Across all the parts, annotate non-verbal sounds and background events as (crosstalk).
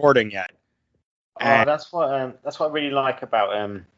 recording yet. Oh, And- that's what um, that's what I really like about um. (laughs)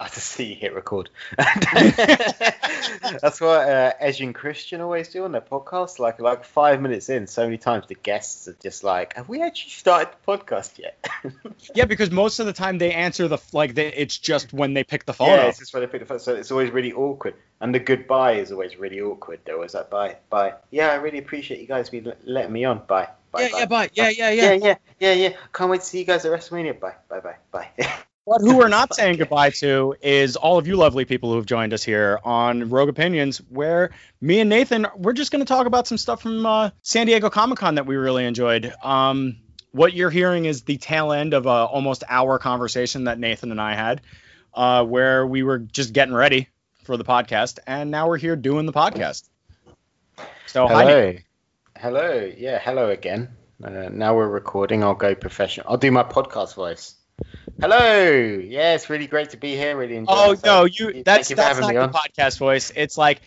I just see you hit record. (laughs) that's what uh, Edge and Christian always do on their podcast. Like like five minutes in, so many times the guests are just like, "Have we actually started the podcast yet?" (laughs) Yeah, because most of the time they answer the like they, it's just when they pick the phone yeah, up. it's just when they pick the phone, so it's always really awkward. And the goodbye is always really awkward. They're always like, "Bye, bye." Yeah, I really appreciate you guys be letting me on. Bye, bye, yeah, bye. yeah, bye. Yeah, yeah, yeah, yeah. yeah, yeah, yeah. Can't wait to see you guys at WrestleMania. Bye, bye, bye, bye. (laughs) But who we're not saying goodbye to is all of you lovely people who have joined us here on Rogue Opinions, where me and Nathan, we're just going to talk about some stuff from uh, San Diego Comic Con that we really enjoyed. Um, what you're hearing is the tail end of a almost hour conversation that Nathan and I had, uh, where we were just getting ready for the podcast, and now we're here doing the podcast. So hi, Nathan. Hello. Yeah, hello again. Uh, now we're recording. I'll go professional. I'll do my podcast voice. Hello. Yeah, it's really great to be here. Really enjoy. Oh myself. no, you that's you that's not the podcast voice. It's like,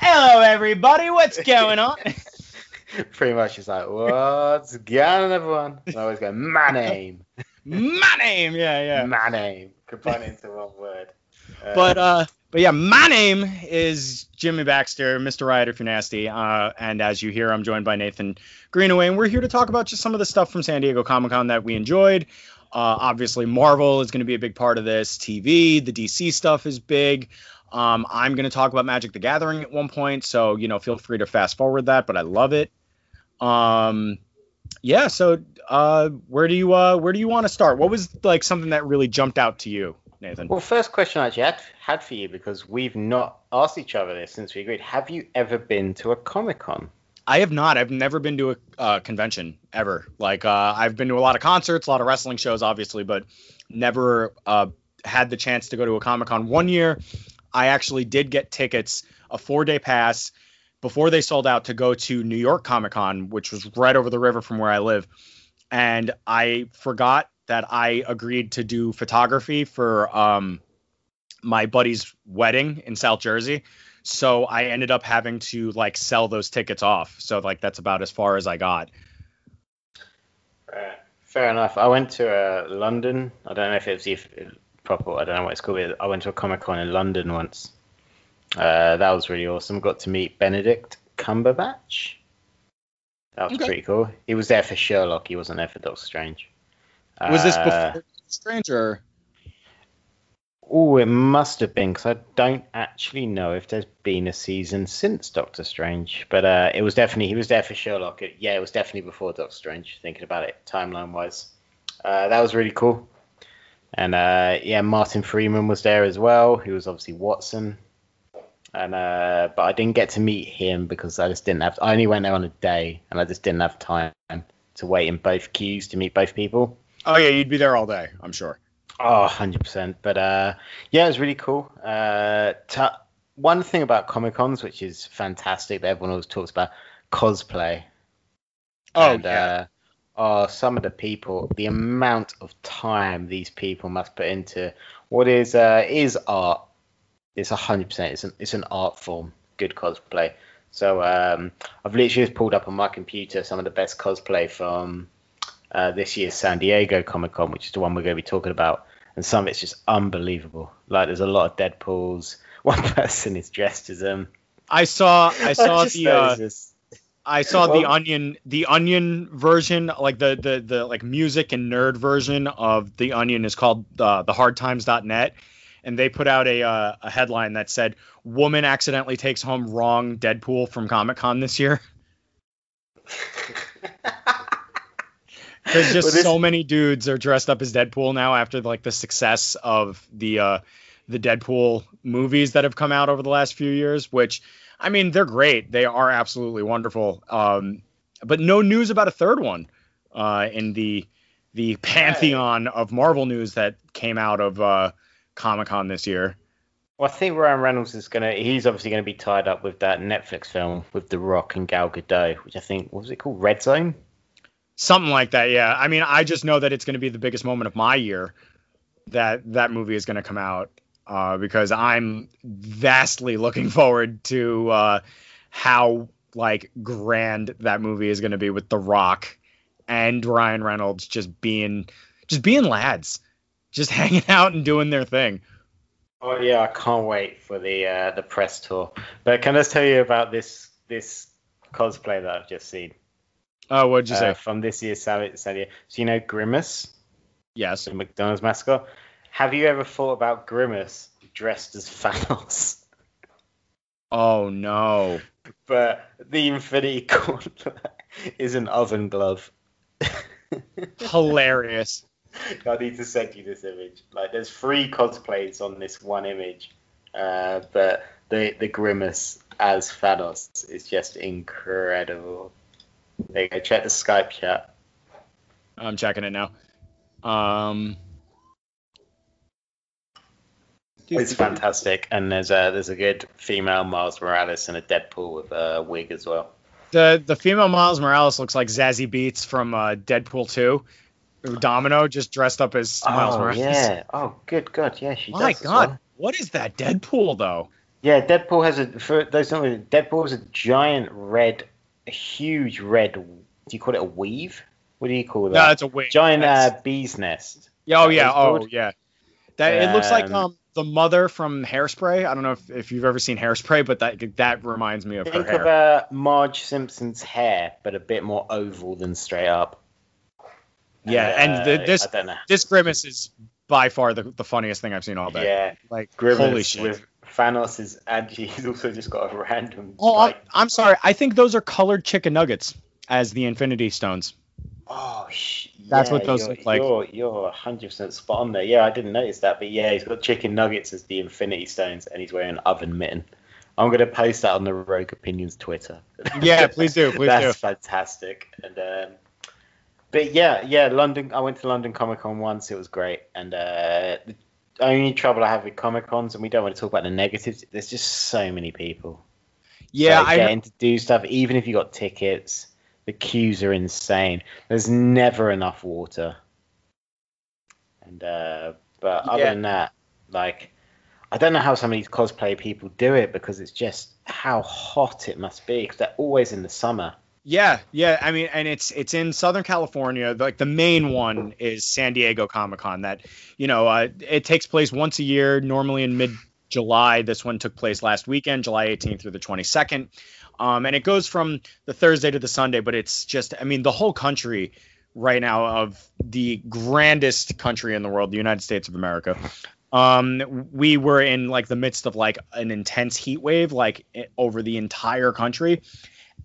hello everybody, what's (laughs) going on? (laughs) Pretty much, it's like, what's going on, everyone? And I always go, my (laughs) name, My name, yeah, yeah. my name. Combine it into one word. Uh, But uh, but yeah, my name is Jimmy Baxter, Mr. Riot if you're nasty. Uh, and as you hear, I'm joined by Nathan Greenaway, and we're here to talk about just some of the stuff from San Diego Comic Con that we enjoyed. Uh, obviously, Marvel is going to be a big part of this. TV, the DC stuff is big. Um, I'm going to talk about Magic the Gathering at one point, so you know, feel free to fast forward that. But I love it. Um, yeah. So, uh, where do you uh, where do you want to start? What was like something that really jumped out to you, Nathan? Well, first question I actually had, had for you because we've not asked each other this since we agreed. Have you ever been to a Comic Con? I have not. I've never been to a uh, convention ever. Like uh, I've been to a lot of concerts, a lot of wrestling shows, obviously, but never uh, had the chance to go to a Comic Con. One year, I actually did get tickets, a four day pass, before they sold out to go to New York Comic Con, which was right over the river from where I live. And I forgot that I agreed to do photography for um, my buddy's wedding in South Jersey so I ended up having to like sell those tickets off. So like that's about as far as I got. Uh, fair enough. I went to uh, London. I don't know if it was if, proper. I don't know what it's called. but I went to a Comic Con in London once. Uh, that was really awesome. Got to meet Benedict Cumberbatch. That was Okay. pretty cool. He was there for Sherlock. He wasn't there for Doctor Strange. Was this Uh, before Stranger? Oh, it must have been because I don't actually know if there's been a season since Doctor Strange, but uh, it was definitely he was there for Sherlock. It, yeah, it was definitely before Doctor Strange. Thinking about it timeline wise, uh, that was really cool. And uh, yeah, Martin Freeman was there as well. He was obviously Watson. And uh, but I didn't get to meet him because I just didn't have. I only went there on a day, and I just didn't have time to wait in both queues to meet both people. Oh yeah, you'd be there all day, I'm sure. Oh, 100%. But uh, yeah, it was really cool. Uh, t- one thing about Comic Cons, which is fantastic that everyone always talks about, cosplay. Oh and, yeah. Uh, oh, some of the people, the amount of time these people must put into what is uh, is art. It's 100%. It's an, it's an art form, good cosplay. So um, I've literally just pulled up on my computer some of the best cosplay from uh, this year's San Diego Comic Con, which is the one we're going to be talking about. And some of it's just unbelievable. Like there's a lot of Deadpool's. (laughs) One person is dressed as um. I saw I (laughs) saw just the uh, just- I saw the onion the onion version, like the the the like music and nerd version of the onion is called uh, the hardtimes.net. And they put out a uh, a headline that said "Woman accidentally takes home wrong Deadpool from Comic Con this year." (laughs) Because just (laughs) so many dudes are dressed up as Deadpool now after like the success of the uh, the Deadpool movies that have come out over the last few years. Which, I mean, they're great. They are absolutely wonderful. Um, but no news about a third one uh, in the the pantheon of Marvel news that came out of uh, Comic Con this year. Well, I think Ryan Reynolds is gonna. He's obviously gonna be tied up with that Netflix film with The Rock and Gal Gadot, which I think what was it called, Red Zone. Something like that, yeah. I mean, I just know that it's going to be the biggest moment of my year that that movie is going to come out uh, because I'm vastly looking (laughs) forward to uh, how like grand that movie is going to be with The Rock and Ryan Reynolds just being just being lads, just (laughs) hanging out and doing their thing. Oh yeah, I can't wait for the uh, the press tour. But can I just tell you about this this cosplay that I've just seen? Oh, what'd you uh, say? From this year's San So you know Grimace, Yes. the McDonald's mascot. Have you ever thought about Grimace dressed as (laughs) Thanos? Oh no. but the Infinity Gauntlet (laughs) is an oven glove. (laughs) Hilarious. I need to send you this image. Like, there's three cosplays on this one image, uh, but the the grimace as Thanos is just incredible. There you go. Check the Skype chat. I'm checking it now. Um. It's fantastic, and there's a there's a good female Miles Morales and a Deadpool with a wig as well. The the female Miles Morales looks like Zazie Beetz from uh, Deadpool 2. Domino just dressed up as Miles oh Morales. yeah. Oh good God. Yeah, she My does. God, well. what is that Deadpool though? Yeah, Deadpool has a for those who don't Deadpool is a giant red, a huge red. Do you call it a weave? What do you call that? No, it's a wig. giant uh, bee's nest. Yeah, oh yeah, oh yeah. That it looks like Um, um the mother from Hairspray. I don't know if, if you've ever seen Hairspray, but that that reminds me of her Think of uh, Marge Simpson's hair, but a bit more oval than straight up. yeah, and the, Uh, this I don't know. this grimace is by far the, the funniest thing I've seen all day. Yeah, Like Grimace holy shit. with Thanos is and (laughs) he's also just got a random. oh, I'm, I'm sorry. I think those are colored chicken nuggets as the Infinity Stones. oh, sh- That's yeah, what those look like. You're you're 100 percent spot on there. Yeah, I didn't notice that, but yeah, he's got chicken nuggets as the Infinity Stones, and he's wearing an oven mitten. I'm gonna post that on the Rogue Opinions Twitter. (laughs) Yeah, please do, please That's do. fantastic. And um, but yeah, yeah, London. I went to London Comic Con once. It was great. And uh, the only trouble I have with Comic Cons, and we don't want to talk about the negatives. There's just so many people. Yeah, so I getting to do stuff, even if you got tickets, the queues are insane. There's never enough water. And uh, but other Yeah. than that, like I don't know how some of these cosplay people do it because it's just how hot it must be because they're always in the summer. Yeah, yeah. I mean, and it's it's in Southern California. Like the main one is San Diego Comic Con. That you know, uh, it takes place once a year, normally in mid July. This one took place last weekend, July 18th through the 22nd. Um, and it goes from the Thursday to the Sunday, but it's just, I mean, the whole country right now of the grandest country in the world, the United States of America. Um, we were in like the midst of like an intense heat wave, like over the entire country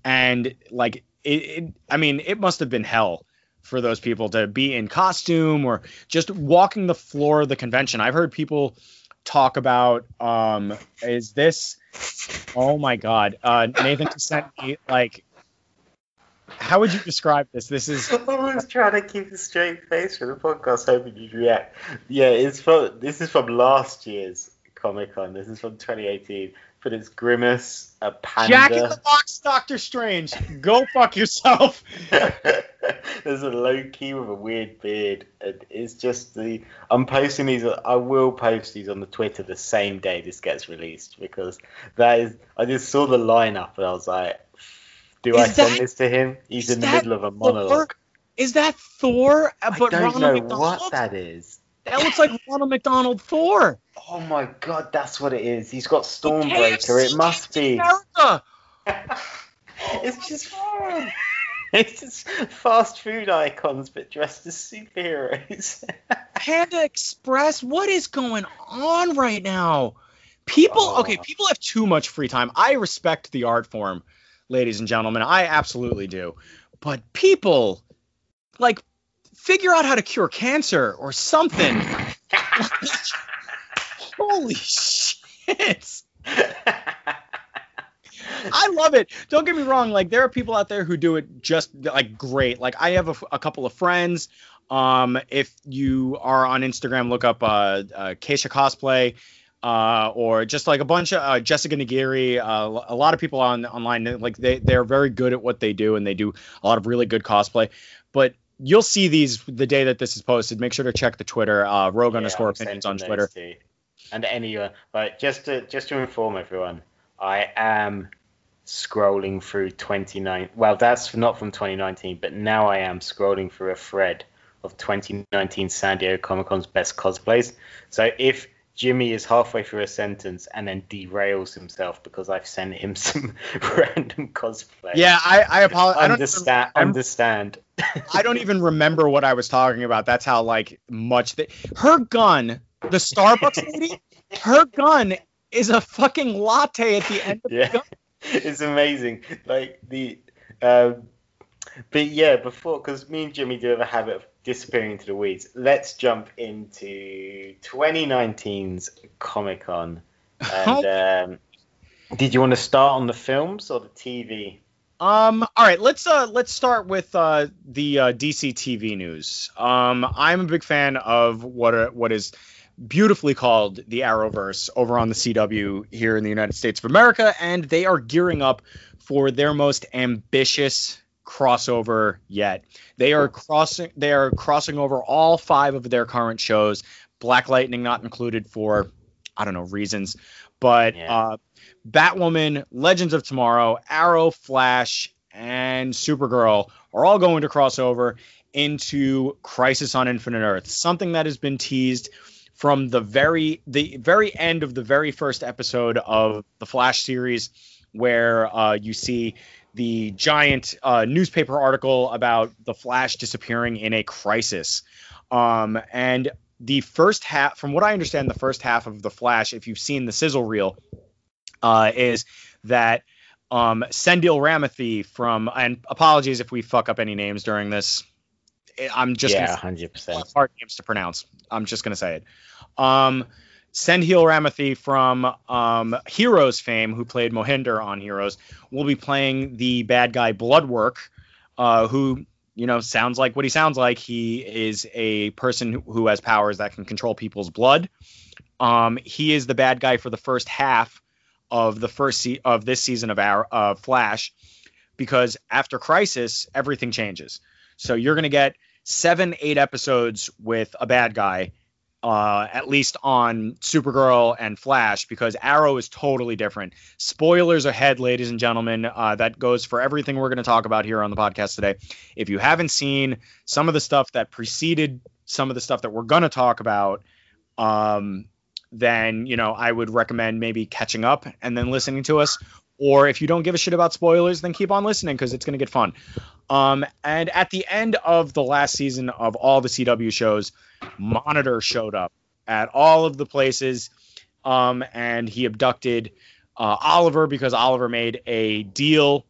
and like it, it i mean it must have been hell for those people to be in costume or just walking the floor of the convention i've heard people talk about um is this oh my god uh nathan sent me like how would you describe this this is (laughs) I was trying to keep a straight face for the podcast, hoping you'd react. Yeah, it's from this is from last year's Comic Con. This is from 2018, but it's Grimace, a panda. jack in the box doctor strange go fuck yourself (laughs) (laughs) There's a Loki with a weird beard, and it's just the. I'm posting these. I will post these on the Twitter the same day this gets released because that is. I just saw the lineup and I was like, "Do I Is send that- this to him? He's in the middle of a monologue." is that thor Uh, but I don't ronald know McDonald? what that is. That looks like ronald mcdonald thor Oh my god, that's what it is. He's got Stormbreaker. It must be. (laughs) It's just. fun. (laughs) It's just fast food icons, but dressed as superheroes. (laughs) Panda Express, what is going on right now? People, Oh. okay, people have too much free time. I respect the art form, ladies and gentlemen. I absolutely do. But people, like, figure out how to cure cancer or something. (laughs) Holy shit. I love it. Don't get me wrong. Like there are people out there who do it just like great. Like I have a, a couple of friends. Um, if you are on Instagram, look up uh, uh Keisha cosplay. Uh, or just like a bunch of uh, Jessica Nigri, uh, a lot of people on online, like they they're very good at what they do, and they do a lot of really good cosplay. But you'll see these the day that this is posted. Make sure to check the Twitter, uh, Rogue Yeah, underscore opinions on Twitter. too. And anyone, but just to just to inform everyone, I am scrolling through 29. Well, that's not from 2019, but now I am scrolling through a thread of 2019 San Diego Comic Con's best cosplays. So if Jimmy is halfway through a sentence and then derails himself because I've sent him (laughs) some random cosplay. Yeah, I, I apologize. Understand. I (laughs) understand. I don't even remember what I was talking about. That's how like much that her gun, the Starbucks (laughs) lady, her gun is a fucking latte at the end of yeah. the gun. It's amazing. Like the, um, but yeah, before because me and Jimmy do have a habit of disappearing into the weeds. Let's jump into 2019's Comic Con. And um, did you want to start on the films or the TV? Um. All right. Let's uh let's start with uh the uh, DC TV news. Um. I'm a big fan of what uh, what is beautifully called the Arrowverse over on the CW here in the United States of America, and they are gearing up for their most ambitious crossover yet. They are crossing they are crossing over all five of their current shows, Black Lightning not included for I don't know reasons, but yeah. uh, Batwoman, Legends of Tomorrow, Arrow, Flash, and Supergirl are all going to crossover into Crisis on Infinite Earth, something that has been teased from the very the very end of the very first episode of the Flash series, where uh, you see the giant uh, newspaper article about the Flash disappearing in a crisis. Um, and the first half, from what I understand, the first half of the Flash, if you've seen the sizzle reel, uh, is that um, Sendhil Ramathi from, and apologies if we fuck up any names during this. I'm just yeah, hundred percent hard names to pronounce. I'm just gonna say it. Um, Sendhil Ramathi from um, Heroes fame, who played Mohinder on Heroes, will be playing the bad guy Bloodwork, uh, who you know sounds like what he sounds like. He is a person who has powers that can control people's blood. Um, he is the bad guy for the first half of the first se- of this season of our uh, Flash, because after Crisis, everything changes. So you're gonna get seven, eight episodes with a bad guy uh, at least on Supergirl and Flash, because Arrow is totally different. Spoilers ahead, ladies and gentlemen. Uh, that goes for everything we're going to talk about here on the podcast today. If you haven't seen some of the stuff that preceded some of the stuff that we're going to talk about, um, then you know I would recommend maybe catching up and then listening to us. Or if you don't give a shit about spoilers, then keep on listening because it's going to get fun. Um, and at the end of the last season of all the CW shows, Monitor showed up at all of the places, um, and he abducted uh, Oliver because Oliver made a deal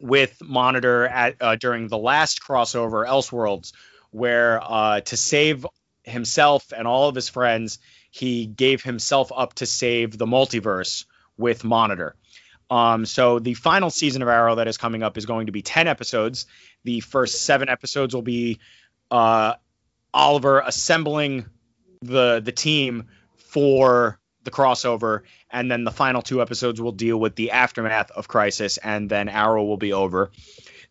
with Monitor at uh, during the last crossover, Elseworlds, where uh, to save himself and all of his friends, he gave himself up to save the multiverse with Monitor. Um, so the final season of Arrow that is coming up is going to be 10 episodes. The first seven episodes will be uh, Oliver assembling the the team for the crossover, and then the final two episodes will deal with the aftermath of Crisis, and then Arrow will be over.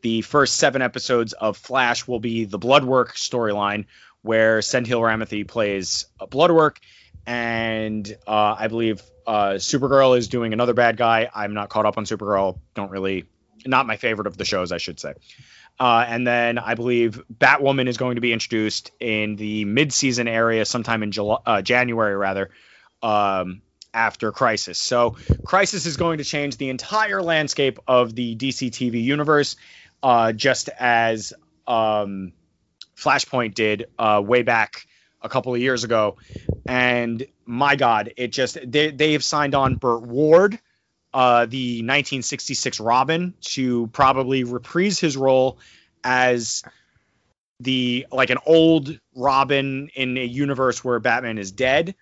The first seven episodes of Flash will be the Bloodwork storyline, where Sendhil Ramathi plays Bloodwork, and uh, I believe uh, Supergirl is doing another bad guy. I'm not caught up on Supergirl. Don't really, not my favorite of the shows, I should say. Uh, and then I believe Batwoman is going to be introduced in the mid-season area sometime in July, uh, January, rather, um, after Crisis. So Crisis is going to change the entire landscape of the DC TV universe, uh, just as um, Flashpoint did uh, way back a couple of years ago. And my God, it just they they have signed on Burt Ward uh, the 1966 Robin to probably reprise his role as the like an old Robin in a universe where Batman is dead.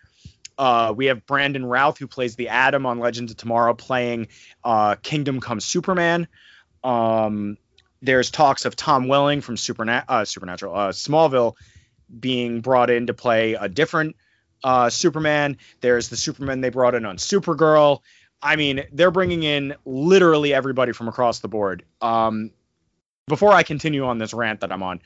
Uh, we have Brandon Routh who plays the Atom on Legends of Tomorrow, playing uh, Kingdom Come Superman. Um, there's talks of Tom Welling from Superna- uh, Supernatural uh, Smallville being brought in to play a different uh, Superman. There's the Superman they brought in on Supergirl. I mean, they're bringing in literally everybody from across the board. Um, before I continue on this rant that I'm on,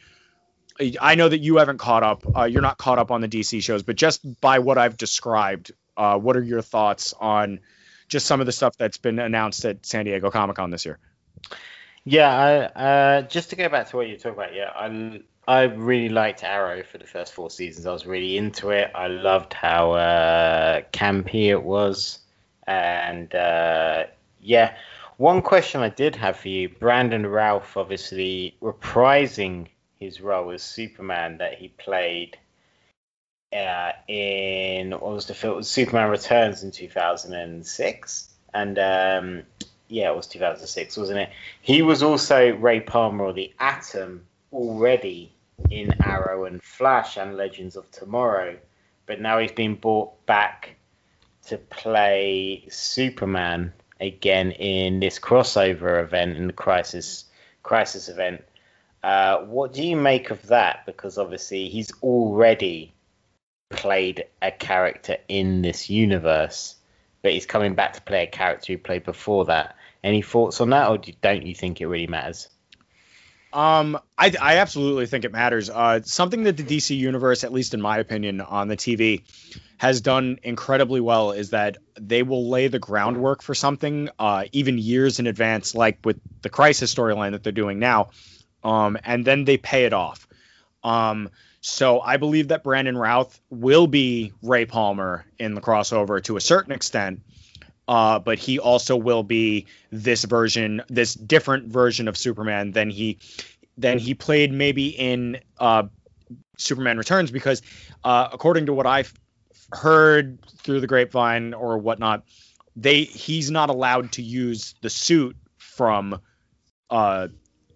I know that you haven't caught up. Uh, you're not caught up on the DC shows, but just by what I've described, uh, what are your thoughts on just some of the stuff that's been announced at San Diego Comic Con this year. Yeah, I, uh, just to go back to what you talk about, yeah, I I really liked Arrow for the first four seasons. I was really into it. I loved how uh, campy it was, and uh, yeah. One question I did have for you: Brandon Routh, obviously reprising his role as Superman that he played uh, in what was the film? Superman Returns in 2006, and um, yeah, it was 2006, wasn't it? He was also Ray Palmer or the Atom already in Arrow and Flash and Legends of Tomorrow, but now he's been brought back to play Superman again in this crossover event in the Crisis Crisis event. Uh, what do you make of that? Because obviously he's already played a character in this universe, but he's coming back to play a character he played before that. Any thoughts on that, or don't you think it really matters? Um, I, I absolutely think it matters. Uh, something that the DC universe, at least in my opinion, on the TV, has done incredibly well is that they will lay the groundwork for something uh, even years in advance, like with the Crisis storyline that they're doing now, um, and then they pay it off. Um, so I believe that Brandon Routh will be Ray Palmer in the crossover to a certain extent. Uh, but he also will be this version, this different version of Superman than he than he played maybe in uh, Superman Returns, because uh, according to what I've heard through the grapevine or whatnot, they he's not allowed to use the suit from uh,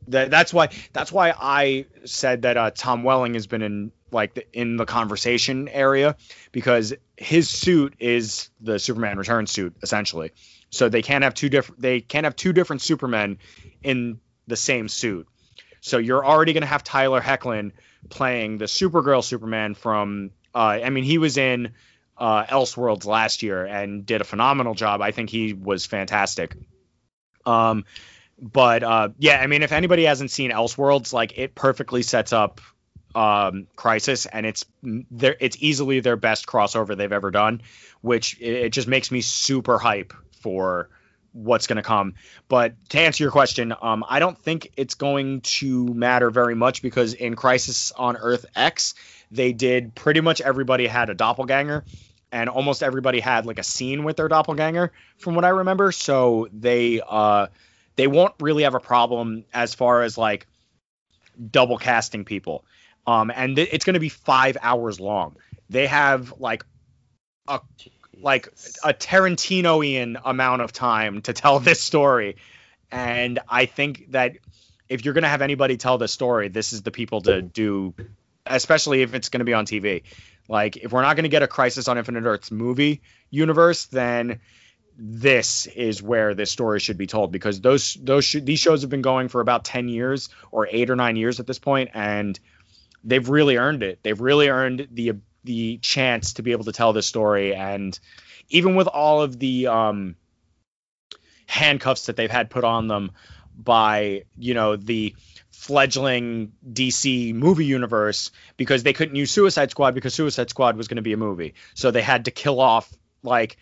that, that's why that's why I said that uh, Tom Welling has been in like the, in the conversation area because his suit is the Superman Return suit essentially. So they can't have two different they can't have two different Supermen in the same suit. So you're already going to have Tyler Hoechlin playing the Supergirl Superman from uh, I mean he was in uh, Elseworlds last year and did a phenomenal job. I think he was fantastic. Um, but uh, yeah, I mean, if anybody hasn't seen Elseworlds, like it perfectly sets up um, Crisis, and it's. It's easily their best crossover they've ever done, which it, it just makes me super hype for what's going to come. But to answer your question, um, I don't think it's going to matter very much because in Crisis on Earth X, they did pretty much everybody had a doppelganger. And almost everybody had like a scene with their doppelganger, from what I remember. So they uh, they won't really have a problem as far as like double casting people. Um, and th- it's going to be five hours long. They have like a like a Tarantinoian amount of time to tell (laughs) this story, and I think that if you're going to have anybody tell the story, this is the people to do, especially if it's going to be on TV. Like if we're not going to get a Crisis on Infinite Earths movie universe, then this is where this story should be told because those those sh- these shows have been going for about 10 years or 8 or 9 years at this point and they've really earned it. They've really earned the the chance to be able to tell this story and even with all of the um, handcuffs that they've had put on them by, you know, the fledgling DC movie universe because they couldn't use Suicide Squad because Suicide Squad was going to be a movie. So they had to kill off like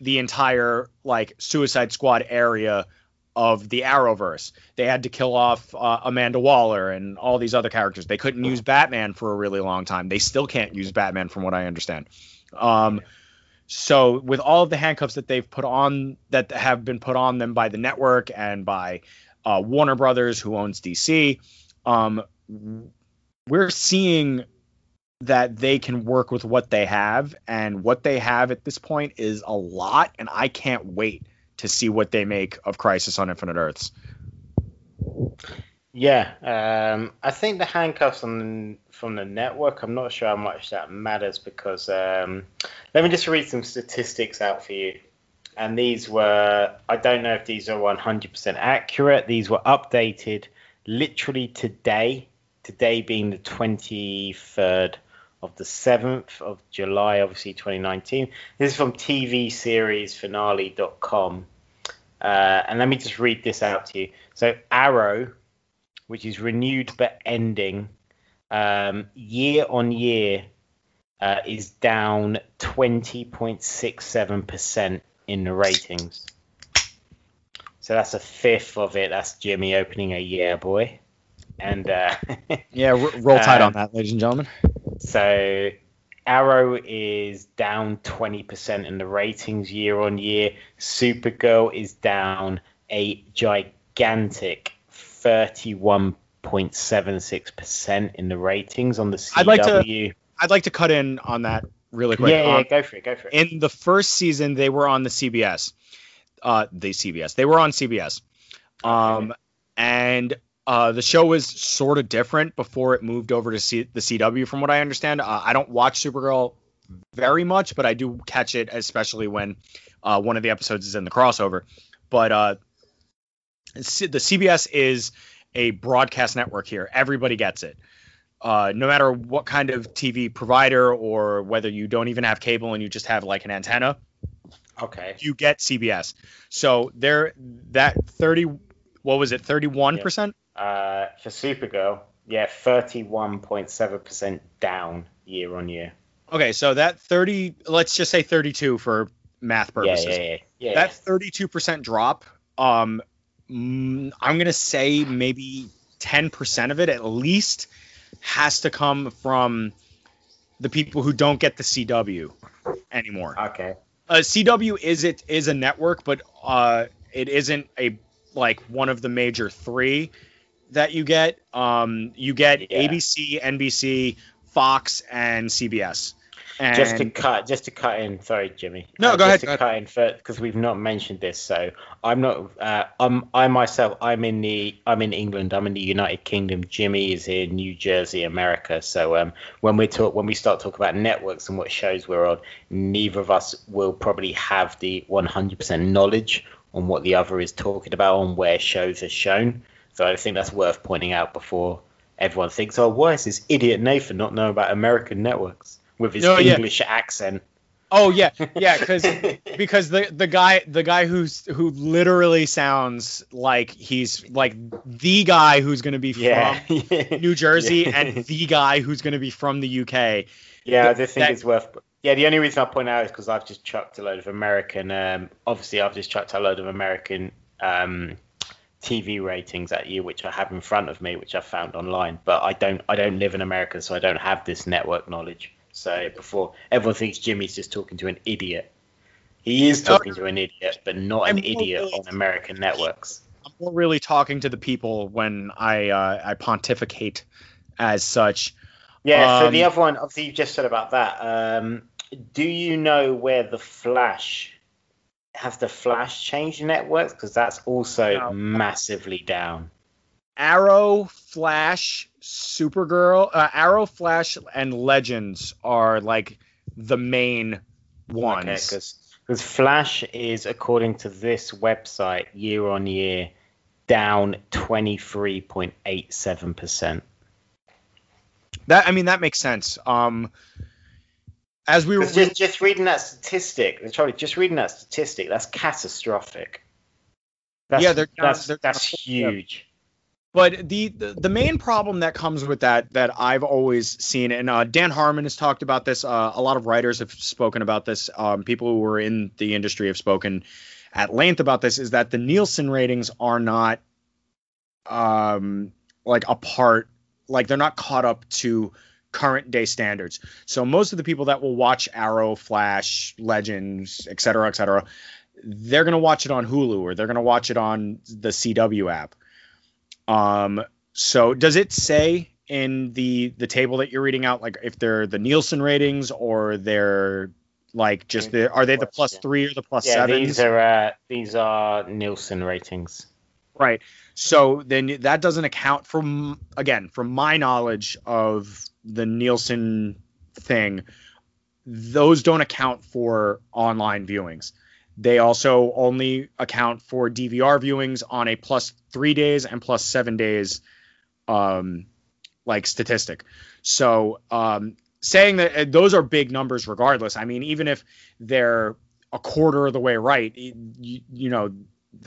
the entire like Suicide Squad area of the Arrowverse. They had to kill off uh, Amanda Waller and all these other characters. They couldn't use Batman for a really long time. They still can't use Batman, from what I understand. Um, so with all of the handcuffs that they've put on that have been put on them by the network and by uh, Warner Brothers, who owns DC, um, we're seeing that they can work with what they have and what they have at this point is a lot and i can't wait to see what they make of crisis on infinite earths. Yeah um, i think the handcuffs on, from the network i'm not sure how much that matters because um, let me just read some statistics out for you. And these were i don't know if these are 100% accurate. These were updated literally today today being the 23rd of the 7th of July, obviously 2019. This is from TV series finale.com. Uh, and let me just read this out to you. So, Arrow, which is renewed but ending, um, year on year uh, is down 20.67%. in the ratings. So that's a fifth of it. That's Jimmy opening a yeah boy. And uh, (laughs) yeah, roll tide um, on that, ladies and gentlemen. So Arrow is down 20% in the ratings year on year. Supergirl is down a gigantic 31.76% in the ratings on the CW. I'd like to I'd like to cut in on that really quick. Yeah, yeah, um, go for it, go for it. In the first season they were on the CBS. Uh the CBS. They were on CBS. Um okay. and uh, the show was sort of different before it moved over to C- the CW, from what I understand. Uh, I don't watch Supergirl very much, but I do catch it, especially when uh, one of the episodes is in the crossover. But uh, the CBS is a broadcast network here. Everybody gets it. Uh, no matter what kind of TV provider or whether you don't even have cable and you just have like an antenna, okay, you get CBS. So there, that thirty, what was it, thirty-one percent? Uh, for Supergirl, yeah, 31.7% down year on year. Okay, so that 30, let's just say 32 for math purposes. Yeah, yeah, yeah. yeah that 32% drop, um, mm, I'm going to say maybe 10% of it at least has to come from the people who don't get the CW anymore. Okay. Uh, CW is it is a network, but uh, it isn't a like one of the major three that you get. Um, you get yeah. ABC, NBC, Fox, and CBS. And just to cut, just to cut in. Sorry, Jimmy. No, uh, go just ahead. To cut in because we've not mentioned this. So I'm not. Uh, I'm I myself. I'm in the. I'm in England. I'm in the United Kingdom. Jimmy is in New Jersey, America. So um, when we talk, when we start talking about networks and what shows we're on, neither of us will probably have the 100% knowledge on what the other is talking about on where shows are shown. So I think that's worth pointing out before everyone thinks, oh, why is this idiot Nathan not know about American networks with his oh, English yeah. accent? Oh yeah, yeah, because (laughs) because the the guy the guy who's who literally sounds like he's like the guy who's gonna be from yeah. (laughs) New Jersey yeah. and the guy who's gonna be from the UK. Yeah, I just think that, it's worth. Yeah, the only reason I point out is because I've just chucked a load of American. Um, obviously, I've just chucked a load of American um, TV ratings at you, which I have in front of me, which I found online. But I don't I don't live in America, so I don't have this network knowledge. So before everyone thinks Jimmy's just talking to an idiot, he is talking to an idiot, but not an idiot on American networks. I'm more really talking to the people when I uh, I pontificate as such. Yeah. Um, so the other one, obviously, you just said about that. Um, do you know where the Flash has the Flash changed networks? Because that's also massively down. Arrow, Flash, Supergirl, uh, Arrow, Flash, and Legends are like the main ones. Okay, because Flash is, according to this website, year on year down 23.87%. That I mean that makes sense. Um as we were just, just reading that statistic, Charlie, just reading that statistic, that's catastrophic. That's, yeah, they're, that's they're, that's huge. But the, the, the main problem that comes with that that I've always seen, and uh, Dan Harmon has talked about this. Uh, a lot of writers have spoken about this. Um, people who are in the industry have spoken at length about this. Is that the Nielsen ratings are not um, like a part, like they're not caught up to current day standards. So most of the people that will watch Arrow, Flash, Legends, et cetera, et cetera, they're going to watch it on Hulu or they're going to watch it on the CW app. Um, so does it say in the the table that you're reading out, like if they're the Nielsen ratings or they're like just the are they the plus three or the plus yeah, seven? These are uh, these are Nielsen ratings. Right. So then that doesn't account from again, from my knowledge of the Nielsen thing, those don't account for online viewings. They also only account for DVR viewings on a plus three days and plus seven days, um, like statistic. So um, saying that uh, those are big numbers, regardless. I mean, even if they're a quarter of the way right, you, you know,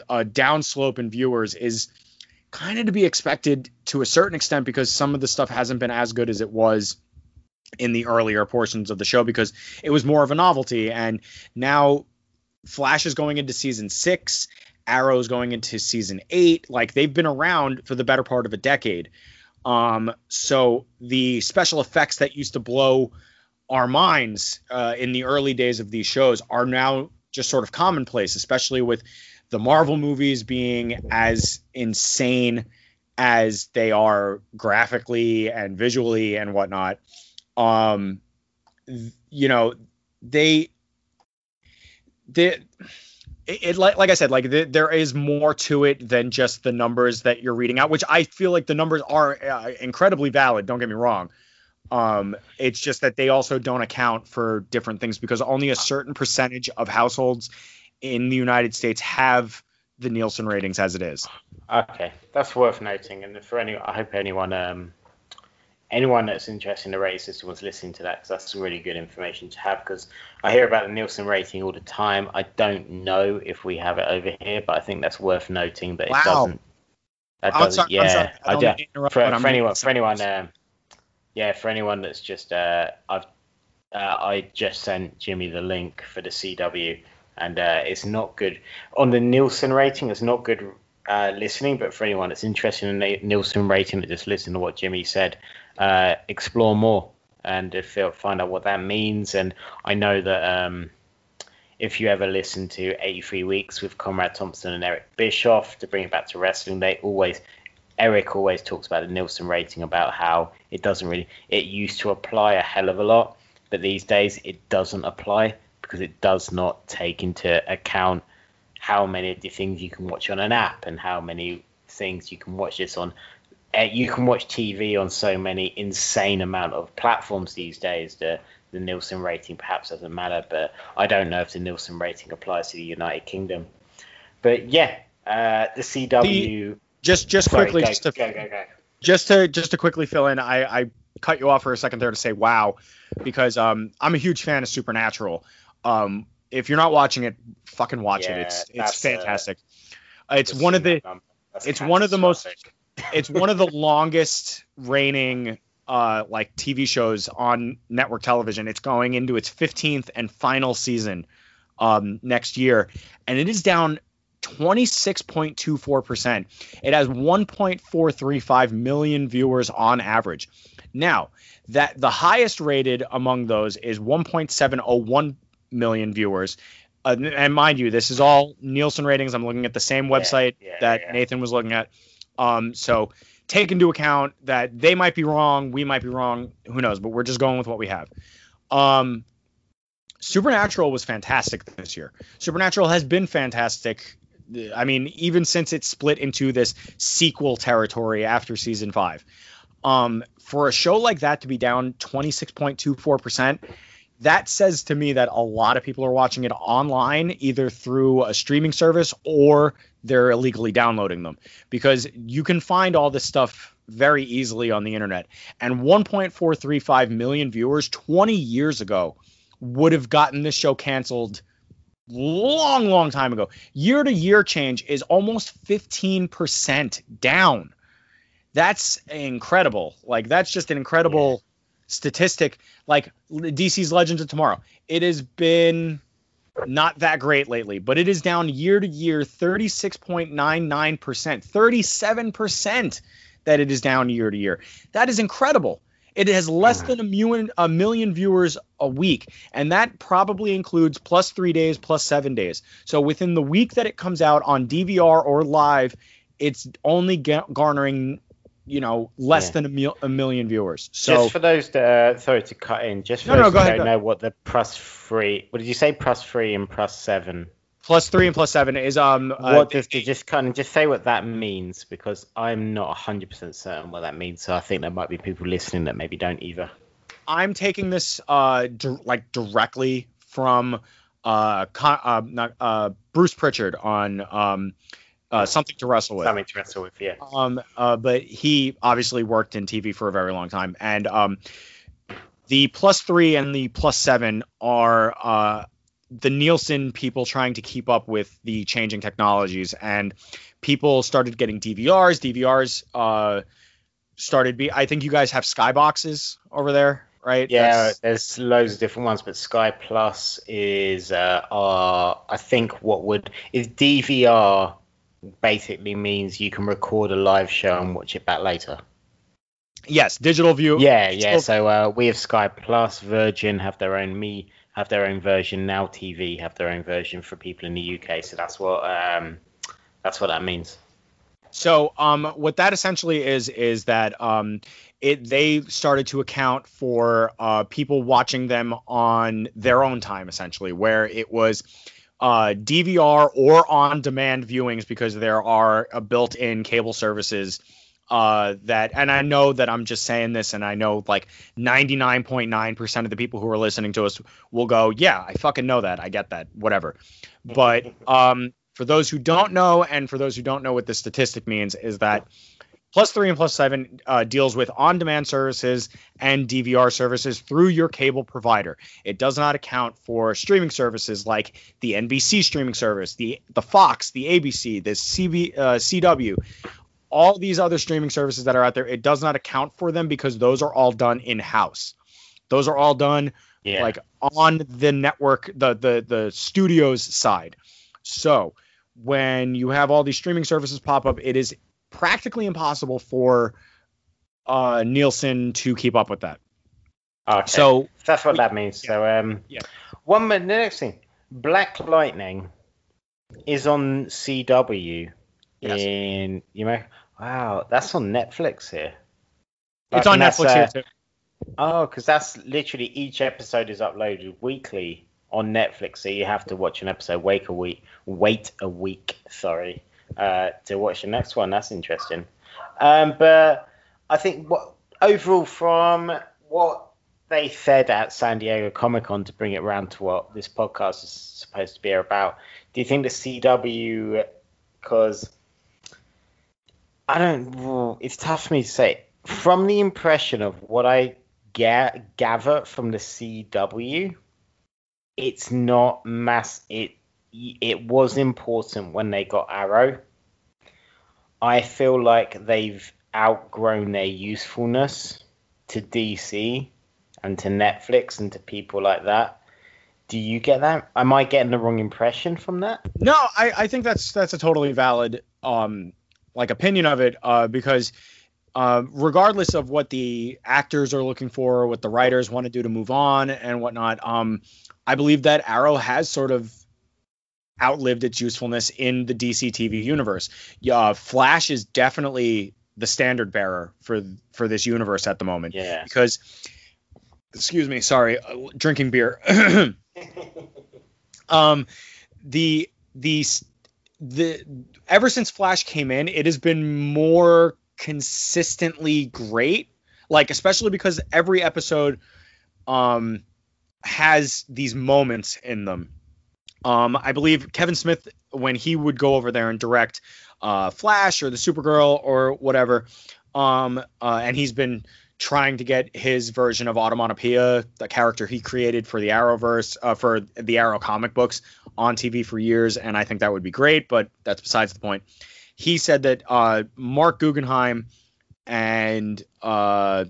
a downslope in viewers is kind of to be expected to a certain extent because some of the stuff hasn't been as good as it was in the earlier portions of the show because it was more of a novelty and now Flash is going into season six. Arrow's going into season eight. Like they've been around for the better part of a decade. Um, so the special effects that used to blow our minds uh, in the early days of these shows are now just sort of commonplace, especially with the Marvel movies being as insane as they are graphically and visually and whatnot. Um, you know, they, they, it, like, like I said, like the, there is more to it than just the numbers that you're reading out, which I feel like the numbers are uh, incredibly valid. Don't get me wrong. Um, it's just that they also don't account for different things because only a certain percentage of households in the United States have the Nielsen ratings as it is. Okay, that's worth noting. And for any, I hope anyone, um, anyone that's interested in the rating system was listening to that because that's really good information to have. Because I hear about the Nielsen rating all the time. I don't know if we have it over here, but I think that's worth noting that wow. it doesn't. That doesn't. sorry, yeah. I do- mean to interrupt, for, for anyone, for anyone, um, yeah, for anyone that's just, uh, I've, uh, I just sent Jimmy the link for the CW, and uh, it's not good on the Nielsen rating. It's not good uh, listening, but for anyone that's interested in the Nielsen rating, just listen to what Jimmy said, uh, explore more and find out what that means. And I know that um, if you ever listen to 83 Weeks with Conrad Thompson and Eric Bischoff to bring it back to wrestling, they always Eric always talks about the Nielsen rating about how it doesn't really it used to apply a hell of a lot, but these days it doesn't apply because it does not take into account how many of the things you can watch on an app and how many things you can watch this on. Uh, you can watch TV on so many insane amount of platforms these days. The the Nielsen rating perhaps doesn't matter, but I don't know if the Nielsen rating applies to the United Kingdom. But yeah, uh, the CW. Just just Sorry, quickly, go, just to go, go, go. just to just to quickly fill in, I, I cut you off for a second there to say wow, because um I'm a huge fan of Supernatural. Um, if you're not watching it, fucking watch Yeah, it. It's it's fantastic. Uh, it's one of the that number. That's it's one of the most- it's one of the (laughs) longest reigning uh like TV shows on network television. It's going into its 15th and final season um next year and it is down 26.24%. It has 1.435 million viewers on average. Now, that the highest rated among those is 1.701 million viewers. Uh, and mind you, this is all Nielsen ratings. I'm looking at the same website yeah, that yeah. Nathan was looking at. Um, so take into account that they might be wrong, we might be wrong, who knows? But we're just going with what we have. Um, Supernatural was fantastic this year. Supernatural has been fantastic. I mean, even since it split into this sequel territory after season five. Um, for a show like that to be down 26.24%, that says to me that a lot of people are watching it online, either through a streaming service or they're illegally downloading them because you can find all this stuff very easily on the internet. And 1.435 million viewers 20 years ago would have gotten this show canceled long, long time ago. Year to year change is almost 15% down. That's incredible. Like, that's just an incredible statistic. Like, DC's Legends of Tomorrow, it has been not that great lately, but it is down year to year 36.99%, 37% that it is down year to year. That is incredible. It has less than a million, a million viewers a week, and that probably includes plus three days, plus seven days. So within the week that it comes out on DVR or live, it's only garnering, you know, less Yeah. than a, mil- a million viewers. So just for those that uh, sorry to cut in, just for No, no, those go that ahead, don't go know what the plus three. What did you say? Plus three and plus seven. plus three and plus seven is um. uh, what does just kind of just say what that means because I'm not 100% certain what that means. So I think there might be people listening that maybe don't either. I'm taking this uh di- like directly from uh, con- uh, not, uh Bruce Prichard on um uh, something to wrestle with. Something to wrestle with, yeah. Um, uh, but he obviously worked in TV for a very long time, and um, the plus three and the plus seven are uh, the Nielsen people trying to keep up with the changing technologies, and people started getting DVRs. DVRs uh, started be. I think you guys have skyboxes over there. right? Yeah, That's- there's loads of different ones, but Sky Plus is uh, our, I think what would is DVR basically means you can record a live show and watch it back later. yes, digital view. Yeah, yeah. So uh, we have Sky Plus, Virgin have their own, me have their own version, Now TV have their own version for people in the UK. So that's what um, that's what that means. So um, what that essentially is is that um, it they started to account for uh, people watching them on their own time essentially, where it was uh, DVR or on-demand viewings because there are uh, built-in cable services uh, that, and I know that I'm just saying this, and I know like 99.9% of the people who are listening to us will go, yeah, I fucking know that, I get that, whatever. But (laughs) um, for those who don't know, and for those who don't know what this statistic means, is that Plus three and plus seven uh, deals with on-demand services and DVR services through your cable provider. It does not account for streaming services like the NBC streaming service, the the Fox, the ABC, the CB, uh, CW, all these other streaming services that are out there. It does not account for them because those are all done in-house. Those are all done Yeah. like on the network, the the the studio's side. So when you have all these streaming services pop up, it is practically impossible for uh, Nielsen to keep up with that. okay. So that's what that means. So um, Yeah. one minute. The next thing, Black Lightning is on CW. Yes. In you know, wow, that's on Netflix here. it's on Netflix uh, here too. Oh, because that's literally each episode is uploaded weekly on Netflix, so you have to watch an episode, wait a week, wait a week, sorry, uh, to watch the next one. That's interesting. Um, but I think what overall from what they said at San Diego Comic Con to bring it around to what this podcast is supposed to be about, do you think the CW, because I don't, it's tough for me to say. From the impression of what I ga- gather from the CW, it's not mass. It it was important when they got Arrow. I feel like they've outgrown their usefulness to DC and to Netflix and to people like that. Do you get that? Am I getting the wrong impression from that? No, I, I think that's that's a totally valid um like opinion of it uh, because uh, regardless of what the actors are looking for, what the writers want to do to move on and whatnot, um, I believe that Arrow has sort of outlived its usefulness in the DC TV universe. Yeah, Flash is definitely the standard bearer for for this universe at the moment Yeah. because excuse me sorry uh, drinking beer (clears throat) um the the the ever since flash came in it has been more consistently great like especially because every episode um has these moments in them um i believe kevin smith when he would go over there and direct uh flash or the supergirl or whatever um uh, and he's been trying to get his version of Automatopoeia, the character he created for the Arrowverse, uh, for the Arrow comic books on TV for years, and I think that would be great, but that's besides the point. He said that uh, Marc Guggenheim and uh,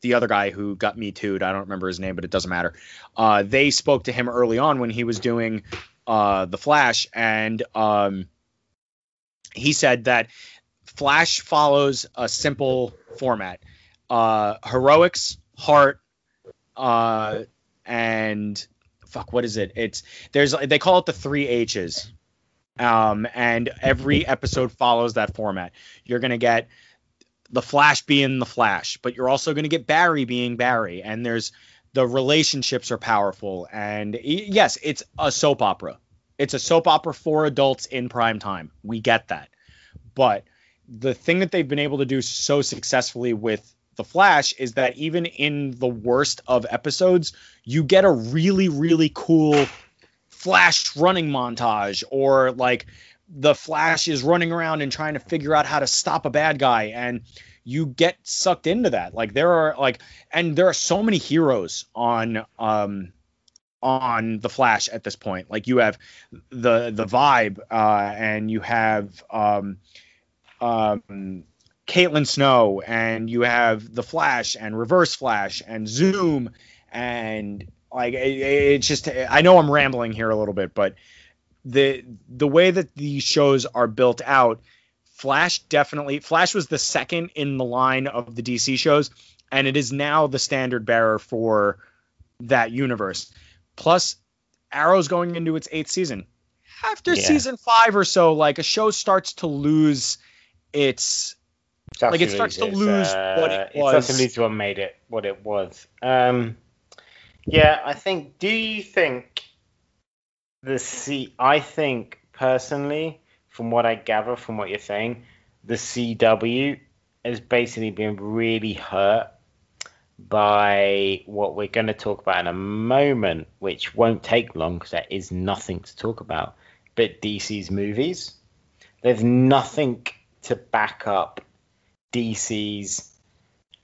the other guy who got me too, I don't remember his name, but it doesn't matter. Uh, they spoke to him early on when he was doing uh, the Flash, and um, he said that Flash follows a simple format uh heroics heart uh and fuck what is it? It's there's they call it the three h's um and every episode follows that format. You're gonna get the flash being the flash but you're also gonna get barry being barry and there's the relationships are powerful. And yes it's a soap opera. It's a soap opera for adults in prime time. We get that. But the thing that they've been able to do so successfully with the Flash is that even in the worst of episodes, you get a really, really cool Flash running montage, or like the Flash is running around and trying to figure out how to stop a bad guy, and you get sucked into that. Like there are like, and there are so many heroes on um on the Flash at this point. Like you have the the vibe, uh, and you have um um Caitlin Snow, and you have the Flash and Reverse Flash and Zoom, and like it, it's just I know I'm rambling here a little bit, but the the way that these shows are built out, Flash definitely Flash was the second in the line of the DC shows, and it is now the standard bearer for that universe. Plus, Arrow's going into its eighth season. After Yeah. season five or so, like a show starts to lose its Starts Like, it starts to lose its, what it was. It starts to lose what made it what it was. Um, yeah, I think. Do you think the C? I think personally, from what I gather from what you're saying, the CW has basically been really hurt by what we're going to talk about in a moment, which won't take long because there is nothing to talk about. But DC's movies, there's nothing to back up DC's,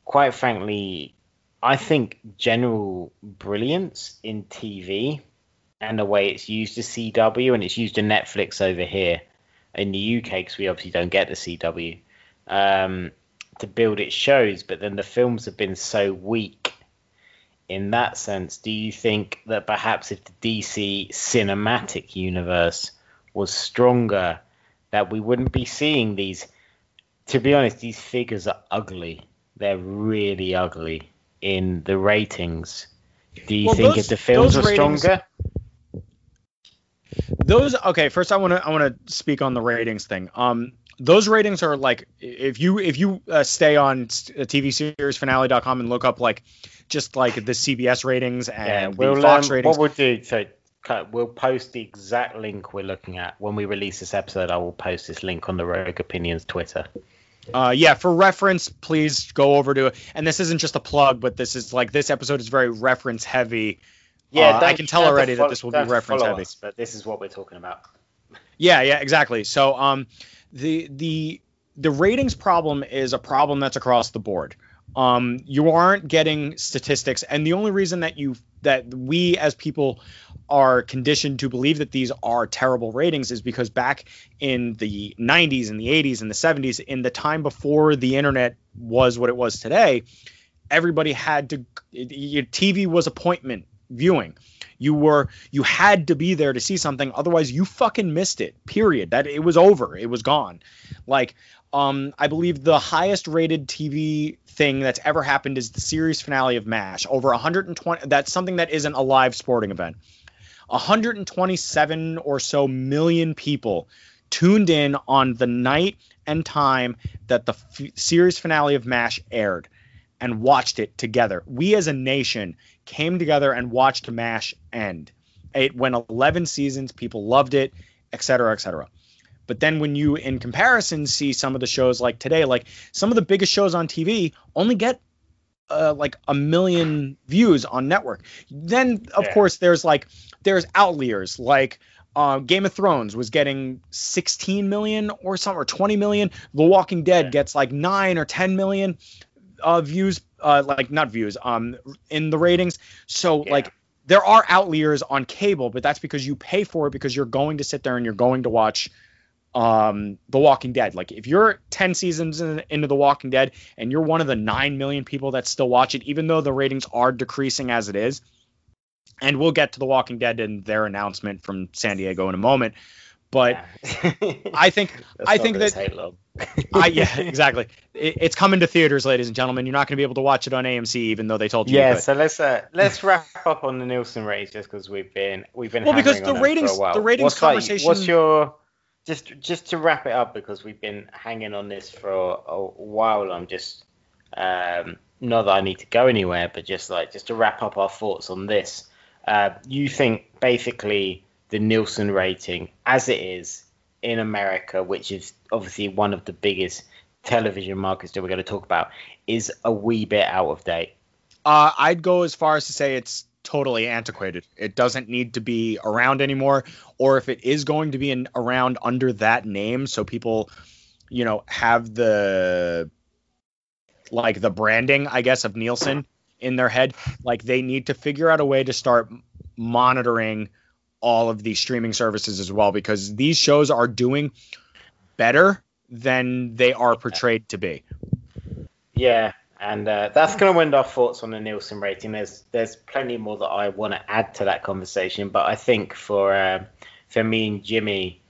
quite frankly, I think general brilliance in TV and the way it's used to CW and it's used to Netflix over here in the UK because we obviously don't get the CW um, to build its shows, but then the films have been so weak. In that sense, do you think that perhaps if the DC cinematic universe was stronger, that we wouldn't be seeing these? To be honest, these figures are ugly. They're really ugly in the ratings. Do you Well, think those- if the films were ratings- stronger? Those okay first i want to i want to speak on the ratings thing um those ratings are like if you if you uh, stay on uh, tv series finale.com and look up like just like the cbs ratings and Yeah, we'll fox um, ratings what we'll do. So we'll post the exact link we're looking at when we release this episode. I will post this link on the Rogue Opinions Twitter. uh yeah for reference please go over to and this isn't just a plug but this is like this episode is very reference heavy Uh, I can tell don't have to already that this will be don't have to reference heavy. us, but this is what we're talking about. Yeah, yeah, exactly. So um the the the ratings problem is a problem that's across the board. Um you aren't getting statistics and the only reason that you that we as people are conditioned to believe that these are terrible ratings is because back in the 90s and the 80s and the 70s in the time before the internet was what it was today everybody had to your TV was appointment viewing. You were you had to be there to see something otherwise you fucking missed it period. That it was over it was gone. Like um i believe the highest rated tv thing that's ever happened is the series finale of mash over 120 that's something that isn't a live sporting event. 127 or so million people tuned in on the night and time that the f- series finale of mash aired and watched it together. We as a nation came together and watched MASH end. It went 11 seasons, people loved it, et cetera, et cetera. But then when you, in comparison, see some of the shows like today, like some of the biggest shows on TV only get uh, like a million views on network. Then, of Yeah. course, there's like, there's outliers like uh, Game of Thrones was getting 16 million or something, or 20 million. The Walking Dead Yeah. gets like 9 or 10 million uh, views, uh, like not views, um, in the ratings. So Yeah. like there are outliers on cable, but that's because you pay for it because you're going to sit there and you're going to watch um The Walking Dead. Like if you're 10 seasons in, into The Walking Dead and you're one of the 9 million people that still watch it even though the ratings are decreasing as it is. And we'll get to The Walking Dead and their announcement from San Diego in a moment. But (laughs) I think I think that long. (laughs) I yeah, (laughs) exactly. It, it's coming to theaters, ladies and gentlemen. You're not going to be able to watch it on AMC, even though they told you. Yeah, you so let's uh, let's wrap up on the Nielsen ratings just because we've been we've been Well, because the ratings- for a while. the ratings what's like- conversation- what's your just just to wrap it up because we've been hanging on this for a, a while. I'm just um, not that I need to go anywhere, but just like just to wrap up our thoughts on this. Uh, you think basically the Nielsen rating as it is in America, which is obviously one of the biggest television markets that we're going to talk about, is a wee bit out of date. Uh, I'd go as far as to say it's totally antiquated. It doesn't need to be around anymore, or if it is going to be in, around under that name, so people, you know, have the like the branding, I guess, of Nielsen in their head. Like they need to figure out a way to start monitoring all of these streaming services as well, because these shows are doing better than they are portrayed to be. Yeah, and uh, that's going to end our thoughts on the Nielsen rating. There's there's plenty more that I want to add to that conversation, but I think for uh, for me and Jimmy,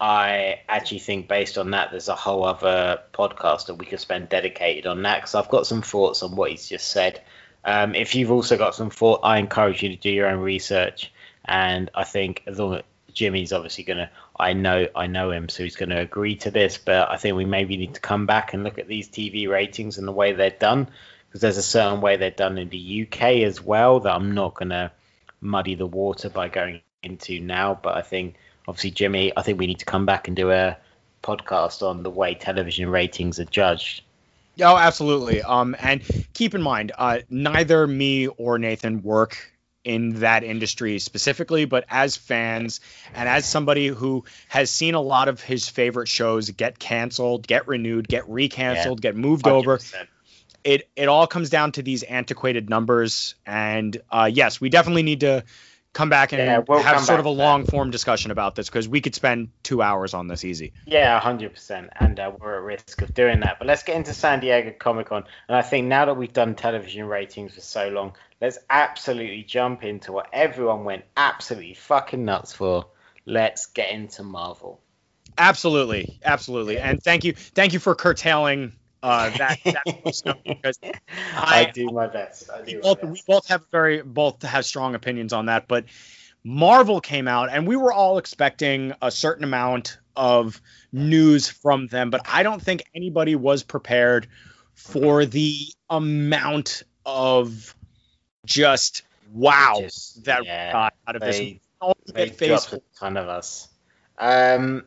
I actually think based on that, there's a whole other podcast that we could spend dedicated on that because I've got some thoughts on what he's just said. Um, if you've also got some thought, I encourage you to do your own research. And I think as long as Jimmy's obviously going to, I know, I know him, so he's going to agree to this. But I think we maybe need to come back and look at these TV ratings and the way they're done, because there's a certain way they're done in the UK as well that I'm not going to muddy the water by going into now. But I think obviously Jimmy, I think we need to come back and do a podcast on the way television ratings are judged. Oh, absolutely. Um, and keep in mind, uh, neither me or Nathan work in that industry specifically, but as fans and as somebody who has seen a lot of his favorite shows get canceled, get renewed, get recanceled, yeah, get moved 100%. over, it it all comes down to these antiquated numbers. And uh, yes, we definitely need to come back and yeah, we'll have sort of a long form discussion about this because we could spend two hours on this easy. Yeah, 100%. And uh, we're at risk of doing that. But let's get into San Diego Comic Con. And I think now that we've done television ratings for so long, let's absolutely jump into what everyone went absolutely fucking nuts for. Let's get into Marvel. Absolutely, absolutely, and thank you, thank you for curtailing uh, that, that (laughs) because I, I, do my best. I do we, both, best. we both have very both have strong opinions on that, but Marvel came out and we were all expecting a certain amount of news from them, but I don't think anybody was prepared for the amount of just wow just, that yeah, got out of they, this. They dropped a ton of us. Um,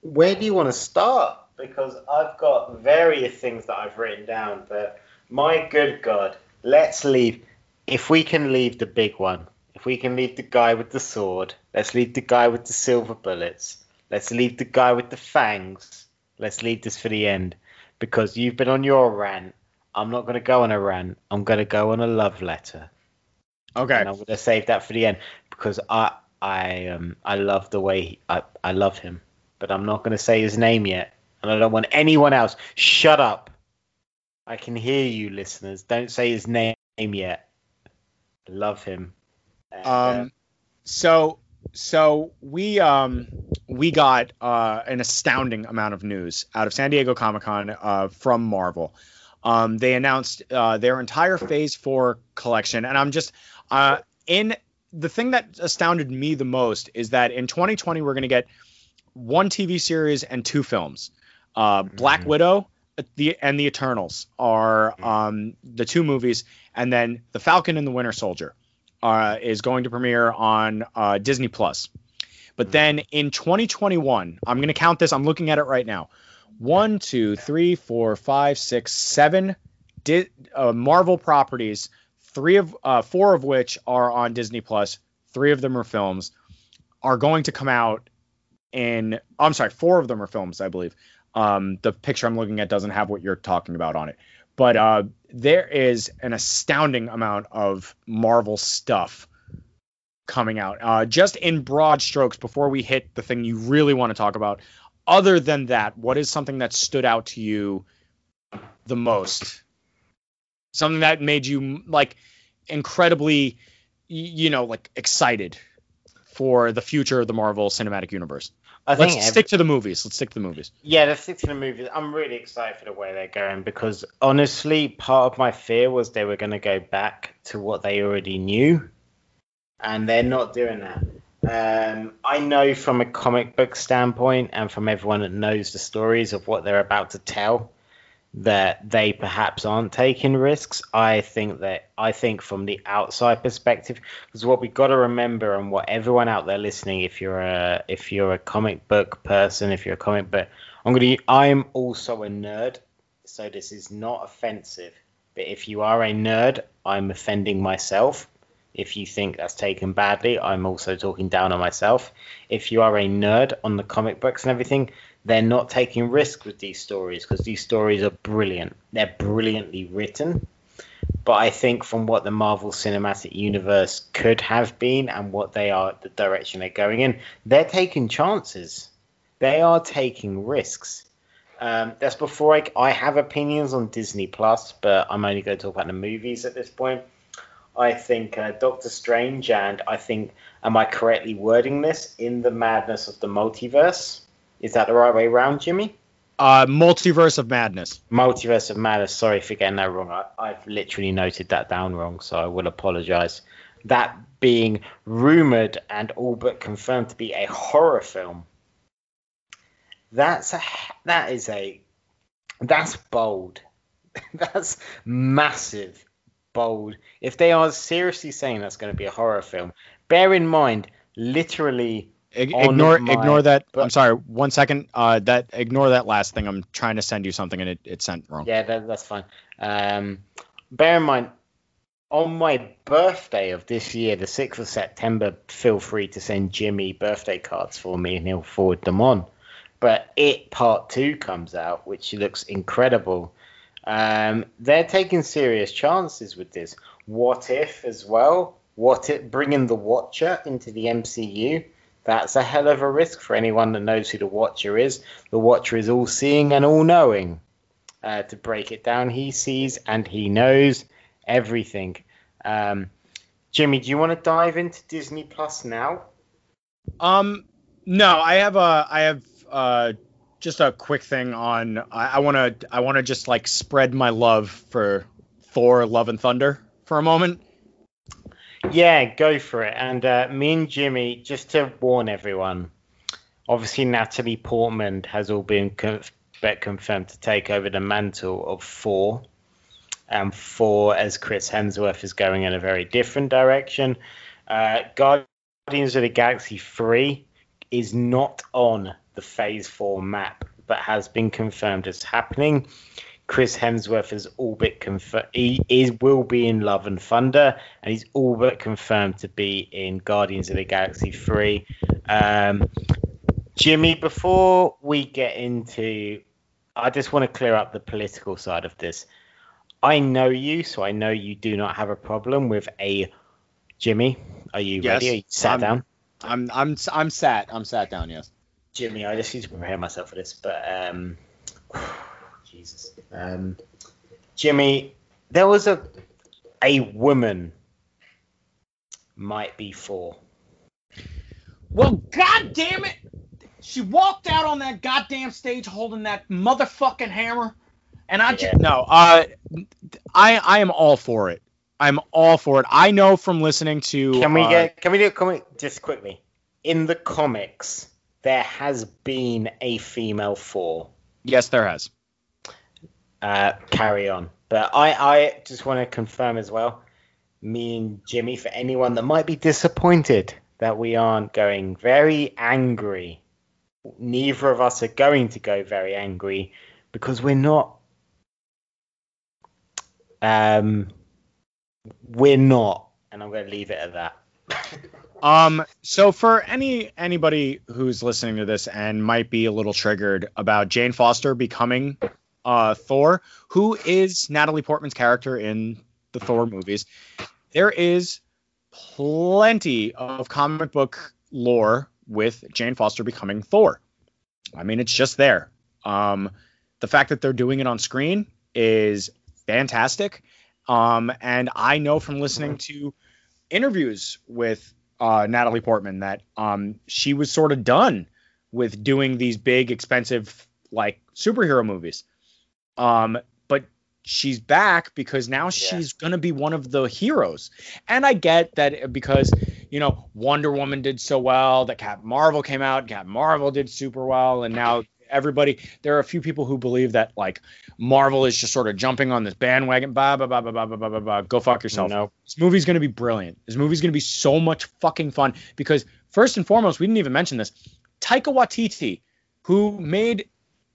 where do you want to start? Because I've got various things that I've written down. But my good God, let's leave. If we can leave the big one, if we can leave the guy with the sword, let's leave the guy with the silver bullets. Let's leave the guy with the fangs. Let's leave this for the end because you've been on your rant. I'm not going to go on a rant. I'm going to go on a love letter. Okay. And I'm going to save that for the end because I I um I love the way he, I I love him, but I'm not going to say his name yet and I don't want anyone else. Shut up. I can hear you, listeners. Don't say his name yet. love him. Um, so so we um we got uh, an astounding amount of news out of San Diego Comic Con uh, from Marvel. Um, they announced uh, their entire Phase Four collection, and I'm just uh, in the thing that astounded me the most is that in 2020 we're going to get one TV series and two films. Uh, Black mm-hmm. Widow, uh, the and the Eternals are mm-hmm. um, the two movies, and then the Falcon and the Winter Soldier uh, is going to premiere on uh, Disney Plus. But mm-hmm. then in 2021, I'm going to count this. I'm looking at it right now. One, two, three, four, five, six, seven di- uh, Marvel properties. Three of uh, four of which are on Disney Plus. Three of them are films. Are going to come out in. I'm sorry, four of them are films, I believe. Um, the picture I'm looking at doesn't have what you're talking about on it, but uh, there is an astounding amount of Marvel stuff coming out. Uh, just in broad strokes, before we hit the thing you really want to talk about, other than that, what is something that stood out to you the most? Something that made you like incredibly, you know, like excited for the future of the Marvel Cinematic Universe. I Let's think stick to the movies. Let's stick to the movies. Yeah, let's stick to the movies. I'm really excited for the way they're going because honestly, part of my fear was they were going to go back to what they already knew, and they're not doing that. Um, I know from a comic book standpoint and from everyone that knows the stories of what they're about to tell that they perhaps aren't taking risks. I think that I think from the outside perspective, because what we've got to remember, and what everyone out there listening, if you're a if you're a comic book person, if you're a comic book, I'm gonna I'm also a nerd, so this is not offensive. But if you are a nerd, I'm offending myself. If you think that's taken badly, I'm also talking down on myself. If you are a nerd on the comic books and everything, they're not taking risks with these stories because these stories are brilliant. They're brilliantly written. But I think from what the Marvel Cinematic Universe could have been and what they are, the direction they're going in, they're taking chances. They are taking risks. Um, that's before I, I have opinions on Disney Plus, but I'm only going to talk about the movies at this point. I think uh, Doctor Strange, and I think, am I correctly wording this? In the madness of the multiverse. Is that the right way around, Jimmy? Uh, Multiverse of Madness. Multiverse of Madness. Sorry for getting that wrong. I, have literally noted that down wrong, so I will apologize. That being rumored and all but confirmed to be a horror film. That's a that is a that's bold. (laughs) that's massive bold. If they are seriously saying that's going to be a horror film, bear in mind, literally. Ignore ignore that. But, I'm sorry. One second. Uh, that ignore that last thing. I'm trying to send you something and it, it sent wrong. Yeah, that, that's fine. Um, bear in mind, on my birthday of this year, the 6th of September, feel free to send Jimmy birthday cards for me and he'll forward them on. But It Part 2 comes out, which looks incredible. Um, they're taking serious chances with this. What if as well? What if bringing the Watcher into the MCU? That's a hell of a risk for anyone that knows who the Watcher is. The Watcher is all seeing and all knowing. Uh, to break it down, he sees and he knows everything. Um, Jimmy, do you want to dive into Disney Plus now? Um, no, I have a, I have uh, just a quick thing on I want to I want to just like spread my love for Thor: Love and Thunder for a moment. Yeah, go for it. And uh, me and Jimmy, just to warn everyone, obviously Natalie Portman has all been conf- confirmed to take over the mantle of Thor. And Thor, as Chris Hemsworth, is going in a very different direction. Uh, Guardians of the Galaxy 3 is not on the Phase 4 map, but has been confirmed as happening. Chris Hemsworth is all but confirmed he is will be in Love and Thunder, and he's all but confirmed to be in Guardians of the Galaxy 3. Um, Jimmy, before we get into, I just want to clear up the political side of this. I know you, so I know you do not have a problem with a Jimmy. Are you yes, ready? Are you sat I'm, down? I'm I'm I'm sat. I'm sat down. Yes. Jimmy, I just need to prepare myself for this, but um, Jesus, um, Jimmy, there was a a woman might be Thor. Well, god damn it! She walked out on that goddamn stage holding that motherfucking hammer, and I yeah. just no. Uh, I I am all for it. I'm all for it. I know from listening to. Can we uh, get? Can we do? Can we just quickly? In the comics, there has been a female Thor. Yes, there has. Uh, carry on. But I, I just want to confirm as well, me and Jimmy, for anyone that might be disappointed that we aren't going very angry. Neither of us are going to go very angry because we're not. Um, we're not, and I'm going to leave it at that. Um, so for any anybody who's listening to this and might be a little triggered about Jane Foster becoming uh, Thor, who is Natalie Portman's character in the Thor movies, there is plenty of comic book lore with Jane Foster becoming Thor. I mean, it's just there. Um, the fact that they're doing it on screen is fantastic. Um, and I know from listening to interviews with uh, Natalie Portman that um, she was sort of done with doing these big, expensive like superhero movies. Um, but she's back because now yeah. she's gonna be one of the heroes. And I get that because you know Wonder Woman did so well, that Captain Marvel came out, Captain Marvel did super well, and now everybody there are a few people who believe that like Marvel is just sort of jumping on this bandwagon. Bah, bah, bah, bah, bah, bah, bah, bah, Go fuck yourself. No. This movie's gonna be brilliant. This movie's gonna be so much fucking fun because first and foremost, we didn't even mention this. Taika Waititi, who made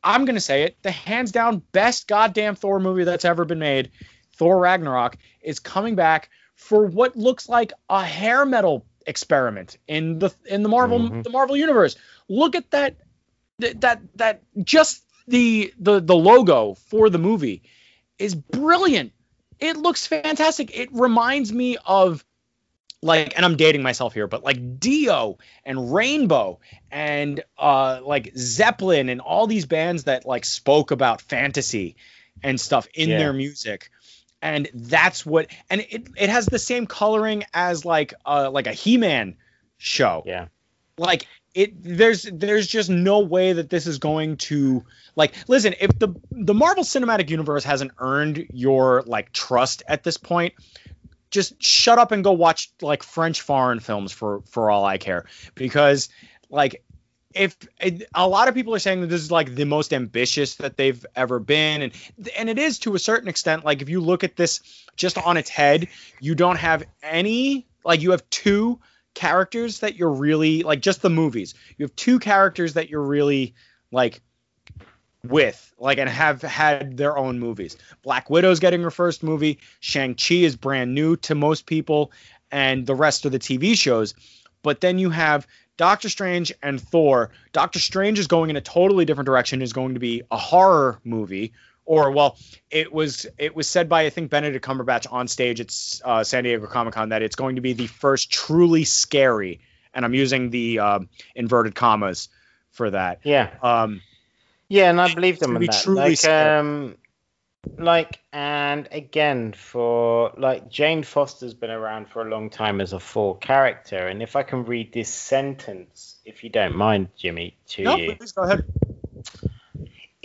I'm gonna say it, the hands down best goddamn Thor movie that's ever been made, Thor Ragnarok, is coming back for what looks like a hair metal experiment in the in the Marvel mm-hmm. the Marvel universe. Look at that that that just the the the logo for the movie is brilliant. It looks fantastic. It reminds me of like and I'm dating myself here, but like Dio and Rainbow and uh like Zeppelin and all these bands that like spoke about fantasy and stuff in Yeah. their music. And that's what and it, it has the same coloring as like uh like a He-Man show Yeah. like it there's there's just no way that this is going to like listen if the the marvel cinematic universe hasn't earned your like trust at this point just shut up and go watch like french foreign films for for all i care. Because like if a lot of people are saying that this is like the most ambitious that they've ever been. And and it is to a certain extent like if you look at this just on its head you don't have any like you have two characters that you're really like just the movies. You have two characters that you're really like with like and have had their own movies. Black widow's getting her first movie. Shang-chi is brand new to most people and the rest of the tv shows. But then you have doctor strange and thor. Doctor strange is going in a totally different direction is going to be a horror movie or well it was it was said by i think benedict cumberbatch on stage at uh, san diego comic-con that it's going to be the first truly scary and i'm using the um, inverted commas for that. Yeah. um, Yeah, and I believe them be that. like, scary. um, like, and again, for like Jane Foster's been around for a long time as a full character, and if I can read this sentence, if you don't mind, Jimmy, to no you, please go ahead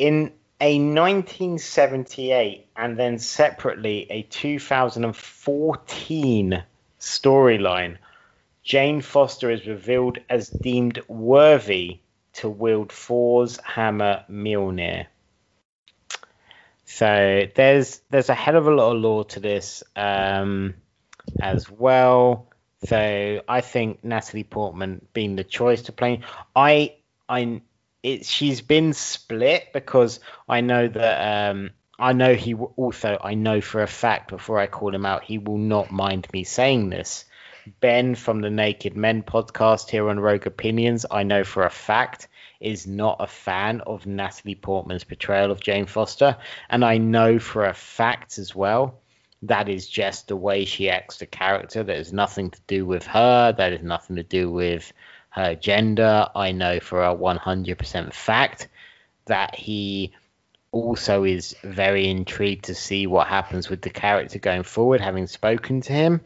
in a 1978 and then separately a 2014 storyline, Jane Foster is revealed as deemed worthy to wield Thor's hammer Mjolnir. So there's there's a hell of a lot of lore to this um, as well. So I think Natalie Portman being the choice to play, I I it she's been split because I know that um, I know he also I know for a fact before I call him out he will not mind me saying this. Ben from the Naked Men podcast here on Rogue Opinions, I know for a fact is not a fan of Natalie Portman's portrayal of Jane Foster, and I know for a fact as well that is just the way she acts the character. That has nothing to do with her. That has nothing to do with her gender. I know for a 100% fact that he also is very intrigued to see what happens with the character going forward, having spoken to him.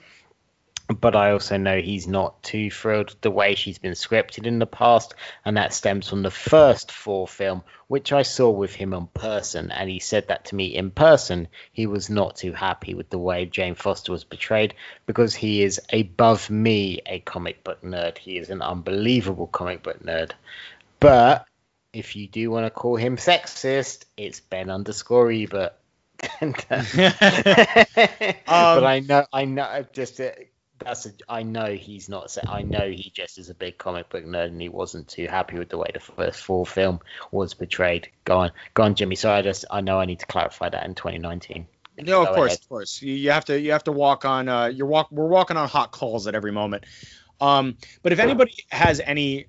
But I also know he's not too thrilled with the way she's been scripted in the past, and that stems from the first Thor film, which I saw with him in person, and he said that to me in person. He was not too happy with the way Jane Foster was portrayed because he is above me a comic book nerd. He is an unbelievable comic book nerd. But if you do want to call him sexist, it's Ben underscore Ebert. Uh, (laughs) (laughs) but I know, I know, just uh, that's a, I know he's not. I know he just is a big comic book nerd, and he wasn't too happy with the way the first Thor film was portrayed. Go on, go on, Jimmy. So I just, I know I need to clarify that in 2019. No, of Go course, ahead. of course. You, you have to you have to walk on uh you're walk we're walking on hot coals at every moment. Um but if anybody has any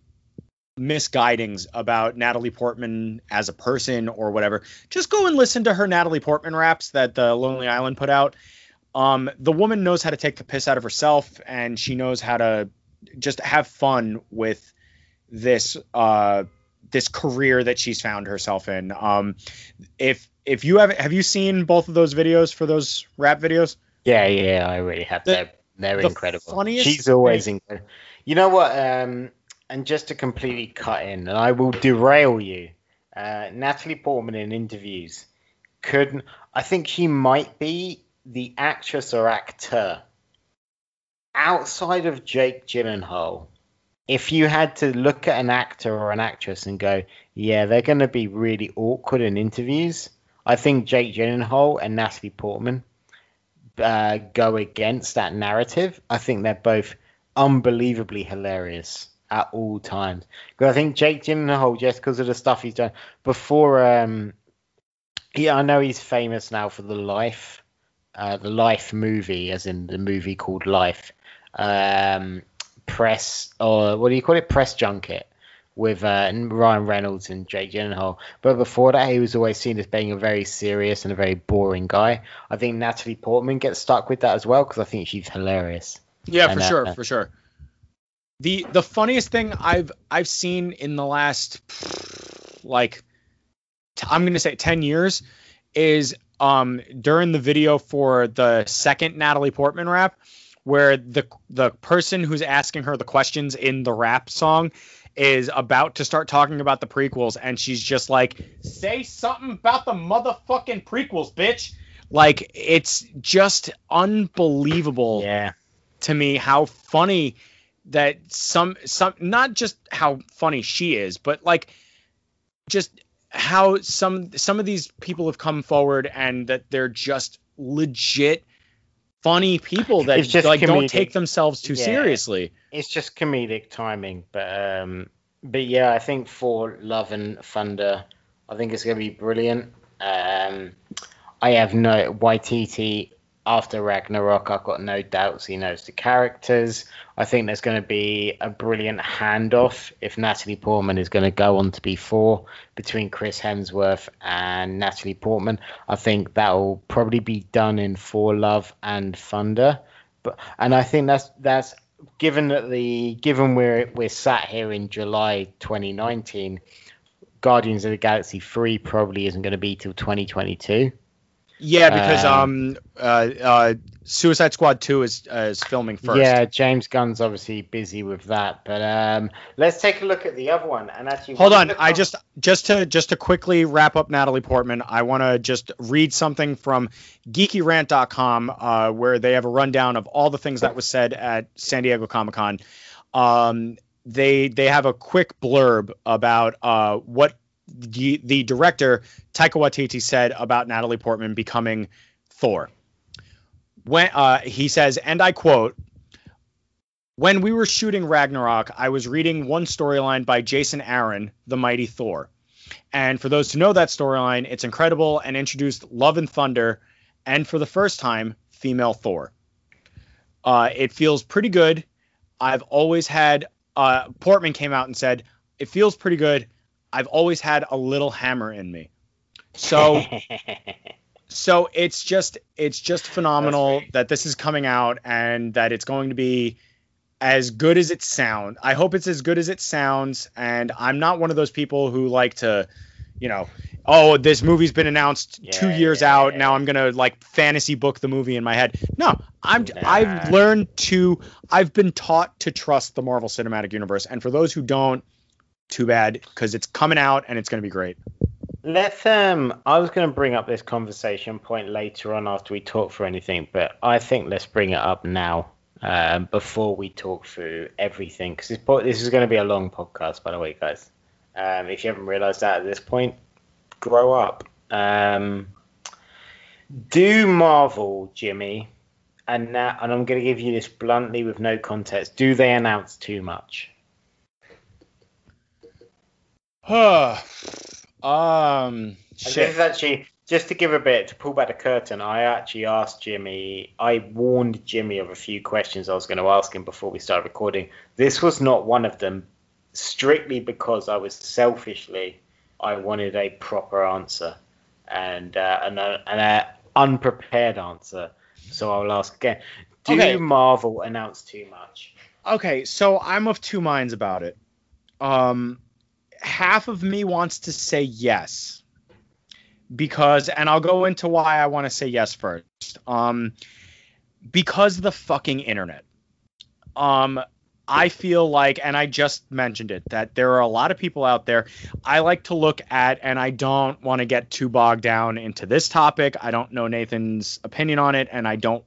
misguidings about Natalie Portman as a person or whatever, just go and listen to her Natalie Portman raps that the Lonely Island put out. Um the woman knows how to take the piss out of herself and she knows how to just have fun with this uh this career that she's found herself in. Um if if you have have you seen both of those videos for those rap videos? Yeah, yeah, I really have. The- They're, they're the incredible. funniest She's always incredible. You know what? Um, and just to completely cut in, and I will derail you. Uh, Natalie Portman in interviews couldn't. I think she might be the actress or actor outside of Jake Gyllenhaal. If you had to look at an actor or an actress and go, yeah, they're going to be really awkward in interviews, I think Jake Gyllenhaal and Natalie Portman uh, go against that narrative. I think they're both unbelievably hilarious at all times. Because I think Jake Gyllenhaal, just because of the stuff he's done before, um, yeah, I know he's famous now for the Life, uh, the Life movie, as in the movie called Life. Um, press or what do you call it? Press junket with uh, Ryan Reynolds and Jake Gyllenhaal. But before that, he was always seen as being a very serious and a very boring guy. I think Natalie Portman gets stuck with that as well because I think she's hilarious. Yeah, And, for uh, sure, for sure. The the funniest thing I've I've seen in the last like I'm gonna say ten years is um during the video for the second Natalie Portman rap where the the person who's asking her the questions in the rap song is about to start talking about the prequels and she's just like say something about the motherfucking prequels bitch like it's just unbelievable Yeah. to me how funny that some some not just how funny she is, but like just how some some of these people have come forward and that they're just legit funny people that like don't take themselves too Yeah. seriously. It's just comedic timing, but um, but yeah, I think for Love and Thunder, I think it's going to be brilliant. Um, I have no Waititi after Ragnarok. I've got no doubts he knows the characters. I think there's going to be a brilliant handoff if Natalie Portman is going to go on to be Thor between Chris Hemsworth and Natalie Portman. I think that will probably be done in Thor Love and Thunder. But and I think that's that's given that the given we're we're sat here in July 2019, Guardians of the Galaxy 3 probably isn't going to be till 2022. Yeah, because Um, um uh uh Suicide Squad 2 is uh, is filming first. Yeah, James Gunn's obviously busy with that, but um, let's take a look at the other one. And actually, Hold on, I just just to just to quickly wrap up Natalie Portman, I want to just read something from geektyrant.com uh, where they have a rundown of all the things that was said at San Diego Comic-Con. Um, they they have a quick blurb about uh, what the, director Taika Waititi said about Natalie Portman becoming Thor. When uh, he says, and I quote, when we were shooting Ragnarok, I was reading one storyline by Jason Aaron, The Mighty Thor. And for those who know that storyline, it's incredible and introduced Love and Thunder, and for the first time, female Thor. Uh, it feels pretty good. I've always had, uh, Portman came out and said, it feels pretty good. I've always had a little hammer in me. So (laughs) so it's just it's just phenomenal that this is coming out and that it's going to be as good as it sounds. I hope it's as good as it sounds and I'm not one of those people who like to, you know, oh, this movie's been announced 2 years yeah, out, yeah. now I'm going to like fantasy book the movie in my head. No, I'm Nah. I've learned to I've been taught to trust the Marvel Cinematic Universe and for those who don't too bad cuz it's coming out and it's going to be great. Let's um I was going to bring up this conversation point later on after we talk for anything, but I think let's bring it up now um, before we talk through everything because this, this is going to be a long podcast, by the way, guys. Um, if you haven't realized that at this point, grow up. Um, do Marvel, Jimmy, and now, and I'm going to give you this bluntly with no context. Do they announce too much? (sighs) um This shit. is actually just to give a bit to pull back the curtain. I actually asked Jimmy. I warned Jimmy of a few questions I was going to ask him before we started recording. This was not one of them, strictly because I was selfishly I wanted a proper answer and uh, an, uh, an uh, unprepared answer. So I'll ask again. Do Okay. Marvel announce too much? Okay, so I'm of two minds about it. Um, half of me wants to say yes because, and I'll go into why I want to say yes first. Um, because the fucking internet. Um, I feel like, and I just mentioned it, that there are a lot of people out there I like to look at, and I don't want to get too bogged down into this topic. I don't know Nathan's opinion on it, and I don't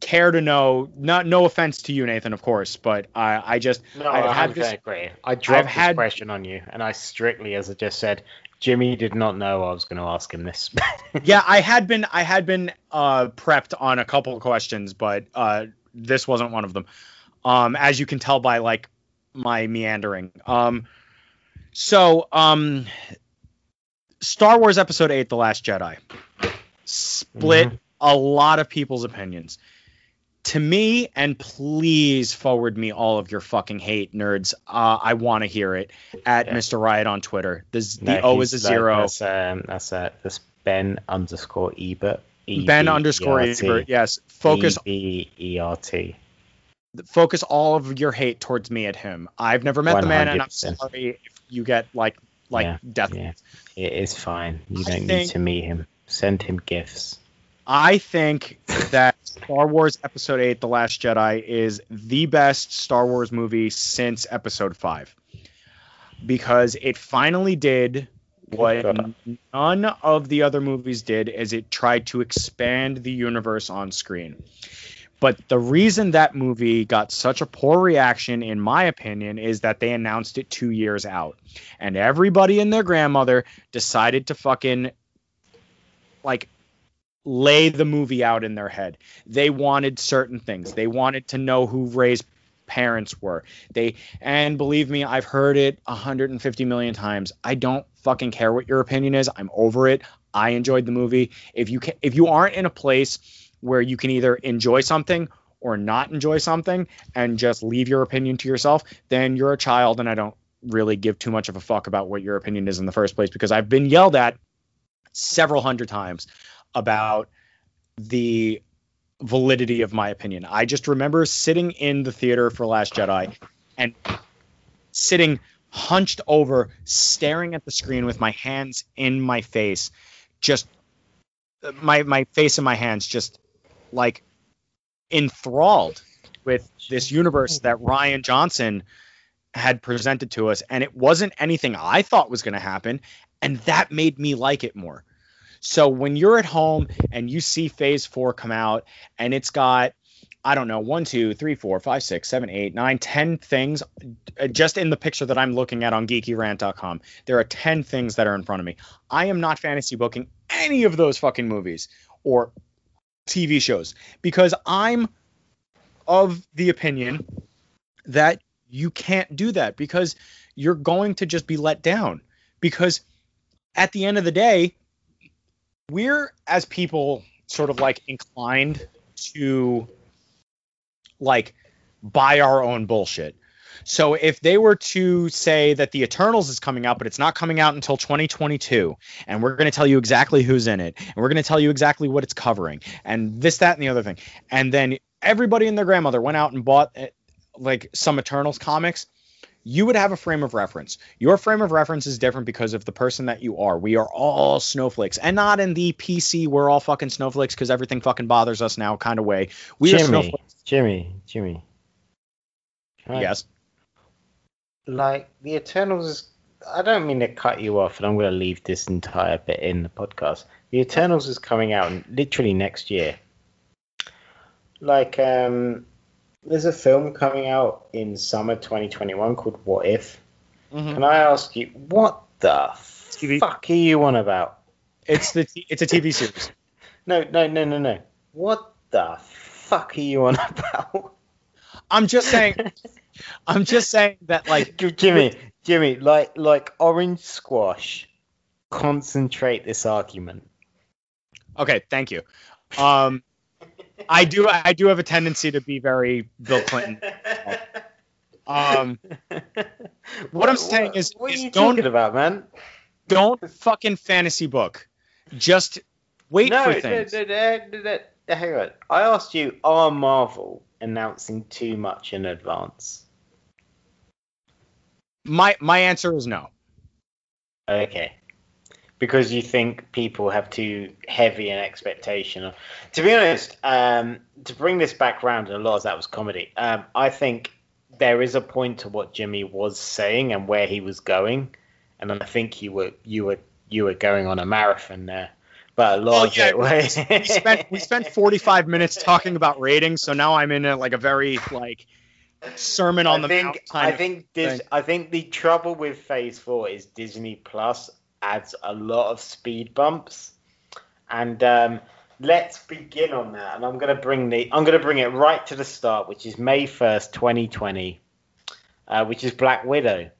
care to know. Not no offense to you, Nathan, of course, but I, I just No, I've had this. agree. I dropped this had- question on you, and I strictly, as I just said, Jimmy did not know I was going to ask him this. (laughs) Yeah, I had been I had been uh, prepped on a couple of questions, but uh, this wasn't one of them. Um, as you can tell by like my meandering. Um, so um, Star Wars Episode Eight: The Last Jedi split Mhm. a lot of people's opinions. To me, and please forward me all of your fucking hate, nerds. Uh, I want to hear it at Yeah. Mr. Riot on Twitter. The, z- the O is a like- zero. That's um, that's uh, that's Ben underscore Ebert. Ben underscore. Ebert. Yes. Focus. E E R T. focus all of your hate towards me at him. I've never met the man, and I'm sorry if you get like like Yeah, death. yeah. It is fine. You I don't need to meet him. Send him gifts. I think that Star Wars Episode 8 The Last Jedi is the best Star Wars movie since Episode 5. Because it finally did what none of the other movies did is it tried to expand the universe on screen. But the reason that movie got such a poor reaction, in my opinion, is that they announced it two years out. And everybody and their grandmother decided to fucking like lay the movie out in their head. They wanted certain things. They wanted to know who Rey's parents were. They and believe me, I've heard it 150 million times. I don't fucking care what your opinion is. I'm over it. I enjoyed the movie. If you can if you aren't in a place where you can either enjoy something or not enjoy something and just leave your opinion to yourself, then you're a child and I don't really give too much of a fuck about what your opinion is in the first place because I've been yelled at several hundred times about the validity of my opinion. I just remember sitting in the theater for Last Jedi and sitting hunched over, staring at the screen with my hands in my face, just my my face in my hands, just like enthralled with this universe that Rian Johnson had presented to us, and it wasn't anything I thought was going to happen, and that made me like it more. So when you're at home and you see Phase Four come out, and it's got I don't know, one, two, three, four, five, six, seven, eight, nine, ten things. uh, Just in the picture that I'm looking at on geektyrant.com, there are ten things that are in front of me. I am not fantasy booking any of those fucking movies or TV shows because I'm of the opinion that you can't do that because you're going to just be let down. Because at the end of the day, we're as people sort of like inclined to like buy our own bullshit. So if they were to say that the Eternals is coming out, but it's not coming out until 2022, and we're going to tell you exactly who's in it, and we're going to tell you exactly what it's covering, and this, that, and the other thing, and then everybody and their grandmother went out and bought eh, like some Eternals comics, you would have a frame of reference. Your frame of reference is different because of the person that you are. We are all snowflakes, and not in the PC we're all fucking snowflakes because everything fucking bothers us now kind of way. We are Jimmy, snowflakes. Jimmy, Jimmy. Can I- Yes. Like the Eternals is. I don't mean to cut you off, and I'm going to leave this entire bit in the podcast. The Eternals is coming out literally next year. Like, um, there's a film coming out in summer 2021 called What If. Mhm. Can I ask you, what the TV. fuck are you on about? It's the t- it's a TV series. No, no, no, no, no. What the fuck are you on (laughs) about? I'm just saying. I'm just saying that like (laughs) Jimmy, Jimmy, like like orange squash. Concentrate this argument. okay, thank you. Um, I do I do have a tendency to be very Bill Clinton. Um, What I'm saying is- what is don't- about, man? don't fucking fantasy book. Just wait no, for things. no, no, no, hang on. I asked you, are Marvel announcing too much in advance? My my answer is no. Okay. Because you think people have too heavy an expectation. To be honest, um, to bring this back round, and a lot of that was comedy. Um, I think there is a point to what Jimmy was saying and where he was going, and I think you were you were you were going on a marathon there. But a lot of yeah, it was. we spent we spent (laughs) 45 minutes talking about ratings, so now I'm in a, like a very like sermon on I the think I think Dis- I think the trouble with Phase Four is Disney Plus adds a lot of speed bumps, and um, let's begin on that. And I'm gonna bring the I'm gonna bring it right to the start, which is May first, 2020, uh, which is Black Widow.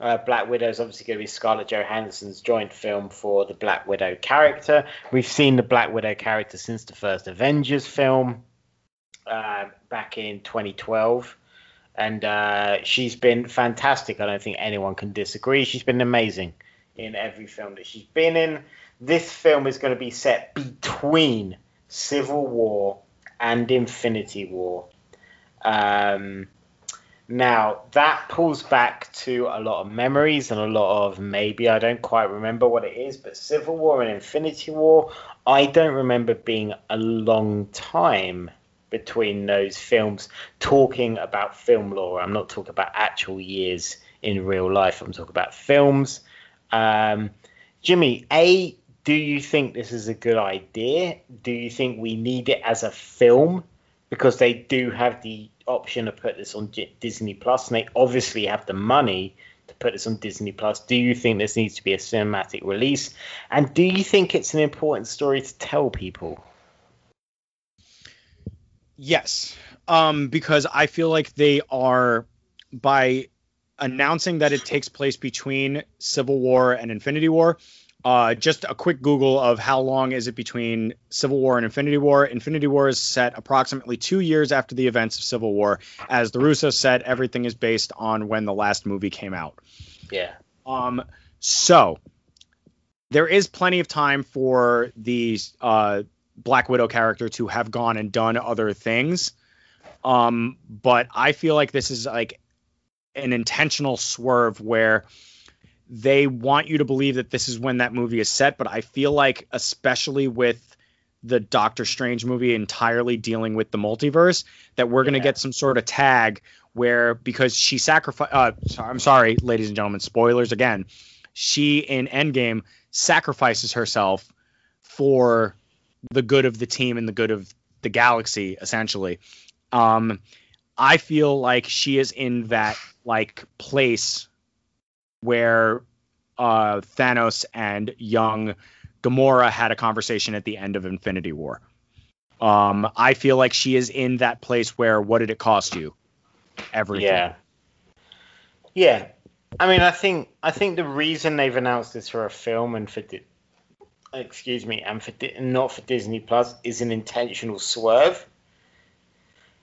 Uh, Black Widow is obviously going to be Scarlett Johansson's joint film for the Black Widow character. We've seen the Black Widow character since the first Avengers film uh, back in 2012 and uh, she's been fantastic. I don't think anyone can disagree. She's been amazing in every film that she's been in. This film is going to be set between Civil War and Infinity War, Um, now that pulls back to a lot of memories and a lot of maybe I don't quite remember what it is, but Civil War and Infinity War, I don't remember being a long time between those films talking about film lore. I'm not talking about actual years in real life. I'm talking about films. Um, Jimmy, A, do you think this is a good idea? Do you think we need it as a film? Because they do have the option to put this on Disney Plus, and they obviously have the money to put this on Disney Plus. Do you think this needs to be a cinematic release? And do you think it's an important story to tell people? Yes, um, because I feel like they are by announcing that it takes place between Civil War and Infinity War. Uh, just a quick Google of how long is it between Civil War and Infinity War. Infinity War is set approximately two years after the events of Civil War. As the Russo said, everything is based on when the last movie came out. Yeah. Um. So there is plenty of time for the uh, Black Widow character to have gone and done other things. Um. But I feel like this is like an intentional swerve where they want you to believe that this is when that movie is set, but I feel like especially with the Doctor Strange movie entirely dealing with the multiverse that we're going to get some sort of tag where because she sacrificed uh sorry, I'm sorry ladies and gentlemen spoilers again. She in Endgame sacrifices herself for the good of the team and the good of the galaxy essentially. Um I feel like she is in that like place where uh, Thanos and young Gamora had a conversation at the end of Infinity War. Um, I feel like she is in that place where what did it cost you? Everything. Yeah. Yeah. I mean, I think I think the reason they've announced this for a film and for Di- excuse me, and for Di- not for Disney Plus is an intentional swerve,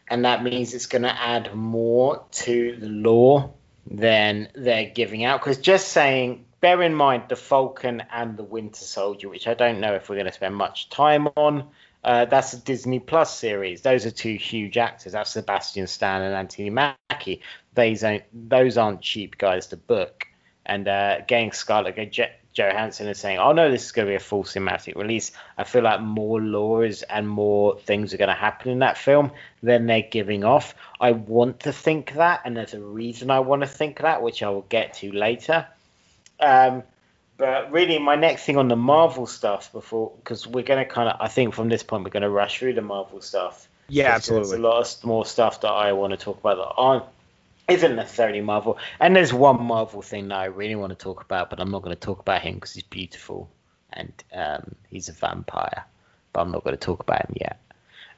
and that means it's going to add more to the lore than they're giving out. Because just saying, bear in mind the Falcon and the Winter Soldier, which I don't know if we're going to spend much time on. Uh, that's a Disney Plus series. Those are two huge actors. That's Sebastian Stan and Anthony Mackie. Those aren't, those aren't cheap guys to book. And uh, getting Scarlett Johansson is saying, "Oh no, this is going to be a full cinematic release." I feel like more laws and more things are going to happen in that film than they're giving off. I want to think that, and there's a reason I want to think that, which I will get to later. Um, but really, my next thing on the Marvel stuff before, because we're going to kind of, I think from this point we're going to rush through the Marvel stuff. Yeah, absolutely. There's a lot of more stuff that I want to talk about that aren't isn't necessarily Marvel. And there's one Marvel thing that I really want to talk about, but I'm not going to talk about him because he's beautiful and um, he's a vampire. But I'm not going to talk about him yet.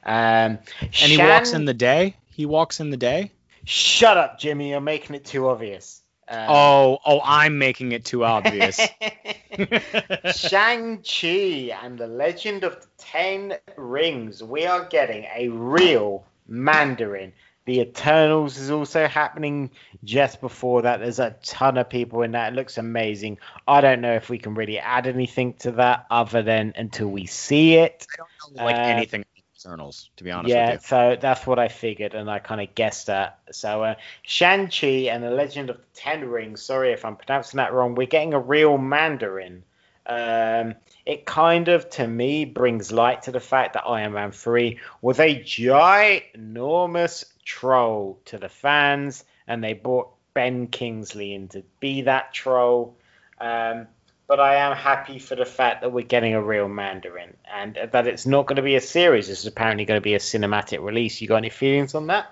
Um, and Shan... he walks in the day. He walks in the day. Shut up, Jimmy. You're making it too obvious. Um, oh, oh, I'm making it too obvious. (laughs) Shang-Chi and the Legend of the Ten Rings. We are getting a real Mandarin. The Eternals is also happening just before that. There's a ton of people in that. It looks amazing. I don't know if we can really add anything to that other than until we see it. I don't know like uh, anything Eternals, to be honest. Yeah, so that's what I figured, and I kind of guessed that. So uh, Shang-Chi and the Legend of the Ten Rings. Sorry if I'm pronouncing that wrong. We're getting a real Mandarin. Um, it kind of, to me, brings light to the fact that Iron Man 3 was a ginormous troll to the fans, and they brought Ben Kingsley in to be that troll. Um, but I am happy for the fact that we're getting a real Mandarin and that it's not going to be a series. Is apparently going to be a cinematic release. You got any feelings on that?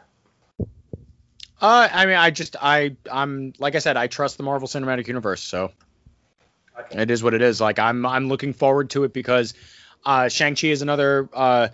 Uh, I mean, I just, I, I'm, like I said, I trust the Marvel Cinematic Universe, so okay. it is what it is. Like, I'm, I'm looking forward to it because uh, Shang Chi is another, uh,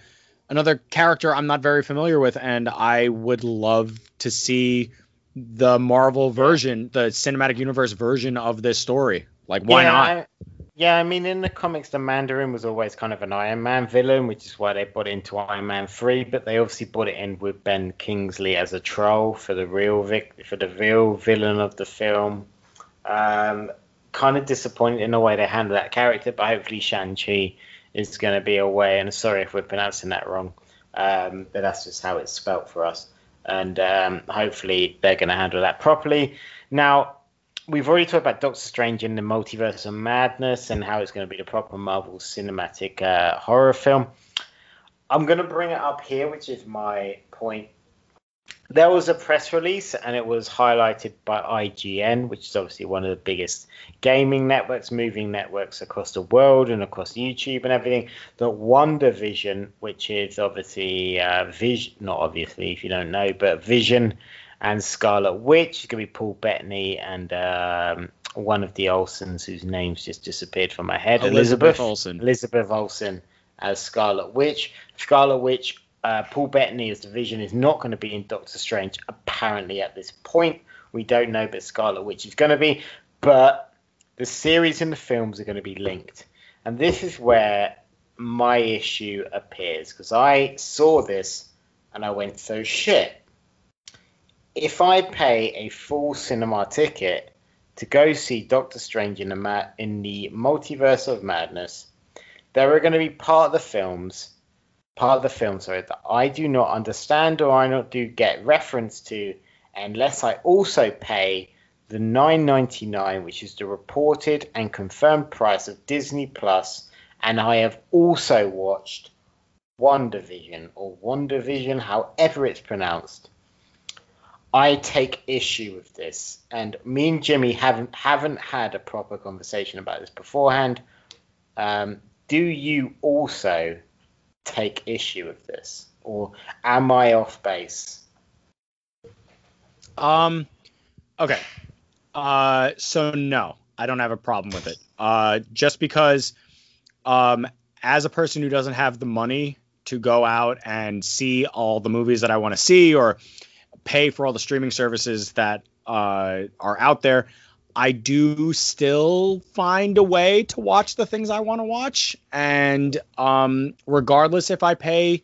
another character I'm not very familiar with, and I would love to see the Marvel version, the cinematic universe version of this story. Like, why yeah, not? I, yeah, I mean, in the comics, the Mandarin was always kind of an Iron Man villain, which is why they put it into Iron Man three. But they obviously put it in with Ben Kingsley as a troll for the real vic- for the real villain of the film. Um, kind of disappointed in the way they handled that character, but hopefully Shang Chi is going to be away. And sorry if we're pronouncing that wrong, um, but that's just how it's spelt for us. and um, hopefully they're going to handle that properly. Now, we've already talked about Doctor Strange in the Multiverse of Madness and how it's going to be the proper Marvel cinematic uh, horror film. I'm going to bring it up here, which is my point there was a press release and it was highlighted by IGN, which is obviously one of the biggest gaming networks, moving networks across the world and across YouTube and everything. That Vision, which is obviously uh, Vision, not obviously if you don't know, but Vision and Scarlet Witch is going to be Paul Bettany and um, one of the Olsens whose names just disappeared from my head. Elizabeth, Elizabeth Olsen. Elizabeth Olsen as Scarlet Witch. Scarlet Witch uh, Paul Bettany as the Vision is not going to be in Doctor Strange. Apparently, at this point, we don't know, but Scarlet Witch is going to be. But the series and the films are going to be linked, and this is where my issue appears because I saw this and I went, so shit. If I pay a full cinema ticket to go see Doctor Strange in the ma- in the multiverse of madness, there are going to be part of the films part of the film, sorry, that I do not understand or I not do get reference to unless I also pay the 9.99, which is the reported and confirmed price of Disney Plus, and I have also watched WandaVision or WandaVision, however it's pronounced. I take issue with this, and me and Jimmy haven't haven't had a proper conversation about this beforehand. Um, do you also take issue with this, or am I off base? Um, okay. Uh, so no, I don't have a problem with it. Uh, just because, um, as a person who doesn't have the money to go out and see all the movies that I want to see or pay for all the streaming services that uh, are out there, I do still find a way to watch the things I want to watch, and um, regardless if I pay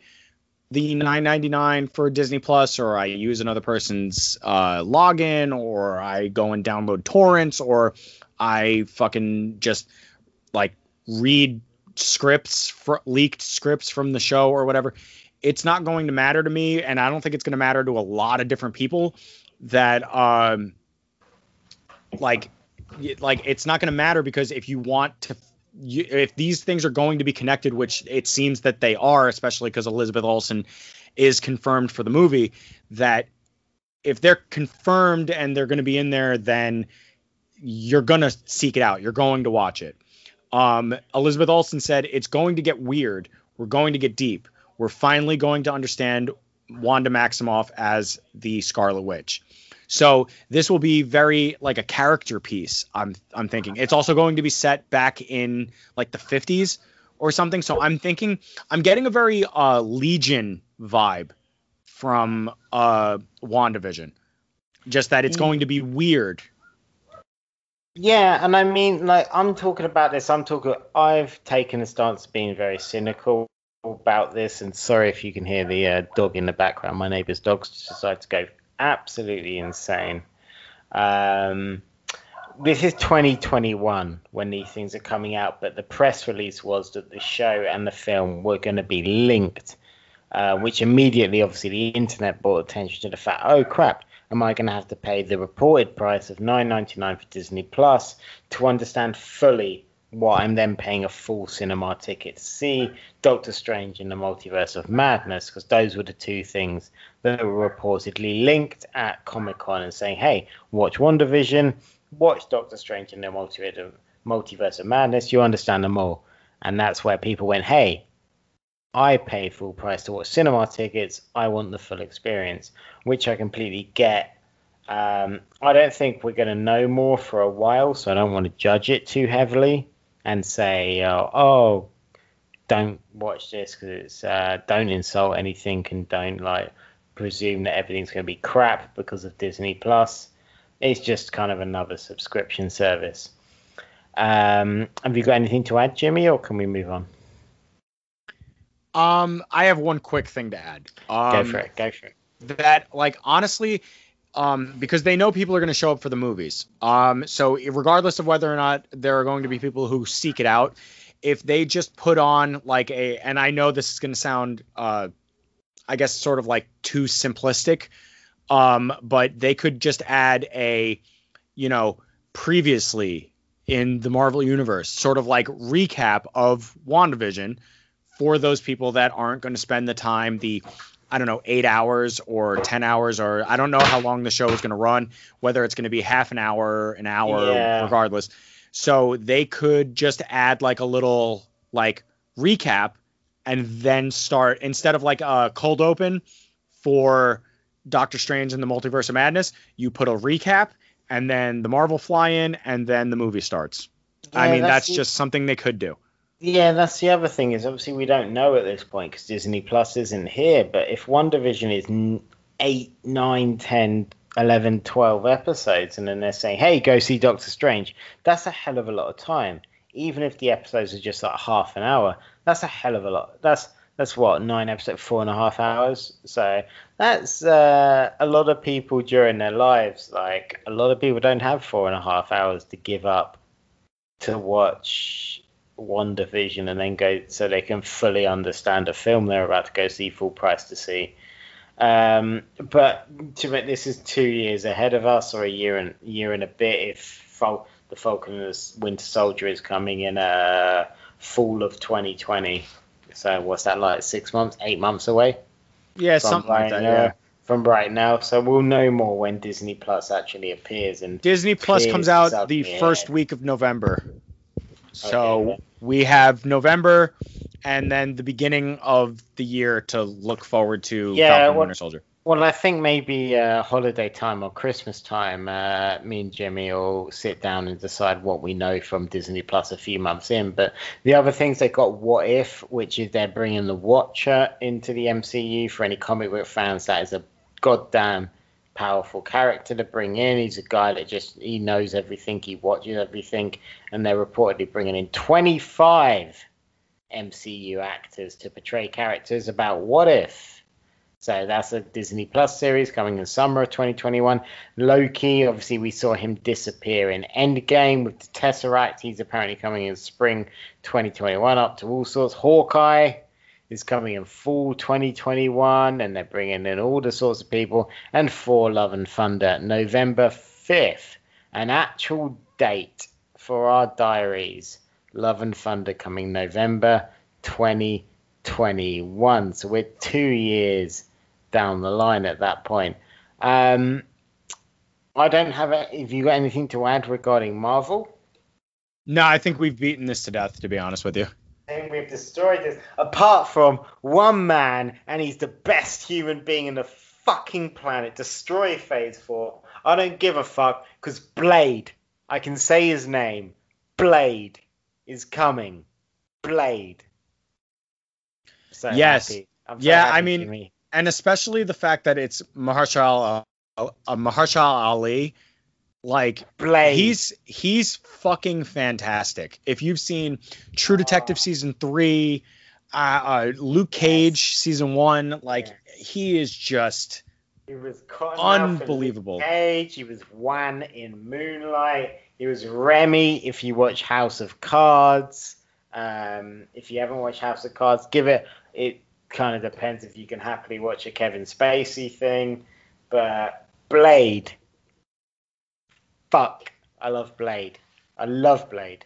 the 9.99 for Disney Plus, or I use another person's uh, login, or I go and download torrents, or I fucking just like read scripts, for, leaked scripts from the show or whatever. It's not going to matter to me, and I don't think it's going to matter to a lot of different people that um like like it's not going to matter because if you want to you, if these things are going to be connected which it seems that they are especially because elizabeth olsen is confirmed for the movie that if they're confirmed and they're going to be in there then you're going to seek it out. You're going to watch it. Um, elizabeth olsen said it's going to get weird. We're going to get deep. We're finally going to understand wanda maximoff as the scarlet witch so this will be very like a character piece. I'm I'm thinking it's also going to be set back in like the 50s or something. So I'm thinking I'm getting a very uh, Legion vibe from uh, WandaVision. Just that it's going to be weird. Yeah, and I mean, like, I'm talking about this. I'm talking. I've taken a stance of being very cynical about this, and sorry if you can hear the uh, dog in the background. My neighbour's dogs decided to go absolutely insane. Um, this is 2021 when these things are coming out, but the press release was that the show and the film were going to be linked, uh, which immediately, obviously, the internet brought attention to the fact, oh crap, am I going to have to pay the reported price of 9.99 for Disney Plus to understand fully what I'm then paying a full cinema ticket to see Doctor Strange in the Multiverse of Madness, because those were the two things that were reportedly linked at Comic Con and saying, hey, watch WandaVision, watch Doctor Strange in the Multiverse of Madness, you understand them all. And that's where people went, hey, I paid full price to watch cinema tickets, I want the full experience, which I completely get. Um, I don't think we're going to know more for a while, so I don't want to judge it too heavily and say, uh, oh, don't watch this because it's uh, don't insult anything and don't like presume that everything's going to be crap because of Disney Plus. It's just kind of another subscription service. Um, have you got anything to add, Jimmy, or can we move on? Um, I have one quick thing to add. Um, go for it. Go for it. That, like, honestly, um, because they know people are going to show up for the movies. Um, so regardless of whether or not there are going to be people who seek it out, if they just put on like a, and I know this is going to sound, uh, I guess, sort of like too simplistic, Um, but they could just add a, you know, previously in the Marvel universe, sort of like recap of WandaVision for those people that aren't going to spend the time, the I don't know, eight hours or 10 hours, or I don't know how long the show is going to run, whether it's going to be half an hour, an hour, Yeah. regardless. So they could just add like a little like recap and then start instead of like a cold open for Doctor Strange and the Multiverse of Madness, you put a recap and then the Marvel fly in and then the movie starts. I mean, that's, the- just something they could do. Yeah, that's the other thing is obviously we don't know at this point because Disney Plus isn't here. But if WandaVision is 8, 9, 10, 11, 12 episodes, and then they're saying, hey, go see Doctor Strange, that's a hell of a lot of time. Even if the episodes are just like half an hour, that's a hell of a lot. That's that's what nine episodes, four and a half hours. So that's uh, a lot of people during their lives. Like a lot of people don't have four and a half hours to give up to watch WandaVision and then go so they can fully understand a film they're about to go see full price to see. Um, but to this is two years ahead of us, or a year and year and a bit. If Fal- the Falcon and the Winter Soldier is coming in uh, fall of 2020, so what's that like? Six months, eight months away Yeah, from something like right that. now. Yeah. From right now, so we'll know more when Disney Plus actually appears. And Disney Plus comes out the the first week of November. So Okay. We have November and then the beginning of the year to look forward to Yeah, Falcon what- Winter Soldier. Well, I think maybe uh, holiday time or Christmas time, uh, me and Jimmy will sit down and decide what we know from Disney Plus a few months in. But the other things they got What If, which is they're bringing the Watcher into the MCU for any comic book fans. That is a goddamn powerful character to bring in. He's a guy that just he knows everything, he watches everything, and they're reportedly bringing in 25 MCU actors to portray characters about What If. So that's a Disney Plus series coming in summer of 2021. Loki, obviously, we saw him disappear in Endgame with the Tesseract. He's apparently coming in spring 2021, up to all sorts. Hawkeye is coming in fall 2021, and they're bringing in all the sorts of people. And Thor Love and Thunder, November 5th, an actual date for our diaries. Love and Thunder coming November 2021. So we're two years down the line at that point. Um, I don't have. If you got anything to add regarding Marvel, No, I think we've beaten this to death, to be honest with you. We've destroyed this. Apart from one man, and he's the best human being in the fucking planet. Destroy Phase Four. I don't give a fuck because Blade. I can say his name. Blade is coming. Blade. So Yes. happy. I'm so Yeah, I mean- me. And especially the fact that it's Mahershala, uh, uh, Mahershala Ali. Like Blade. he's he's fucking fantastic. If you've seen True Detective Ah. season three, uh, uh, Luke Cage season one, like he is just He was Unbelievable. Cage. He was one in Moonlight. He was Remy. If you watch House of Cards, um, if you haven't watched House of Cards, give it. It kind of depends if you can happily watch a Kevin Spacey thing, but Blade. Fuck, I love Blade. I love Blade.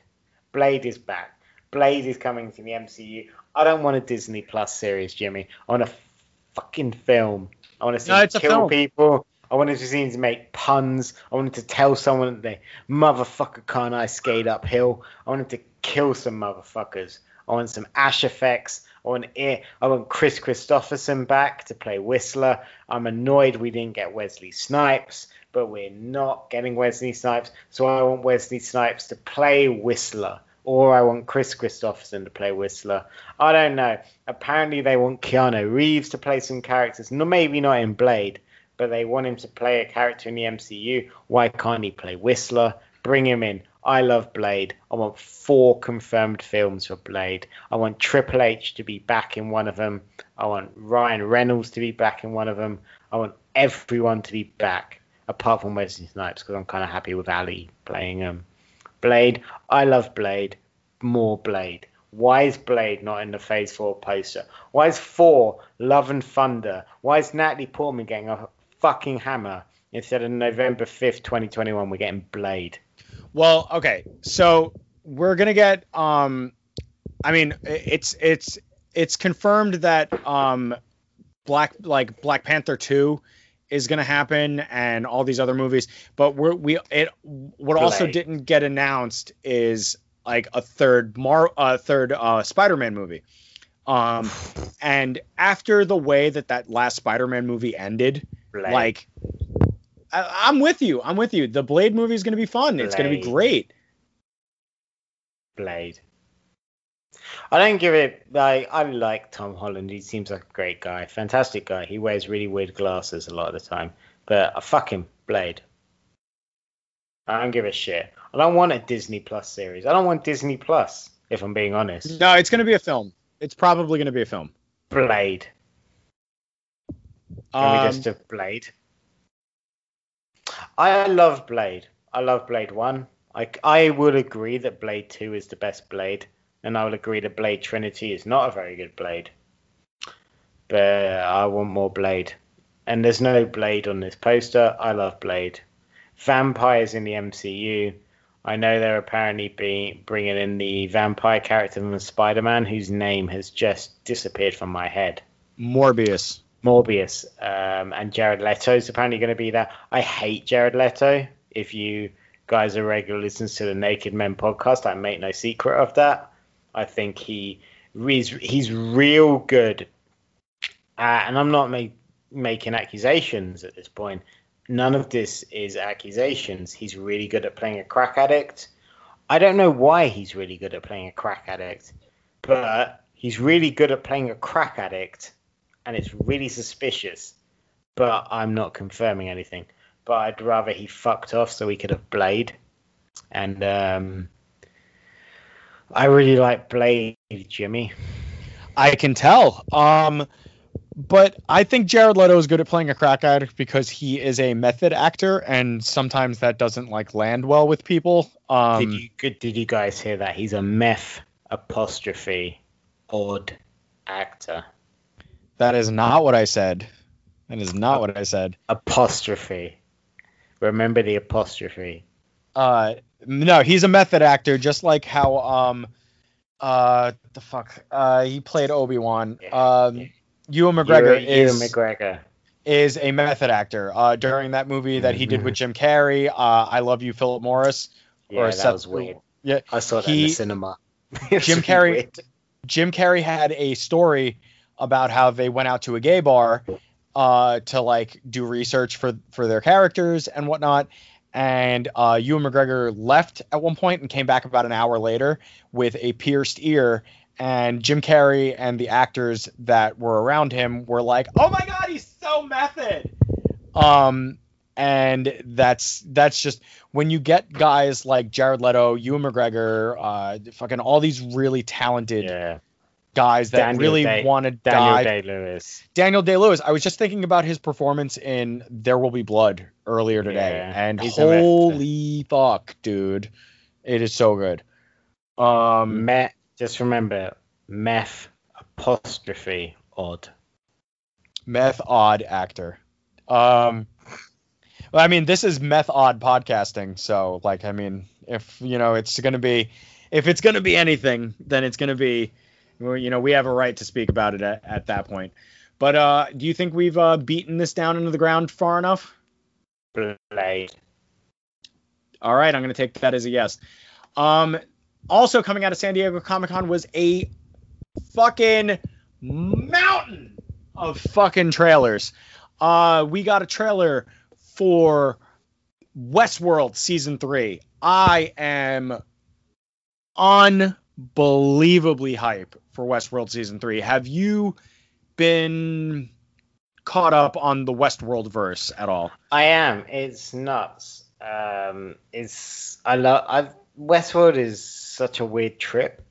Blade is back. Blade is coming to the MCU. I don't want a Disney Plus series, Jimmy. I want a fucking film. I want to see No, him it's a kill film. people. I wanted to see him make puns. I wanted to tell someone that they motherfucker can't I skate uphill. I wanted to kill some motherfuckers. I want some ash effects. I want it. I want Kris Kristofferson back to play Whistler. I'm annoyed we didn't get Wesley Snipes, but we're not getting Wesley Snipes. So I want Wesley Snipes to play Whistler, or I want Kris Kristofferson to play Whistler. I don't know. Apparently they want Keanu Reeves to play some characters. No, maybe not in Blade, but they want him to play a character in the MCU. Why can't he play Whistler? Bring him in. I love Blade. I want four confirmed films for Blade. I want Triple H to be back in one of them. I want Ryan Reynolds to be back in one of them. I want everyone to be back, apart from Wesley Snipes, because I'm kind of happy with Ali playing him. Blade. I love Blade. More Blade. Why is Blade not in the Phase Thor poster? Why is 4 Love and Thunder? Why is Natalie Portman getting a fucking hammer. Instead of November 5th, 2021, we're getting Blade. Well, okay, so we're gonna get. Um, I mean, it's it's it's confirmed that um, Black like Black Panther two is gonna happen and all these other movies, but we're we it what also didn't get announced is like a third Mar a third uh, Spider-Man movie. Um, (sighs) and after the way that that last Spider-Man movie ended, Blade. like I, I'm with you. I'm with you. The Blade movie is going to be fun. It's going to be great. Blade. I don't give it like I like Tom Holland. He seems like a great guy, fantastic guy. He wears really weird glasses a lot of the time, but I fuck him, Blade. I don't give a shit. I don't want a Disney Plus series. I don't want Disney Plus, if I'm being honest. No, it's going to be a film. It's probably going to be a film. Blade. Can we Um, just have Blade? I love Blade. I love Blade 1. I, I would agree that Blade 2 is the best Blade, and I will agree that Blade Trinity is not a very good Blade. But I want more Blade. And there's no Blade on this poster. I love Blade. Vampires in the MCU. I know they're apparently being, bringing in the vampire character from Spider Man, whose name has just disappeared from my head. Morbius. Morbius um, and Jared Leto is apparently going to be there. I hate Jared Leto. If you guys are regular listeners to the Naked Men podcast, I make no secret of that. I think he he's, he's real good. And I'm not make, making accusations at this point. None of this is accusations. He's really good at playing a crack addict. I don't know why he's really good at playing a crack addict, but he's really good at playing a crack addict and it's really suspicious. But I'm not confirming anything. But I'd rather he fucked off so we could have Blade. And um, I really like Blade, Jimmy. I can tell. Um, but I think Jared Leto is good at playing a crack addict because he is a method actor, and sometimes that doesn't like land well with people. Um, did you good? Did you guys hear that? He's a meth apostrophe odd actor. that is not what I said. That is not what I said. Apostrophe. Remember the apostrophe. Uh, no, he's a method actor, just like how um, uh, the fuck, uh, he played Obi Wan. Um, yeah. Ewan McGregor Ewan- is Ewan McGregor. is a method actor. Uh, during that movie that he did with Jim Carrey, uh, I Love You, Philip Morris, Yeah, or that Seth- was weird. Yeah, I saw that in the cinema. (laughs) Jim Carrey- weird. Jim Carrey had a story about how they went out to a gay bar uh, to like do research for for their characters and whatnot. And uh, Ewan McGregor left at one point and came back about an hour later with a pierced ear. And Jim Carrey and the actors that were around him were like, "Oh my God, he's so method." Um, and that's that's just when you get guys like Jared Leto, Ewan McGregor, uh, fucking all these really talented Yeah. Guys that Daniel really Day- want to die. Daniel. Day Lewis. Daniel Day Lewis. I was just thinking about his performance in There Will Be Blood earlier today, Yeah, and he's a meth- holy fuck, dude, it is so good. Um. Just remember, meth apostrophe odd. meth odd actor. Um, well, I mean, this is meth odd podcasting, so like, I mean, if you know, it's gonna be, if it's gonna be anything, then it's gonna be, well, you know, we have a right to speak about it at, at that point. But uh, do you think we've uh, beaten this down into the ground far enough? Blade. All right, I'm going to take that as a yes. Um, also coming out of San Diego Comic Con was a fucking mountain of fucking trailers. Uh, we got a trailer for Westworld season three. I am unbelievably hype for Westworld season three. Have you been caught up on the Westworld verse at all? I am. It's nuts. Um, it's I love. I Westworld is such a weird trip.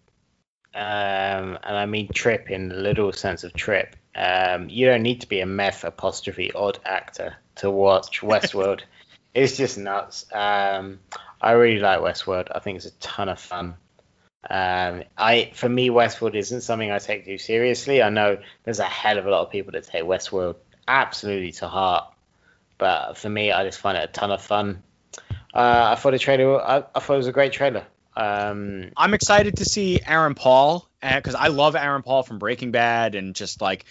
Um, and I mean trip in the literal sense of trip. Um, you don't need to be a meth apostrophe odd actor to watch (laughs) Westworld. it's just nuts. Um, I really like Westworld. I think it's a ton of fun. Um, I for me, Westworld isn't something I take too seriously. I know there's a hell of a lot of people that take Westworld absolutely to heart. but for me, I just find it a ton of fun. Uh, I thought the trailer. I, I, thought it was a great trailer. Um, I'm excited to see Aaron Paul because I love Aaron Paul from Breaking Bad and just like.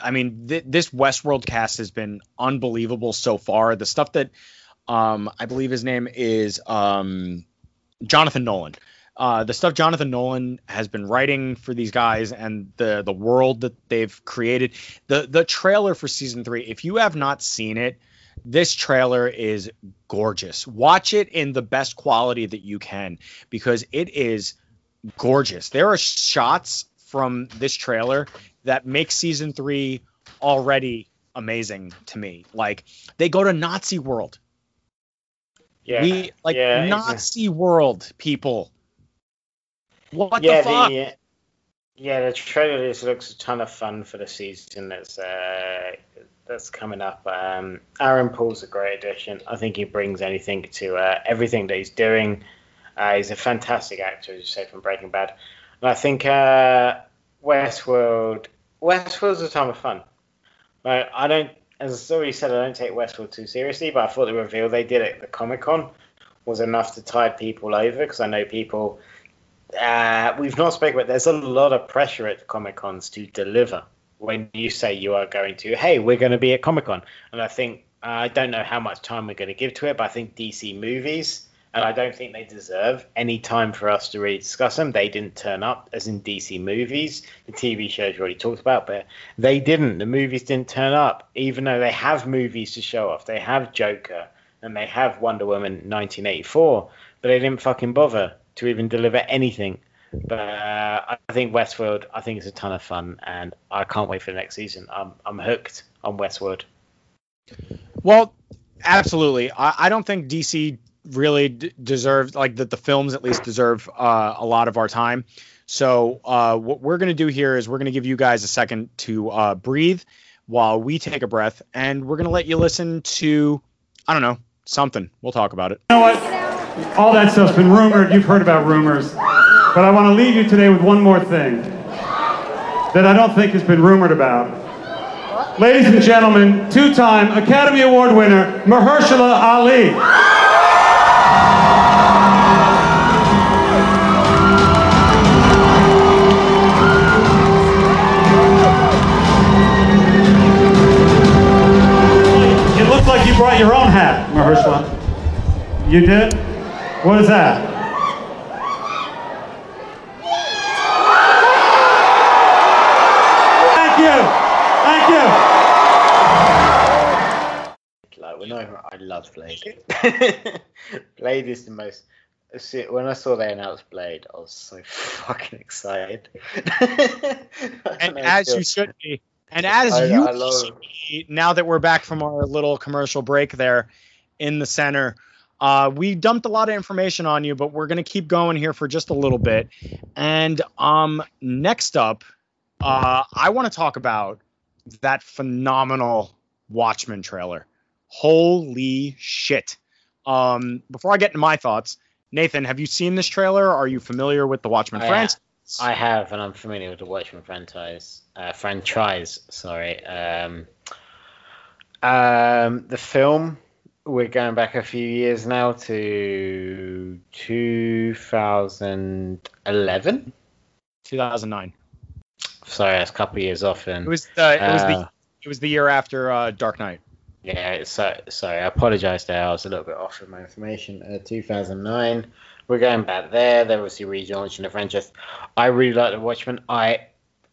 I mean, th- this Westworld cast has been unbelievable so far. The stuff that um, I believe his name is um, Jonathan Nolan. Uh, the stuff Jonathan Nolan has been writing for these guys and the the world that they've created. The the trailer for season three. If you have not seen it, this trailer is gorgeous. Watch it in the best quality that you can because it is gorgeous. There are shots from this trailer that make season three already amazing to me. Like they go to Nazi world. Yeah. We like yeah, Nazi world people. What yeah, the fuck? The, yeah, the trailer just looks a ton of fun for the season that's uh, that's coming up. Um, Aaron Paul's a great addition. I think he brings anything to uh, everything that he's doing. Uh, he's a fantastic actor, as you say, from Breaking Bad. And I think uh, Westworld, Westworld's a ton of fun. Like, I don't, as I already said, I don't take Westworld too seriously, but I thought the reveal they did at the Comic Con was enough to tide people over because I know people uh, we've not spoken about. There's a lot of pressure at Comic Cons to deliver. When you say you are going to, hey, we're going to be at Comic Con, and I think I don't know how much time we're going to give to it, but I think DC movies, and I don't think they deserve any time for us to really discuss them. They didn't turn up, as in DC movies. The TV shows we already talked about, but they didn't. The movies didn't turn up, even though they have movies to show off. They have Joker and they have Wonder Woman 1984, but they didn't fucking bother to even deliver anything. But uh, I think Westworld, I think it's a ton of fun, and I can't wait for the next season. I'm I'm hooked on Westworld. Well, absolutely. I, I don't think DC really d- deserves like that. The films at least deserve uh, a lot of our time. So uh, what we're gonna do here is we're gonna give you guys a second to uh, breathe while we take a breath, and we're gonna let you listen to I don't know something. We'll talk about it. You know what? All that stuff's been rumored. You've heard about rumors. But I want to leave you today with one more thing that I don't think has been rumored about. Ladies and gentlemen, two-time Academy Award winner, Mahershala Ali. It looks like you brought your own hat, Mahershala. You did? What is that? Thank you. Thank you. Like when I, I love Blade. (laughs) Blade is the most. See, When I saw they announced Blade, I was so fucking excited. (laughs) and as you should be. And as I, you I should be, now that we're back from our little commercial break there in the center, uh, we dumped a lot of information on you, but we're going to keep going here for just a little bit. And um, next up, uh, I want to talk about that phenomenal Watchmen trailer. Holy shit. Um, before I get into my thoughts, Nathan, have you seen this trailer? Are you familiar with the Watchmen franchise? I have, and I'm familiar with the Watchmen franchise. Uh, franchise, sorry. Um, um, the film we're going back a few years now to 2011 2009 sorry that's a couple of years off then. It was the it was the uh, it was the year after uh, dark knight. Yeah so sorry i apologize there. I was a little bit off with my information. Uh, 2009 we're going back there. There was the relaunch of the franchise i really like the watchmen. I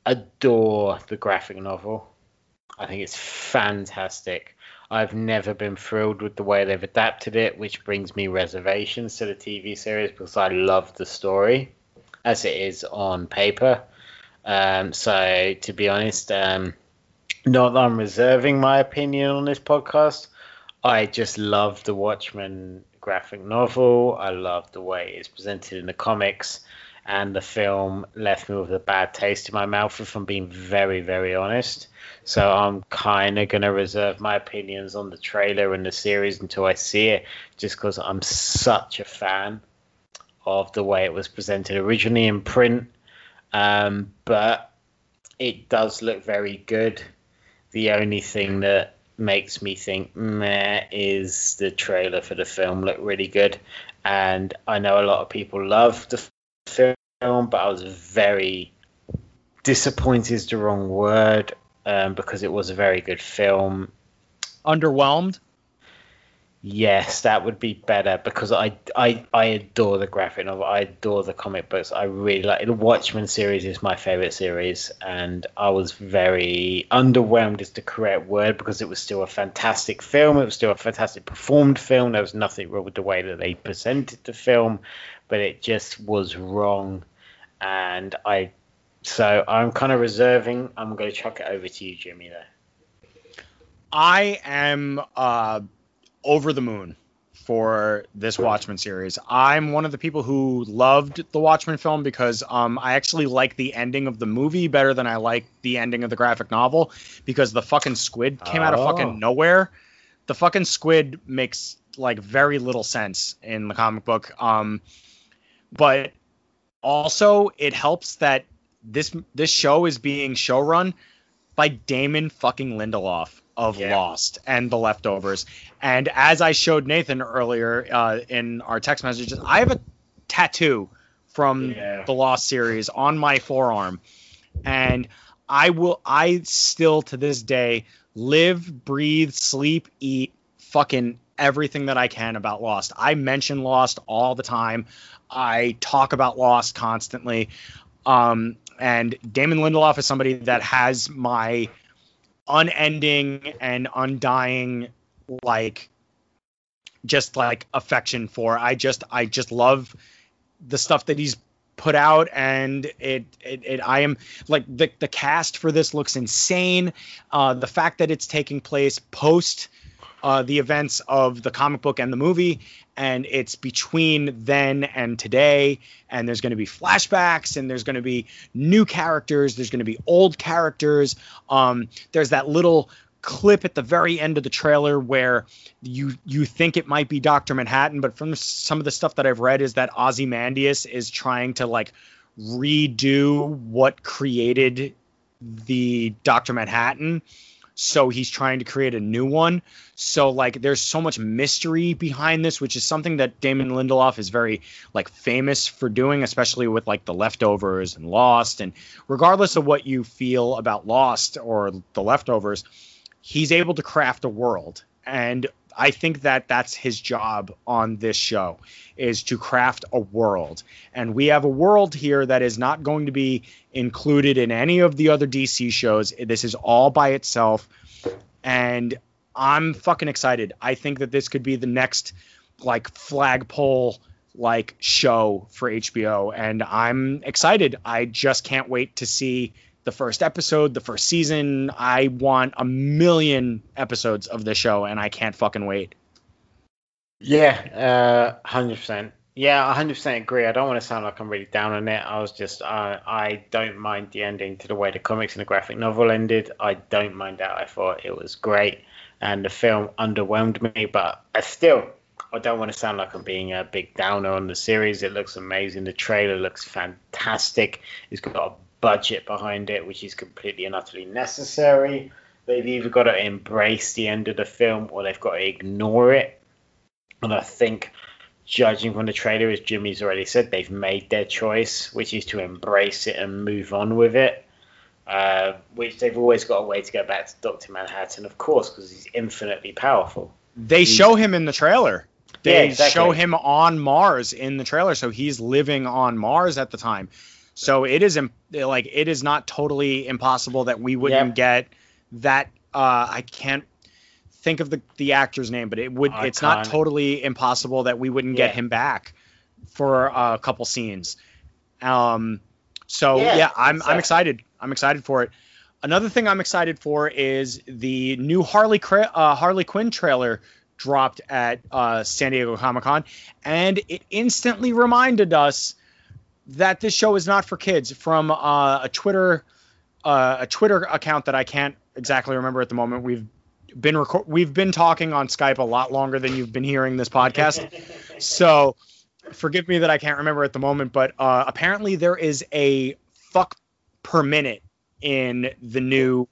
adore the graphic novel. I think it's fantastic I've never been thrilled with the way they've adapted it, which brings me reservations to the TV series because I love the story as it is on paper. Um, so, to be honest, um, not that I'm reserving my opinion on this podcast, I just love the Watchmen graphic novel. I love the way it's presented in the comics, and the film left me with a bad taste in my mouth, if I'm being very, very honest. So I'm kind of going to reserve my opinions on the trailer and the series until I see it, just because I'm such a fan of the way it was presented originally in print. Um, but it does look very good. The only thing that makes me think meh is the trailer for the film look really good and i know a lot of people love the film but i was very disappointed is the wrong word um, because it was a very good film Underwhelmed. Yes, that would be better because I, I I adore the graphic novel. I adore the comic books. I really like the Watchmen series is my favorite series, and I was very underwhelmed is the correct word because it was still a fantastic film. It was still a fantastic performed film. There was nothing wrong with the way that they presented the film, but it just was wrong, and I. So I'm kind of reserving. I'm going to chuck it over to you, Jimmy. There. I am uh, over the moon for this Watchmen series. I'm one of the people who loved the Watchmen film because um, I actually like the ending of the movie better than I like the ending of the graphic novel because the fucking squid came out of Oh. fucking nowhere. The fucking squid makes like very little sense in the comic book. Um, but also it helps that this this show is being showrun by Damon fucking Lindelof of Yeah. Lost and The Leftovers. And as I showed Nathan earlier uh, in our text messages, I have a tattoo from Yeah. the Lost series on my forearm, and I will. I still to this day live, breathe, sleep, eat, fucking everything that I can about Lost. I mention Lost all the time. I talk about Lost constantly. Um, and Damon Lindelof is somebody that has my unending and undying like just like affection for. I just I just love the stuff that he's put out and it it, it I am like the the cast for this looks insane. Uh the fact that it's taking place post uh, the events of the comic book and the movie, and it's between then and today. And there's going to be flashbacks, and there's going to be new characters. There's going to be old characters. Um, there's that little clip at the very end of the trailer where you you think it might be Doctor Manhattan, but from some of the stuff that I've read is that Ozymandias is trying to like redo what created the Doctor Manhattan so he's trying to create a new one. So like there's so much mystery behind this which is something that Damon Lindelof is very like famous for doing especially with like the leftovers and lost. And regardless of what you feel about lost or the leftovers he's able to craft a world. And I think that that's his job on this show is to craft a world. And we have a world here that is not going to be included in any of the other DC shows. This is all by itself. And I'm fucking excited. I think that this could be the next like flagpole like show for HBO and I'm excited. I just can't wait to see the first episode, the first season. I want a million episodes of this show and I can't fucking wait. Yeah, uh, hundred percent. Yeah, hundred percent agree. I don't want to sound like I'm really down on it. I was just, uh, I don't mind the ending to the way the comics and the graphic novel ended. I don't mind that. I thought it was great, and the film underwhelmed me, but I still, I don't want to sound like I'm being a big downer on the series. It looks amazing. The trailer looks fantastic. It's got a budget behind it, which is completely and utterly necessary. They've either got to embrace the end of the film or they've got to ignore it. And I think, judging from the trailer, as Jimmy's already said, they've made their choice, which is to embrace it and move on with it. Uh, which they've always got a way to go back to Doctor Manhattan, of course, because he's infinitely powerful. They show him in the trailer. They Yeah, exactly. show him on Mars in the trailer, so he's living on Mars at the time. So it is im- like it is not totally impossible that we wouldn't get that. Uh, I can't think of the the actor's name, but it would. I it's not totally impossible that we wouldn't get him back for a couple scenes. Um, so Yeah, yeah, I'm I'm excited. I'm excited for it. Another thing I'm excited for is the new Harley uh, Harley Quinn trailer dropped at uh, San Diego Comic Con, and it instantly reminded us that this show is not for kids. From uh, a Twitter uh, a Twitter account that I can't exactly remember at the moment. We've been reco- we've been talking on Skype a lot longer than you've been hearing this podcast. (laughs) so forgive me that I can't remember at the moment, but uh, apparently there is a fuck per minute in the new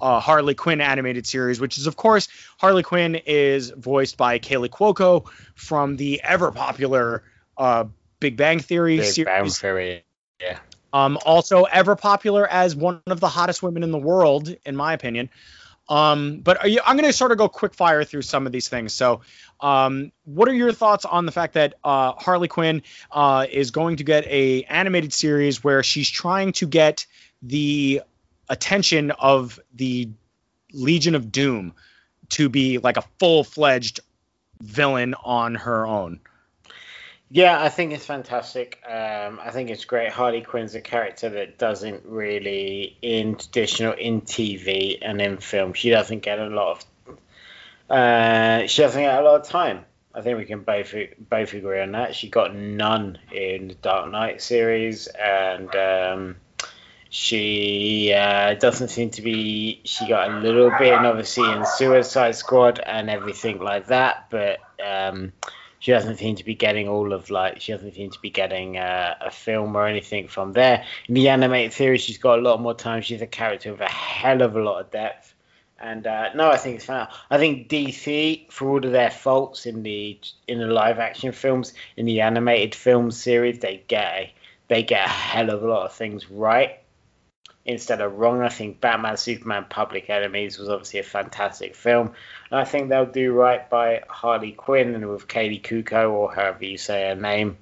uh, Harley Quinn animated series, which is, of course, Harley Quinn is voiced by Kaley Cuoco from the ever popular uh, Big Bang Theory Big series. Bang Theory. Yeah. Um, also ever popular as one of the hottest women in the world, in my opinion. Um, but you, I'm going to sort of go quick fire through some of these things. So, um, what are your thoughts on the fact that uh, Harley Quinn uh, is going to get a animated series where she's trying to get the attention of the Legion of Doom to be like a full fledged villain on her own? Yeah, I think it's fantastic. Um, I think it's great. Harley Quinn's a character that doesn't really, in traditional, in TV and in film, she doesn't get a lot of, uh, she doesn't get a lot of time. I think we can both both agree on that. She got none in the Dark Knight series, and um, she uh, doesn't seem to be. She got a little bit, and obviously in Suicide Squad and everything like that, but. Um, she doesn't seem to be getting all of like she doesn't seem to be getting uh, a film or anything from there. In the animated series, she's got a lot more time. She's a character with a hell of a lot of depth. And uh, no, I think it's fun. I think DC, for all of their faults in the in the live action films, in the animated film series, they get a, they get a hell of a lot of things right instead of wrong. I think Batman, Superman, Public Enemies was obviously a fantastic film. And I think they'll do right by Harley Quinn and with Kaley Cuoco, or however you say her name.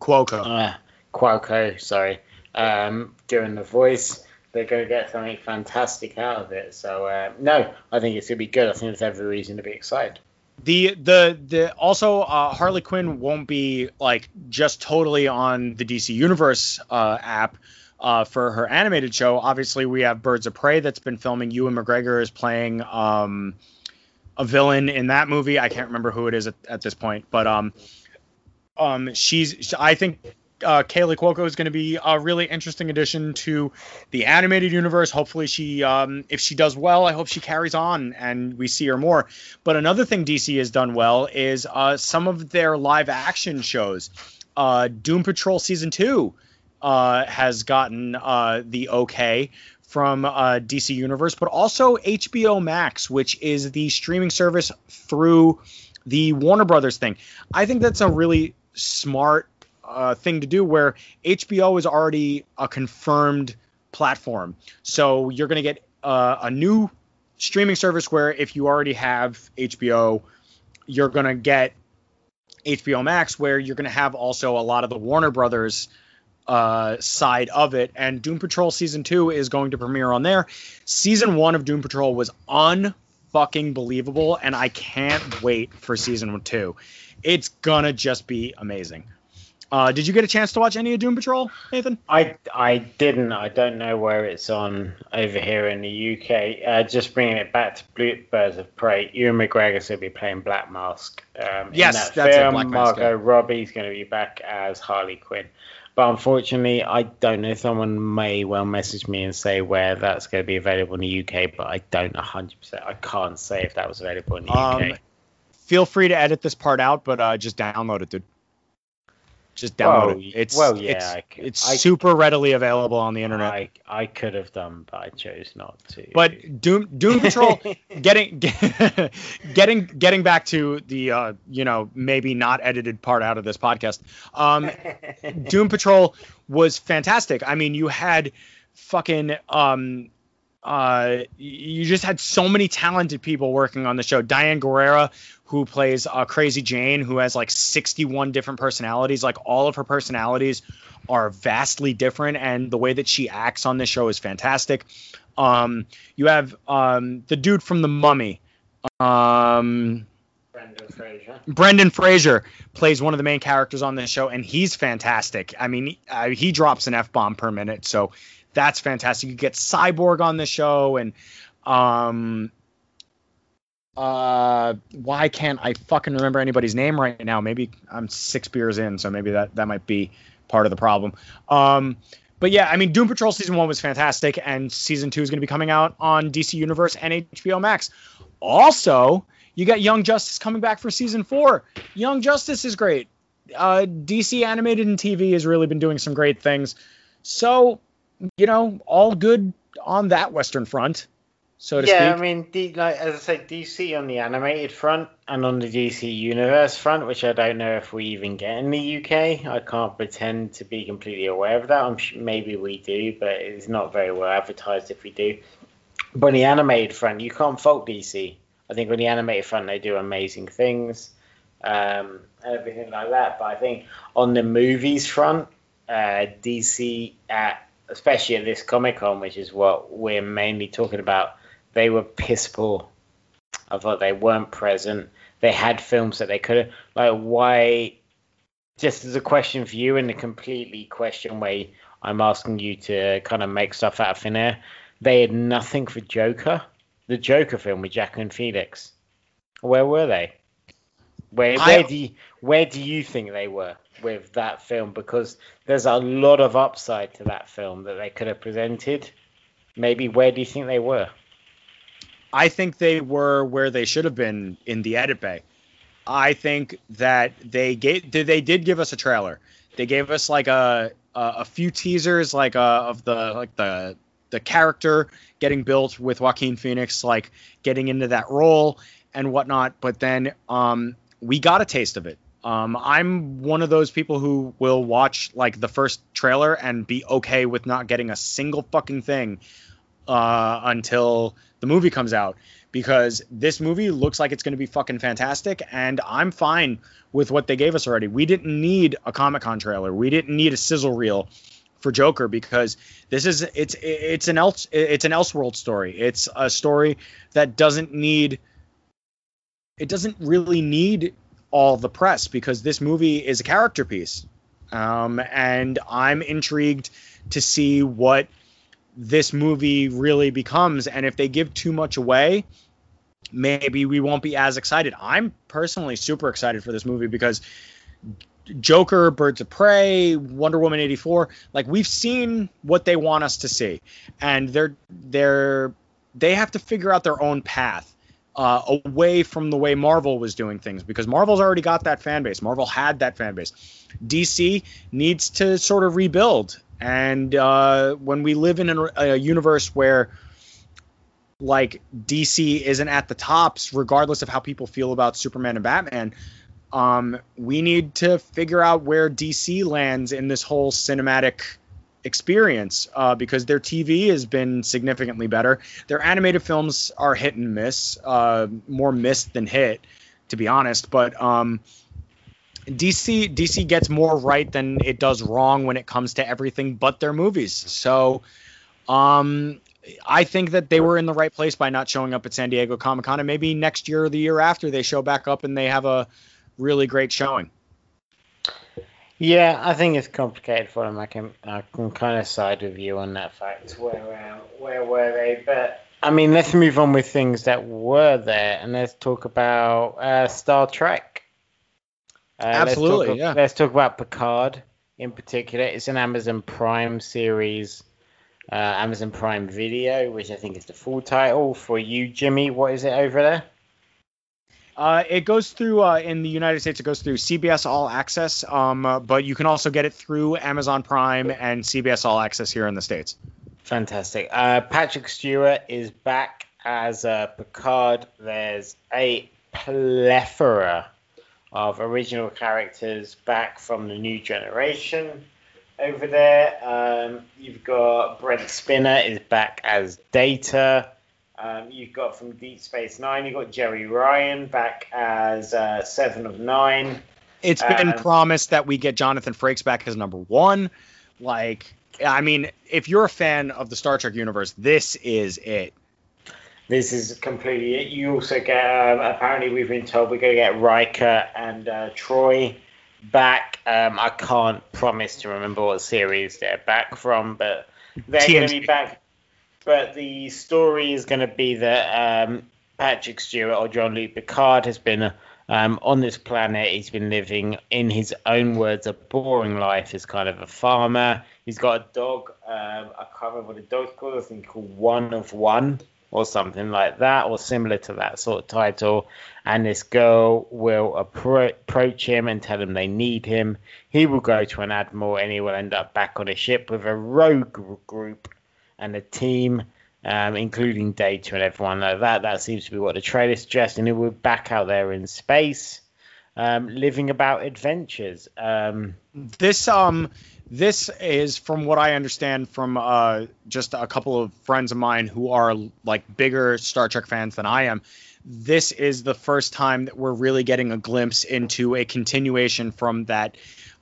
Cuoco. Uh, Cuoco, sorry. Um, doing the voice. They're going to get something fantastic out of it. So, uh, no, I think it's going to be good. I think there's every reason to be excited. The the the also uh, Harley Quinn won't be like just totally on the DC Universe uh, app uh, for her animated show. Obviously, we have Birds of Prey that's been filming. Ewan McGregor is playing um, a villain in that movie. I can't remember who it is at, at this point, but um, um, she's. I think uh, Kaley Cuoco is going to be a really interesting addition to the animated universe. Hopefully, she, um, if she does well, I hope she carries on and we see her more. But another thing DC has done well is uh, some of their live action shows. Uh, Doom Patrol season two uh, has gotten uh, the okay from uh, DC Universe, but also HBO Max, which is the streaming service through the Warner Brothers thing. I think that's a really smart uh, thing to do where HBO is already a confirmed platform. So you're going to get uh, a new streaming service where if you already have HBO, you're going to get HBO Max, where you're going to have also a lot of the Warner Brothers uh, side of it. And Doom Patrol season two is going to premiere on there. Season one of Doom Patrol was unfucking believable, and I can't wait for season two. It's gonna just be amazing. Uh, did you get a chance to watch any of Doom Patrol, Nathan? I I didn't. I don't know where it's on over here in the UK. Uh, just bringing it back to Blue, Birds of Prey. Ewan McGregor's going to be playing Black Mask. Um, yes, in that that's film. it. Black Mask, Margot yeah. Robbie's going to be back as Harley Quinn. But unfortunately, I don't know. Someone may well message me and say where that's going to be available in the UK, but I don't 100%. I can't say if that was available in the UK. Um, Feel free to edit this part out, but uh, just download it, dude. Just download Well, it. It's well, yeah, it's, I could- it's I- super readily available on the internet. I, I could have done, but I chose not to. But Doom Doom Patrol (laughs) getting (laughs) getting getting back to the uh, you know maybe not edited part out of this podcast. Um, (laughs) Doom Patrol was fantastic. I mean, you had fucking um uh you just had so many talented people working on the show. Diane Guerrero who plays uh, Crazy Jane who has like 61 different personalities. Like all of her personalities are vastly different and the way that she acts on this show is fantastic. Um you have um the dude from The Mummy. Um Brendan Fraser. Brendan Fraser plays one of the main characters on this show, and he's fantastic. I mean, uh, he drops an f bomb per minute, so that's fantastic. You get Cyborg on the show, and um, uh, why can't I fucking remember anybody's name right now? Maybe I'm six beers in, so maybe that that might be part of the problem. Um, but yeah, I mean, Doom Patrol season one was fantastic, and season two is going to be coming out on DC Universe and HBO Max. Also, you got Young Justice coming back for season four. Young Justice is great. Uh, DC animated and TV has really been doing some great things. So, you know, all good on that Western front. so to speak. yeah, speak. I mean, D, like as I say, DC on the animated front and on the DC Universe front, which I don't know if we even get in the UK. I can't pretend to be completely aware of that. I'm sure maybe we do, but it's not very well advertised if we do. But on the animated front, you can't fault DC. I think on the animated front, they do amazing things, um, everything like that. But I think on the movies front, uh, DC at especially at this Comic Con, which is what we're mainly talking about, they were piss poor. I thought they weren't present. They had films that they could have. Like, why? Just as a question for you, in a completely question way, I'm asking you to kind of make stuff out of thin air. They had nothing for Joker, the Joker film with Jacqueline Phoenix. Where were they? Where, I- where do you, where do you think they were with that film? Because there's a lot of upside to that film that they could have presented. Maybe where do you think they were? I think they were where they should have been in the edit bay. I think that they gave they did give us a trailer. They gave us like a a, a few teasers like uh, of the like the the character getting built with Joaquin Phoenix like getting into that role and whatnot. But then um, we got a taste of it. Um, I'm one of those people who will watch like the first trailer and be okay with not getting a single fucking thing uh, until the movie comes out because this movie looks like it's going to be fucking fantastic and I'm fine with what they gave us already. We didn't need a Comic-Con trailer. We didn't need a sizzle reel for Joker because this is it's it's an else it's an Elseworld story. It's a story that doesn't need it doesn't really need all the press because this movie is a character piece. Um, and I'm intrigued to see what this movie really becomes. And if they give too much away, maybe we won't be as excited. I'm personally super excited for this movie because Joker, Birds of Prey, Wonder Woman 84, like we've seen what they want us to see. And they're they're they have to figure out their own path. Uh, away from the way Marvel was doing things because Marvel's already got that fan base. Marvel had that fan base. DC needs to sort of rebuild. And uh, when we live in a, a universe where like DC isn't at the tops, regardless of how people feel about Superman and Batman, um, we need to figure out where DC lands in this whole cinematic experience uh, because their TV has been significantly better. Their animated films are hit and miss, uh, more miss than hit, to be honest. But um, DC DC gets more right than it does wrong when it comes to everything but their movies. So um, I think that they were in the right place by not showing up at San Diego Comic Con, and maybe next year or the year after they show back up and they have a really great showing. Yeah, I think it's complicated for them. I can I can kind of side with you on that fact. Where uh, where were they? But I mean, let's move on with things that were there, and let's talk about uh, Star Trek. Uh, Absolutely, let's talk, yeah. Let's talk about Picard in particular. It's an Amazon Prime series, uh, Amazon Prime Video, which I think is the full title for you, Jimmy. What is it over there? Uh, it goes through uh, in the United States. It goes through CBS All Access, um, uh, but you can also get it through Amazon Prime and CBS All Access here in the states. Fantastic. Uh, Patrick Stewart is back as uh, Picard. There's a plethora of original characters back from the new generation over there. Um, you've got Brent Spiner is back as Data. Um, you've got from Deep Space Nine, you've got Jeri Ryan back as uh, Seven of Nine. It's been Uh, promised that we get Jonathan Frakes back as number one. Like, I mean, if you're a fan of the Star Trek universe, this is it. This is completely it. You also get, um, apparently, we've been told we're going to get Riker and uh, Troi back. Um, I can't promise to remember what series they're back from, but they're going to be back. But the story is going to be that um, Patrick Stewart or Jean-Luc Picard has been um, on this planet. He's been living, in his own words, a boring life as kind of a farmer. He's got a dog. Um, I can't remember what the dog's called. I think called One of One or something like that, or similar to that sort of title. And this girl will appro- approach him and tell him they need him. He will go to an admiral and he will end up back on a ship with a rogue group and a team. um, including Data and everyone like that. That seems to be what the trailer suggests. And we're back out there in space, um, living about adventures. Um, this um this is from what I understand from uh, just a couple of friends of mine who are like bigger Star Trek fans than I am. This is the first time that we're really getting a glimpse into a continuation from that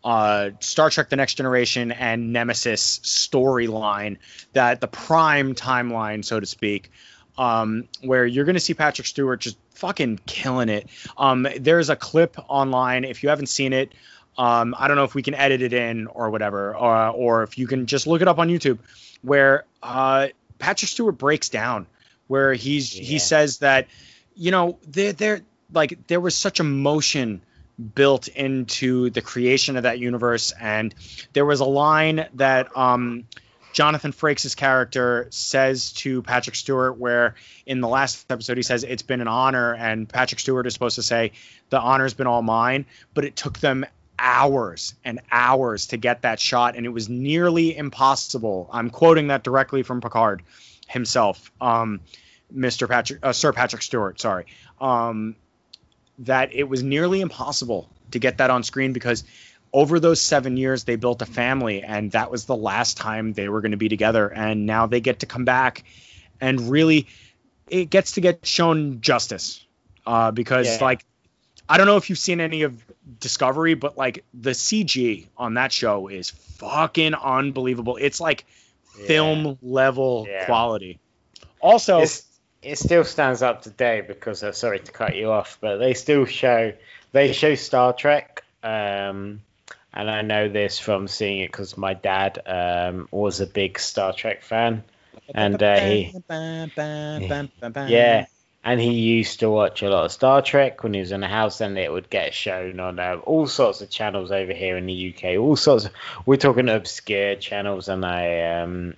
uh, Star Trek: The Next Generation and Nemesis storyline, that the prime timeline, so to speak, um, where you're going to see Patrick Stewart just fucking killing it. Um, there's a clip online if you haven't seen it. Um, I don't know if we can edit it in or whatever, or, uh, or if you can just look it up on YouTube, where uh, Patrick Stewart breaks down, where he's yeah. he says that, you know, there there like there was such emotion built into the creation of that universe. And there was a line that um, Jonathan Frakes' character says to Patrick Stewart, where in the last episode he says it's been an honor, and Patrick Stewart is supposed to say the honor's been all mine, but it took them hours and hours to get that shot, and it was nearly impossible. I'm quoting that directly from Picard himself, um, Mr. Patrick, uh, Sir Patrick Stewart, sorry. Um, that it was nearly impossible to get that on screen because over those seven years they built a family and that was the last time they were going to be together and now they get to come back and really it gets to get shown justice uh, because yeah. like i don't know if you've seen any of discovery but like the cg on that show is fucking unbelievable it's like yeah. film level yeah. quality also it's, it still stands up today because uh, sorry to cut you off, but they still show they show Star Trek. Um, and I know this from seeing it because my dad um, was a big Star Trek fan, and uh, he yeah, and he used to watch a lot of Star Trek when he was in the house, and it would get shown on uh, all sorts of channels over here in the UK. All sorts. Of, we're talking obscure channels, and I um,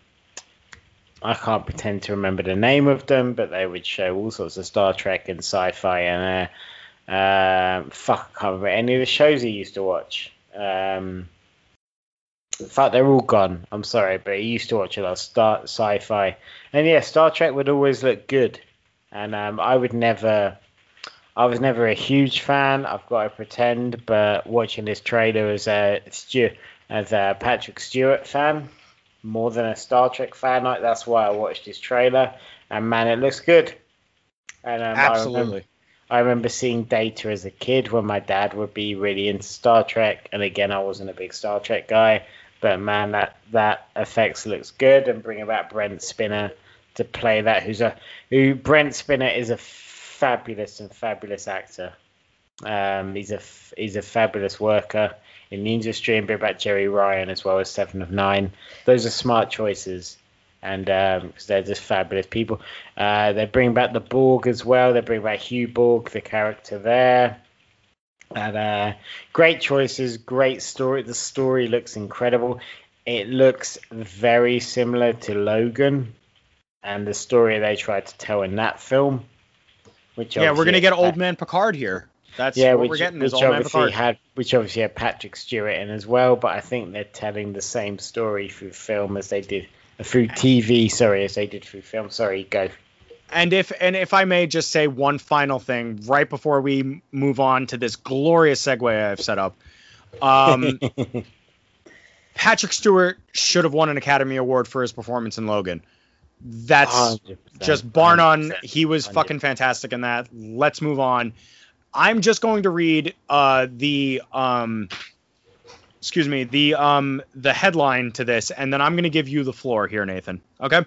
I can't pretend to remember the name of them, but they would show all sorts of Star Trek and sci-fi and uh, uh, fuck, I can't remember any of the shows he used to watch. Um, in fact, they're all gone. I'm sorry, but he used to watch a lot of Star sci-fi, and yeah, Star Trek would always look good. And um, I would never, I was never a huge fan. I've got to pretend, but watching this trailer as a as a Patrick Stewart fan, more than a Star Trek fan. Like that's why I watched his trailer, and man, it looks good. And um, absolutely. I remember, I remember seeing Data as a kid when my dad would be really into Star Trek, and again, I wasn't a big Star Trek guy, but man, that that effects looks good, and bringing back Brent Spiner to play that, who's a who Brent Spiner is a fabulous and fabulous actor. Um, he's a he's a fabulous worker in the industry and bring back Jeri Ryan as well as Seven of Nine. Those are smart choices, and because um, they're just fabulous people. Uh, they bring back the Borg as well. They bring back Hugh Borg, the character there. And uh, great choices, great story. The story looks incredible. It looks very similar to Logan and the story they tried to tell in that film. Which yeah, we're gonna get old man Picard here. That's yeah, what which, we're getting. Which obviously had, which obviously had Patrick Stewart in as well. But I think they're telling the same story through film as they did through TV. Sorry, as they did through film. Sorry, go. And if and if I may just say one final thing right before we move on to this glorious segue I've set up. Um, (laughs) Patrick Stewart should have won an Academy Award for his performance in Logan. That's 100%, just bar none. He was 100%. fucking fantastic in that. Let's move on. I'm just going to read uh, the um, excuse me the um, the headline to this, and then I'm going to give you the floor here, Nathan. Okay.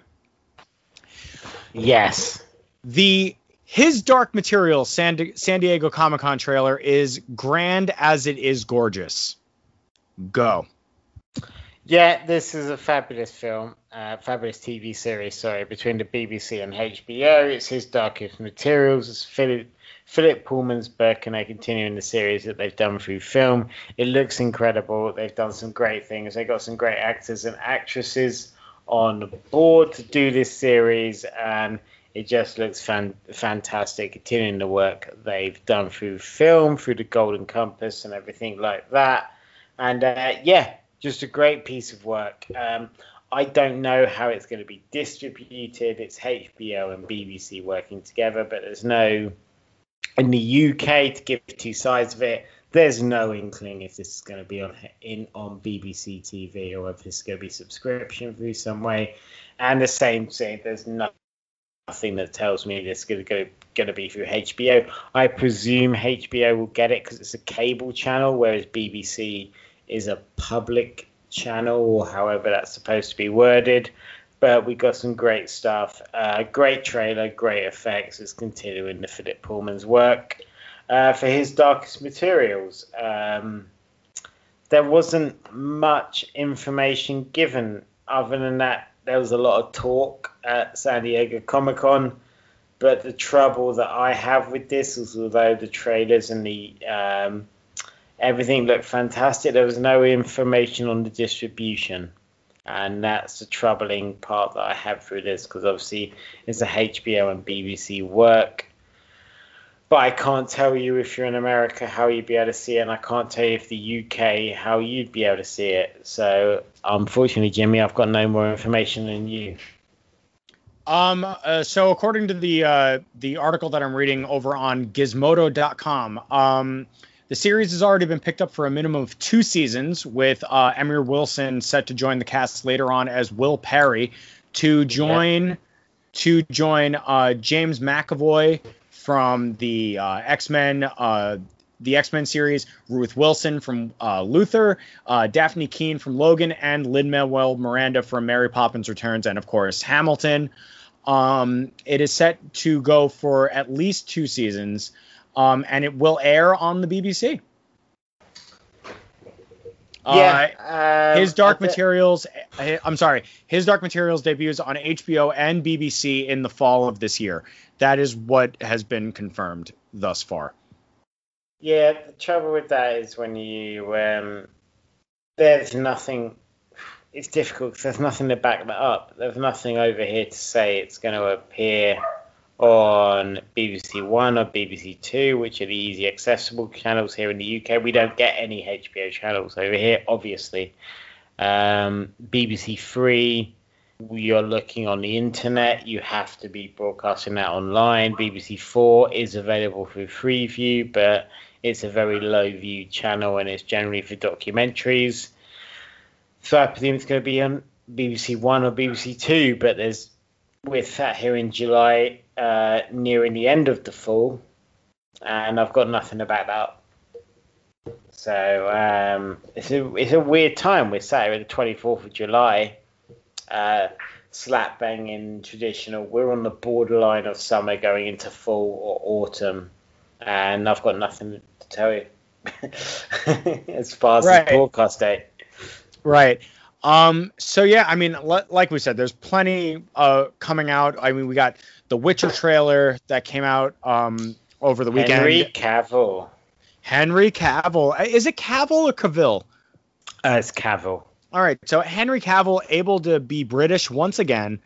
Yes. The his Dark Material San, San Diego Comic Con trailer is grand as it is gorgeous. Go. Yeah, this is a fabulous film, uh, fabulous TV series. Sorry, between the BBC and HBO. It's his Darkest Materials. It's Philip Philip Pullman's book, and they're continuing the series that they've done through film. It looks incredible. They've done some great things. They've got some great actors and actresses on board to do this series, and it just looks fan- fantastic. Continuing the work they've done through film, through the Golden Compass, and everything like that. And uh, yeah, just a great piece of work. Um, I don't know how it's going to be distributed. It's HBO and BBC working together, but there's no in the UK to give two sides of it. There's no inkling if this is going to be on in on BBC TV or if it's going to be subscription through some way. And the same thing, there's nothing that tells me this is going to go going to be through HBO. I presume HBO will get it because it's a cable channel, whereas BBC is a public channel, or however that's supposed to be worded. But we got some great stuff. Uh, great trailer, great effects. It's continuing the Philip Pullman's work uh, for his Darkest Materials. Um, there wasn't much information given other than that there was a lot of talk at San Diego Comic Con. But the trouble that I have with this is, although the trailers and the um, everything looked fantastic, there was no information on the distribution, and that's the troubling part that I have through this because obviously it's a HBO and BBC work. But I can't tell you if you're in America how you'd be able to see it, and I can't tell you if the UK how you'd be able to see it. So unfortunately, Jimmy, I've got no more information than you. Um, uh, so according to the uh, the article that I'm reading over on Gizmodo.com, um, the series has already been picked up for a minimum of two seasons, with uh, Amir Wilson set to join the cast later on as Will Parry to join yeah. to join uh, James McAvoy from the uh, X Men uh, the X Men series, Ruth Wilson from uh, Luther, uh, Dafne Keen from Logan, and Lin Manuel Miranda from Mary Poppins Returns, and of course Hamilton. Um, it is set to go for at least two seasons, um, and it will air on the BBC. Yeah, uh, his Dark Materials. Uh, I'm sorry, his Dark Materials debuts on HBO and BBC in the fall of this year. That is what has been confirmed thus far. Yeah, the trouble with that is when you um, there's nothing. It's difficult because there's nothing to back that up. There's nothing over here to say it's going to appear on BBC One or BBC Two, which are the easy accessible channels here in the UK. We don't get any HBO channels over here, obviously. Um, BBC Three, you're looking on the internet, you have to be broadcasting that online. BBC Four is available through Freeview, but it's a very low view channel and it's generally for documentaries. So I presume it's going to be on BBC One or BBC Two, but there's we're sat here in July, uh, nearing the end of the fall, and I've got nothing about that. So um, it's a it's a weird time. We're sat here at the 24th of July, uh, slap banging traditional. We're on the borderline of summer going into fall or autumn, and I've got nothing to tell you (laughs) as far as right. the broadcast date. Right. Um, so yeah, I mean, like we said, there's plenty uh, coming out. I mean, we got the Witcher trailer that came out um, over the weekend. Henry Cavill. Henry Cavill. Uh, is it Cavill or Cavill? Uh, it's Cavill. All right. So Henry Cavill able to be British once again.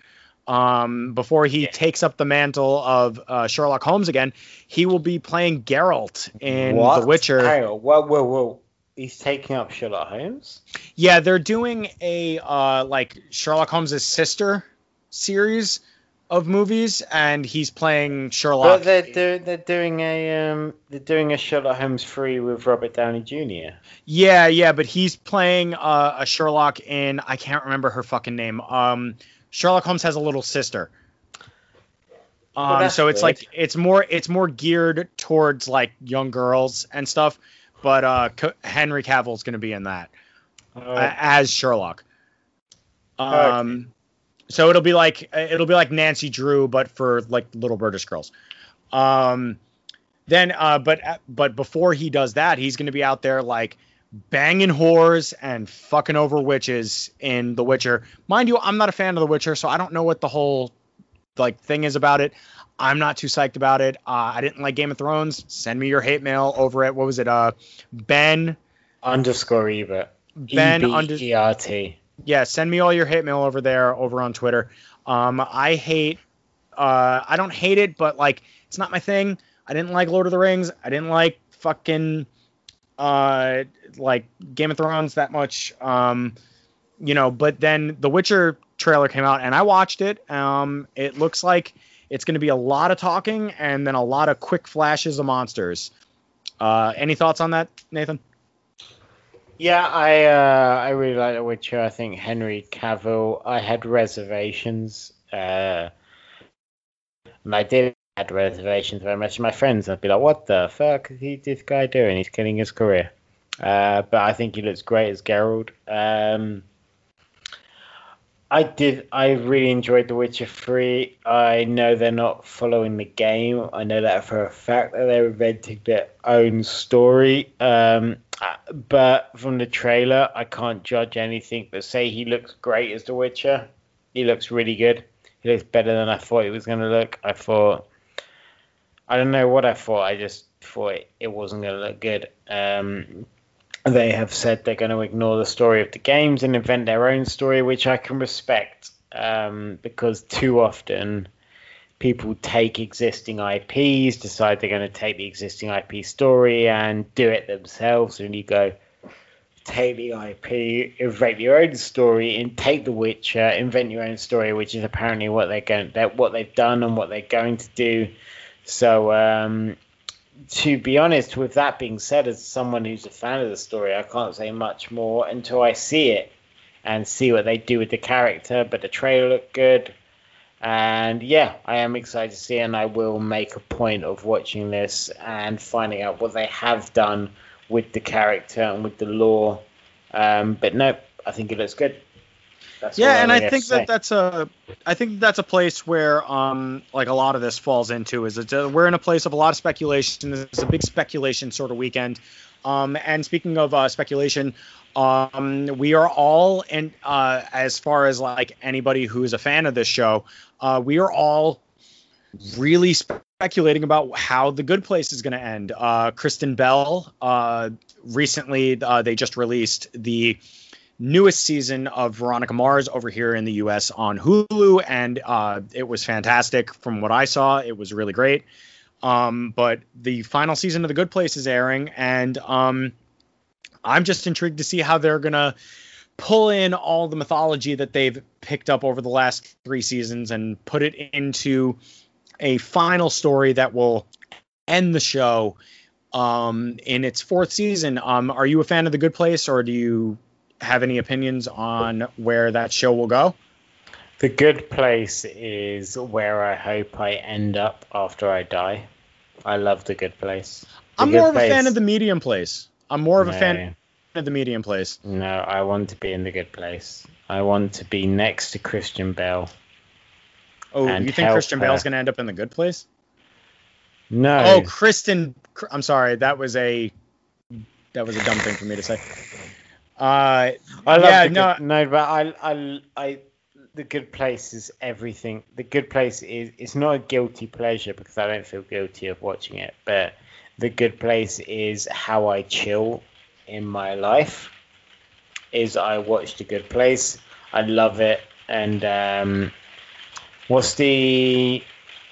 Um, before he yeah. takes up the mantle of uh, Sherlock Holmes again, he will be playing Geralt in what? The Witcher. Whoa, whoa, whoa he's taking up Sherlock Holmes. Yeah, they're doing a uh, like Sherlock Holmes' sister series of movies, and he's playing Sherlock. But they're they're doing a um they're doing a Sherlock Holmes free with Robert Downey Jr. Yeah, yeah, but he's playing uh, a Sherlock in I can't remember her fucking name. Um, Sherlock Holmes has a little sister. Um, well, so it's good. like it's more it's more geared towards like young girls and stuff but uh, Henry Cavill is going to be in that uh, as Sherlock. Um, so it'll be like it'll be like Nancy Drew, but for like little British girls. Um, then, uh, but but before he does that, he's going to be out there like banging whores and fucking over witches in The Witcher. Mind you, I'm not a fan of The Witcher, so I don't know what the whole like thing is about it. I'm not too psyched about it. Uh, I didn't like Game of Thrones. Send me your hate mail over at what was it? Uh, Ben underscore Ebert. Ben E-B-E-R-T. Yeah, send me all your hate mail over there over on Twitter. Um, I hate. Uh, I don't hate it, but like it's not my thing. I didn't like Lord of the Rings. I didn't like fucking uh like Game of Thrones that much. Um, you know, but then the Witcher trailer came out and I watched it. Um, it looks like it's going to be a lot of talking and then a lot of quick flashes of monsters. Uh, any thoughts on that, Nathan? Yeah, I uh, I really like The Witcher. I think Henry Cavill. I had reservations, uh, and I did had reservations very much. To my friends, I'd be like, "What the fuck is he, this guy doing? He's killing his career." Uh, but I think he looks great as Geralt. Um, I did. I really enjoyed The Witcher Three. I know they're not following the game. I know that for a fact that they're inventing their own story. Um, but from the trailer, I can't judge anything. But say he looks great as The Witcher. He looks really good. He looks better than I thought he was going to look. I thought. I don't know what I thought. I just thought it wasn't going to look good. Um, they have said they're going to ignore the story of the games and invent their own story, which I can respect um, because too often people take existing IPs, decide they're going to take the existing IP story and do it themselves, and you go take the IP, invent your own story, and take The Witcher, invent your own story, which is apparently what they're going, what they've done and what they're going to do. So um, to be honest, with that being said, as someone who's a fan of the story, I can't say much more until I see it and see what they do with the character. But the trailer looked good. And yeah, I am excited to see, and I will make a point of watching this and finding out what they have done with the character and with the lore. Um, but no, I think it looks good. That's yeah, and I think that that's a, I think that's a place where, um, like a lot of this falls into is that we're in a place of a lot of speculation. It's a big speculation sort of weekend. Um, and speaking of uh, speculation, um, we are all, and uh, as far as like anybody who is a fan of this show, uh, we are all really speculating about how the good place is going to end. Uh, Kristen Bell, uh, recently, uh, they just released the newest season of Veronica Mars over here in the US on Hulu, and uh, it was fantastic from what I saw. It was really great. Um, but the final season of The Good Place is airing, and um, I'm just intrigued to see how they're going to pull in all the mythology that they've picked up over the last three seasons and put it into a final story that will end the show um, in its fourth season. Um, are you a fan of The Good Place, or do you have any opinions on where that show will go? The Good Place is where I hope I end up after I die. I love The Good Place. The I'm Good more of place. a fan of The Medium Place. I'm more of no. a fan of The Medium Place. No, I want to be in The Good Place. I want to be next to Christian Bale. Oh, you think Christian her. Bale's going to end up in The Good Place? No. Oh, Kristen. I'm sorry. That was a that was a dumb thing for me to say. Uh, I love yeah, no, good, no, but I, I, I, the good place is everything. The good place is it's not a guilty pleasure because I don't feel guilty of watching it, but the good place is how I chill in my life. Is I watch the good place. I love it, and um, what's the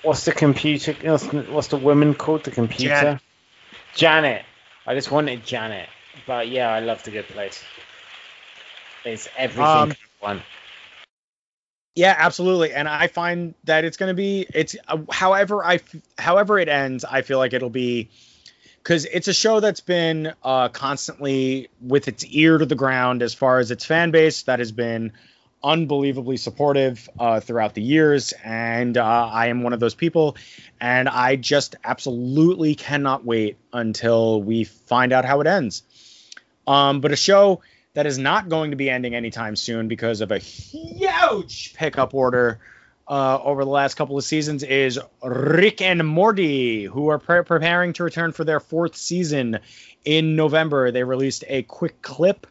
what's the computer? What's the, woman called? The computer. Janet. Janet. I just wanted Janet. But yeah, I love the good place. It's everything um, one. Yeah, absolutely. And I find that it's going to be it's uh, however I however it ends, I feel like it'll be cuz it's a show that's been uh, constantly with its ear to the ground as far as its fan base that has been unbelievably supportive uh, throughout the years and uh, I am one of those people and I just absolutely cannot wait until we find out how it ends. Um, but a show that is not going to be ending anytime soon because of a huge pickup order uh, over the last couple of seasons is Rick and Morty, who are pre- preparing to return for their fourth season in November. They released a quick clip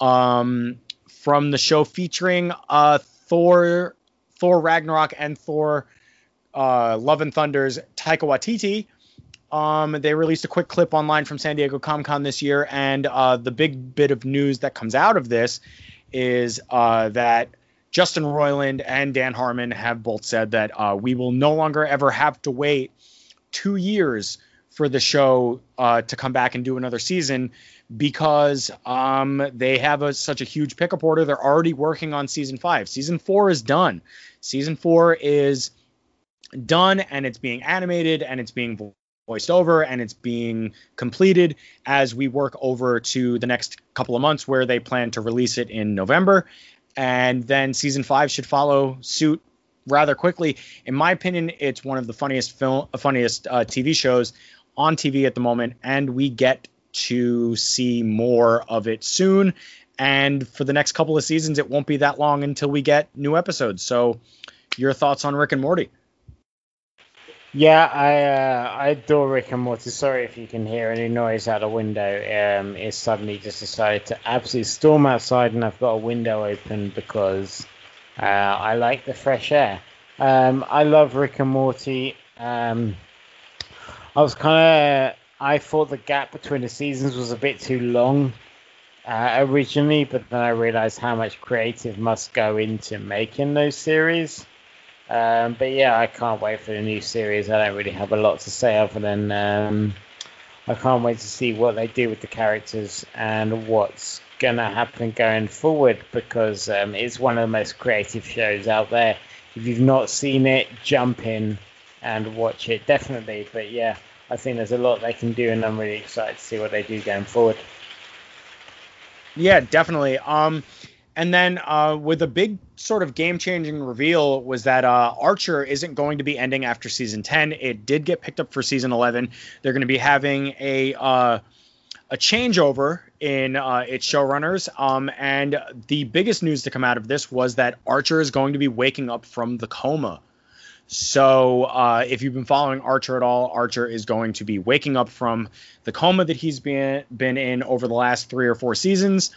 um, from the show featuring uh, Thor, Thor Ragnarok, and Thor uh, Love and Thunder's Taika Waititi um, they released a quick clip online from San Diego Comic Con this year, and uh, the big bit of news that comes out of this is uh, that Justin Roiland and Dan Harmon have both said that uh, we will no longer ever have to wait two years for the show uh, to come back and do another season because um, they have a, such a huge pickup order. They're already working on season five. Season four is done. Season four is done and it's being animated and it's being voiced over and it's being completed as we work over to the next couple of months where they plan to release it in November. And then season five should follow suit rather quickly. In my opinion, it's one of the funniest film, funniest uh, TV shows on TV at the moment, and we get to see more of it soon. And for the next couple of seasons, it won't be that long until we get new episodes. So, your thoughts on Rick and Morty? Yeah, I uh, I adore Rick and Morty. Sorry if you can hear any noise out the window. Um, it suddenly just decided to absolutely storm outside, and I've got a window open because uh, I like the fresh air. Um, I love Rick and Morty. Um, I was kind of I thought the gap between the seasons was a bit too long uh, originally, but then I realized how much creative must go into making those series. Um, but yeah, I can't wait for the new series. I don't really have a lot to say other than um, I can't wait to see what they do with the characters and what's gonna happen going forward because um, it's one of the most creative shows out there. If you've not seen it, jump in and watch it definitely. But yeah, I think there's a lot they can do, and I'm really excited to see what they do going forward. Yeah, definitely. Um, and then uh, with a big sort of game changing reveal was that uh, Archer isn't going to be ending after season 10. It did get picked up for season 11. They're going to be having a uh, a changeover in uh, its showrunners. Um, and the biggest news to come out of this was that Archer is going to be waking up from the coma. So uh, if you've been following Archer at all, Archer is going to be waking up from the coma that he's been been in over the last three or four seasons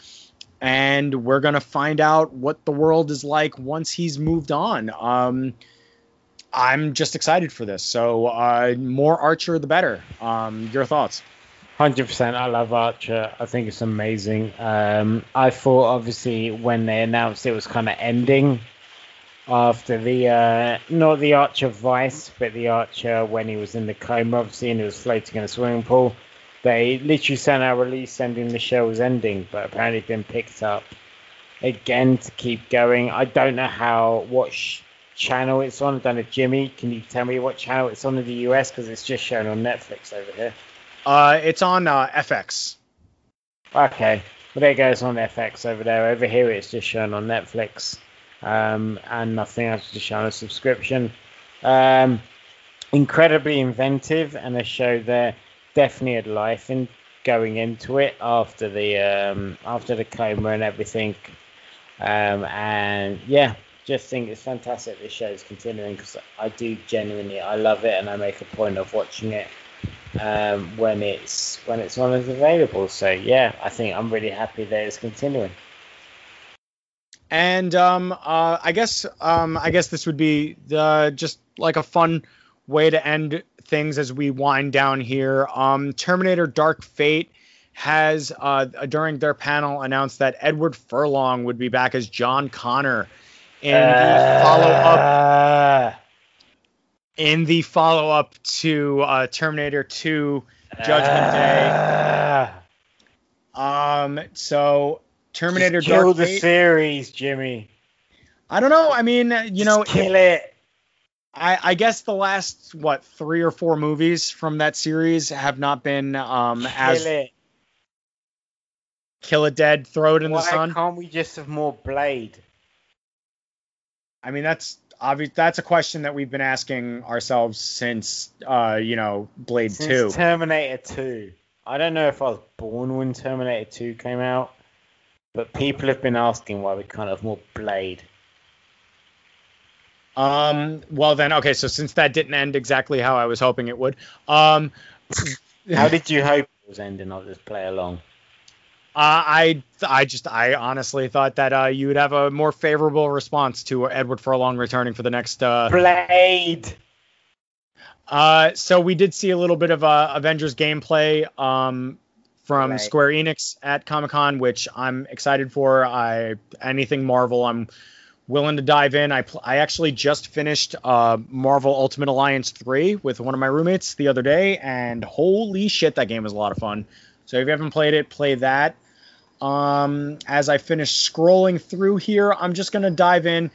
and we're gonna find out what the world is like once he's moved on. Um, I'm just excited for this. So uh, more Archer, the better. Um, your thoughts? Hundred percent. I love Archer. I think it's amazing. Um, I thought obviously when they announced it was kind of ending after the uh, not the Archer Vice, but the Archer when he was in the coma, obviously, and he was floating in a swimming pool. They literally sent out a release ending the show was ending, but apparently been picked up again to keep going. I don't know how what sh- channel it's on. I don't know, Jimmy. Can you tell me what channel it's on in the US? Because it's just shown on Netflix over here. Uh, it's on uh, FX. Okay, well there it goes on FX over there. Over here, it's just shown on Netflix, um, and nothing else to show on a subscription. Um, incredibly inventive, and a show there definitely had life in going into it after the um, after the coma and everything. Um, and yeah, just think it's fantastic this show is continuing because I do genuinely I love it and I make a point of watching it um, when it's when it's on as available. So yeah, I think I'm really happy that it's continuing. And um, uh, I guess um, I guess this would be the, just like a fun way to end things as we wind down here. Um, Terminator Dark Fate has, uh, during their panel, announced that Edward Furlong would be back as John Connor in uh, the follow up. In the follow up to uh, Terminator 2 Judgment Day. Um, so Terminator Just kill Dark the Fate, series, Jimmy. I don't know. I mean, you know, kill it. I, I, guess the last what three or four movies from that series have not been um Kill as it. kill it dead, throw it in Why the sun. Why can't we just have more Blade? I mean that's obvious. That's a question that we've been asking ourselves since uh you know Blade Since Two. Terminator 2. I don't know if I was born when Terminator 2 came out, but people have been asking why we can't have more Blade. Um. Well then, okay. So since that didn't end exactly how I was hoping it would, um, How did you hope it was ending? I'll just play along. Uh, I I just I honestly thought that uh, you would have a more favorable response to Edward Furlong returning for the next. Uh, Blade. uh, so we did see a little bit of uh, Avengers gameplay um, from Right. Square Enix at Comic Con, which I'm excited for. I anything Marvel, I'm willing to dive in. I pl- I actually just finished uh, Marvel Ultimate Alliance 3 with one of my roommates the other day, and holy shit, that game was a lot of fun. So if you haven't played it, play that. Um, as I finish scrolling through here, I'm just gonna dive in,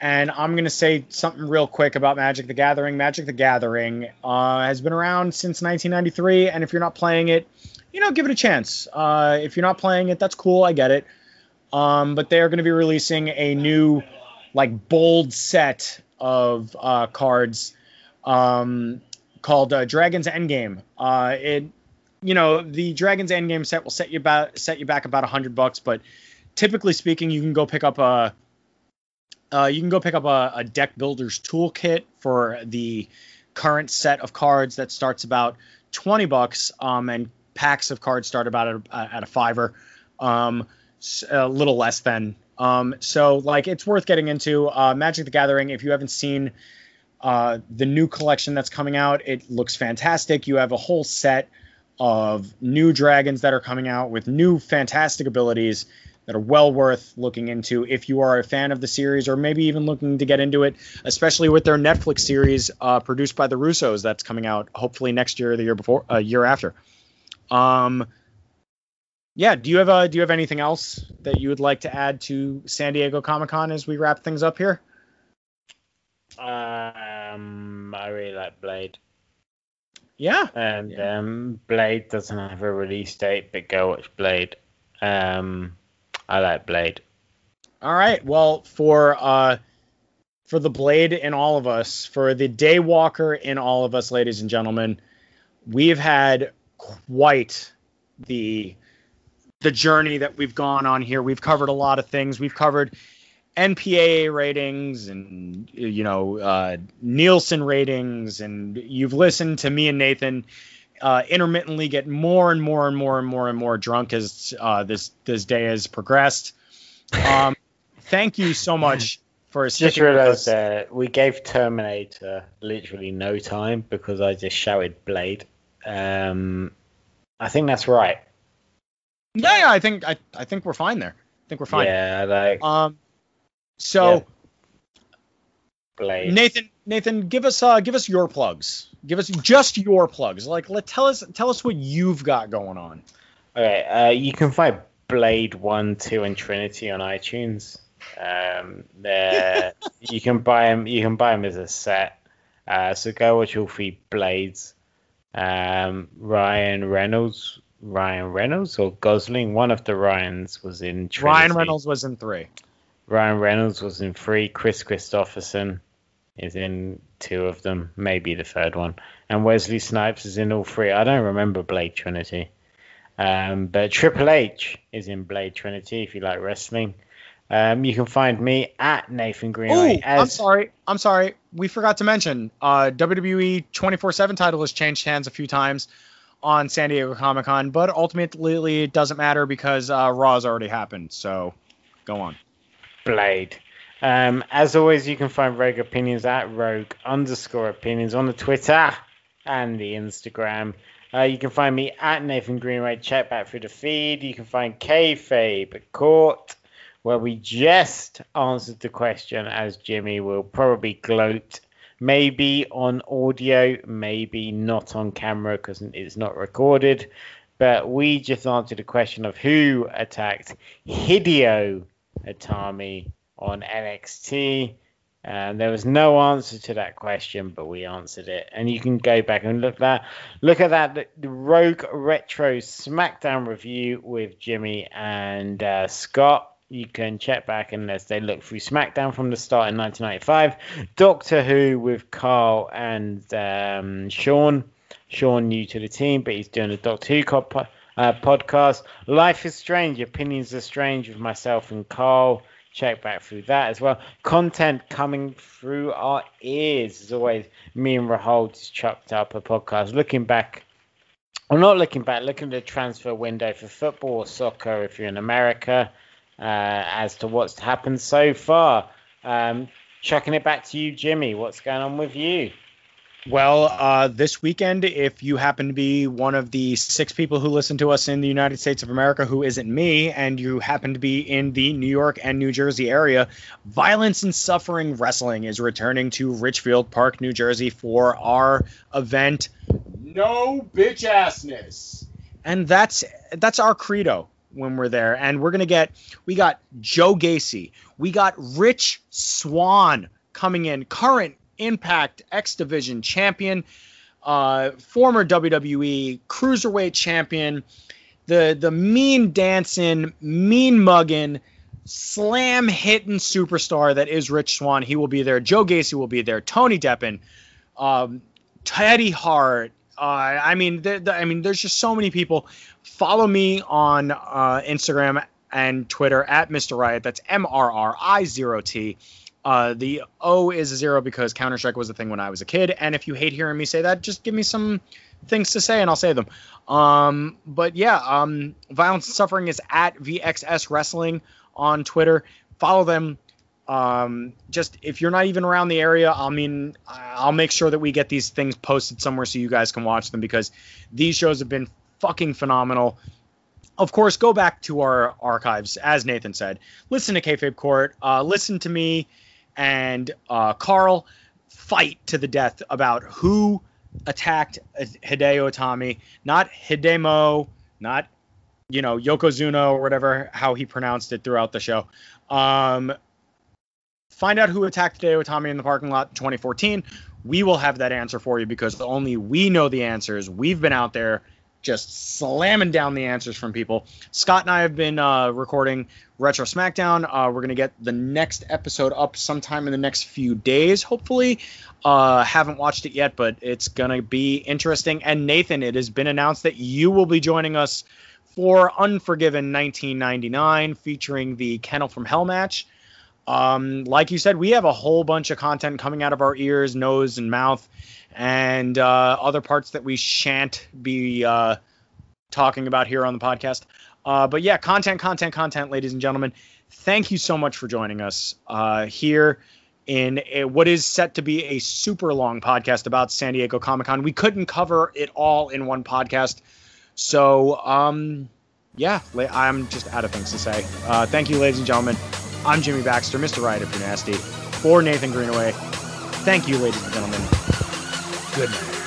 and I'm gonna say something real quick about Magic the Gathering. Magic the Gathering uh, has been around since 1993, and if you're not playing it, you know, give it a chance. Uh, if you're not playing it, that's cool. I get it. Um, but they are going to be releasing a new, like, bold set of uh, cards um, called uh, Dragon's Endgame. Uh, it, you know, the Dragon's Endgame set will set you about set you back about a hundred bucks, but typically speaking, you can go pick up a uh, you can go pick up a, a deck builder's toolkit for the current set of cards that starts about 20 bucks um, and packs of cards start about at, a, at a fiver um, a little less than. Um, so like it's worth getting into. Uh, magic the gathering if you haven't seen uh, the new collection that's coming out it looks fantastic. You have a whole set of new dragons that are coming out with new fantastic abilities that are well worth looking into if you are a fan of the series or maybe even looking to get into it, especially with their Netflix series uh, produced by the Russos that's coming out hopefully next year or the year before, a uh, year after. Um, yeah, do you have uh, do you have anything else that you would like to add to San Diego Comic Con as we wrap things up here? Um, I really like Blade. Yeah, and yeah. um, Blade doesn't have a release date, but go watch Blade. Um, I like Blade. All right. Well, for uh, for the Blade in all of us, for the Daywalker in all of us, ladies and gentlemen, we've had quite the the journey that we've gone on here. We've covered a lot of things. We've covered MPAA ratings and you know uh, Nielsen ratings, and you've listened to me and Nathan uh, intermittently get more and more and more and more and more drunk as uh, this this day has progressed. Um, (laughs) thank you so much for just realized that we gave Terminator literally no time because I just shouted Blade. Um, I think that's right. Yeah, yeah, I think I, I think we're fine there. I think we're fine. Yeah, like um, so. Yeah. Blade. Nathan, Nathan, give us uh, give us your plugs. Give us just your plugs. Like, let tell us tell us what you've got going on. Okay, uh, you can find Blade One, Two, and Trinity on iTunes. Um, there (laughs) you can buy them. You can buy them as a set. Uh, so go watch all three Blades. Um, Ryan Reynolds, Ryan Reynolds or Gosling, one of the Ryans was in. Trinity. Ryan Reynolds was in three. Ryan Reynolds was in three. Kris Kristofferson is in two of them, maybe the third one, and Wesley Snipes is in all three. I don't remember Blade Trinity, um, but Triple H is in Blade Trinity if you like wrestling. Um, you can find me at Nathan Greenway. Oh, as... I'm sorry. I'm sorry. We forgot to mention uh, WWE 24/7 title has changed hands a few times on San Diego Comic Con, but ultimately it doesn't matter because uh, Raw has already happened. So, go on. Blade. Um, as always, you can find Rogue Opinions at Rogue underscore Opinions on the Twitter and the Instagram. Uh, you can find me at Nathan Greenway. Check back through the feed. You can find Kayfabe at Court, where we just answered the question, as Jimmy will probably gloat. Maybe on audio, maybe not on camera because it's not recorded. But we just answered a question of who attacked Hideo Itami on NXT. And there was no answer to that question, but we answered it. And you can go back and look that look at that the Rogue Retro SmackDown review with Jimmy and uh, Scott. You can check back and as they look through SmackDown from the start in 1995, Doctor Who with Carl and um, Sean. Sean new to the team, but he's doing a Doctor Who uh, podcast. Life is Strange, Opinions are Strange with myself and Carl check back through that as well. Content coming through our ears. As always, me and Rahul just chucked up a podcast looking back. I'm not looking back, looking at the transfer window for football or soccer if you're in America as to what's happened so far. Um, chucking it back to you, Jimmy. What's going on with you? Well, uh, this weekend, if you happen to be one of the six people who listen to us in the United States of America who isn't me, and you happen to be in the New York and New Jersey area, Violence and Suffering Wrestling is returning to Richfield Park, New Jersey for our event, No Bitch Assness. And that's that's our credo when we're there. And we're gonna get we got Joe Gacy, we got Rich Swann coming in, current Impact X Division champion, uh, former WWE Cruiserweight champion, the the mean dancing, mean mugging, slam hitting superstar that is Rich Swann. He will be there. Joe Gacy will be there. Tony Deppen, um, Teddy Hart. Uh, I mean, I mean, there's just so many people. Follow me on uh, Instagram and Twitter at Mr. Riot. That's M R R I zero T. Uh, the O is a zero because Counter Strike was a thing when I was a kid. And if you hate hearing me say that, just give me some things to say and I'll say them. Um, but yeah, um, Violence and Suffering is at VXS Wrestling on Twitter. Follow them. Um, just if you're not even around the area, I mean, I'll make sure that we get these things posted somewhere so you guys can watch them because these shows have been fucking phenomenal. Of course, go back to our archives, as Nathan said. Listen to Kayfabe Court. Uh, listen to me and uh, Carl fight to the death about who attacked Hideo Itami, not Hidemo, not you know Yokozuna or whatever how he pronounced it throughout the show. Um, find out who attacked Hideo Itami in the parking lot in 2014. We will have that answer for you because only we know the answers. We've been out there just slamming down the answers from people. Scott and I have been uh, recording Retro SmackDown. Uh, we're going to get the next episode up sometime in the next few days, hopefully. Uh, haven't watched it yet, but it's going to be interesting. And Nathan, it has been announced that you will be joining us for Unforgiven 1999, featuring the Kennel from Hell match. Um, like you said, we have a whole bunch of content coming out of our ears, nose, and mouth and uh, other parts that we shan't be uh, talking about here on the podcast. Uh, but yeah, content, content, content, ladies and gentlemen. Thank you so much for joining us uh, here in a, what is set to be a super long podcast about San Diego Comic Con. We couldn't cover it all in one podcast. So, um, yeah, I'm just out of things to say. Uh, thank you, ladies and gentlemen. I'm Jimmy Baxter, Mr. Right if you're nasty, for Nathan Greenaway. Thank you, ladies and gentlemen. Good night.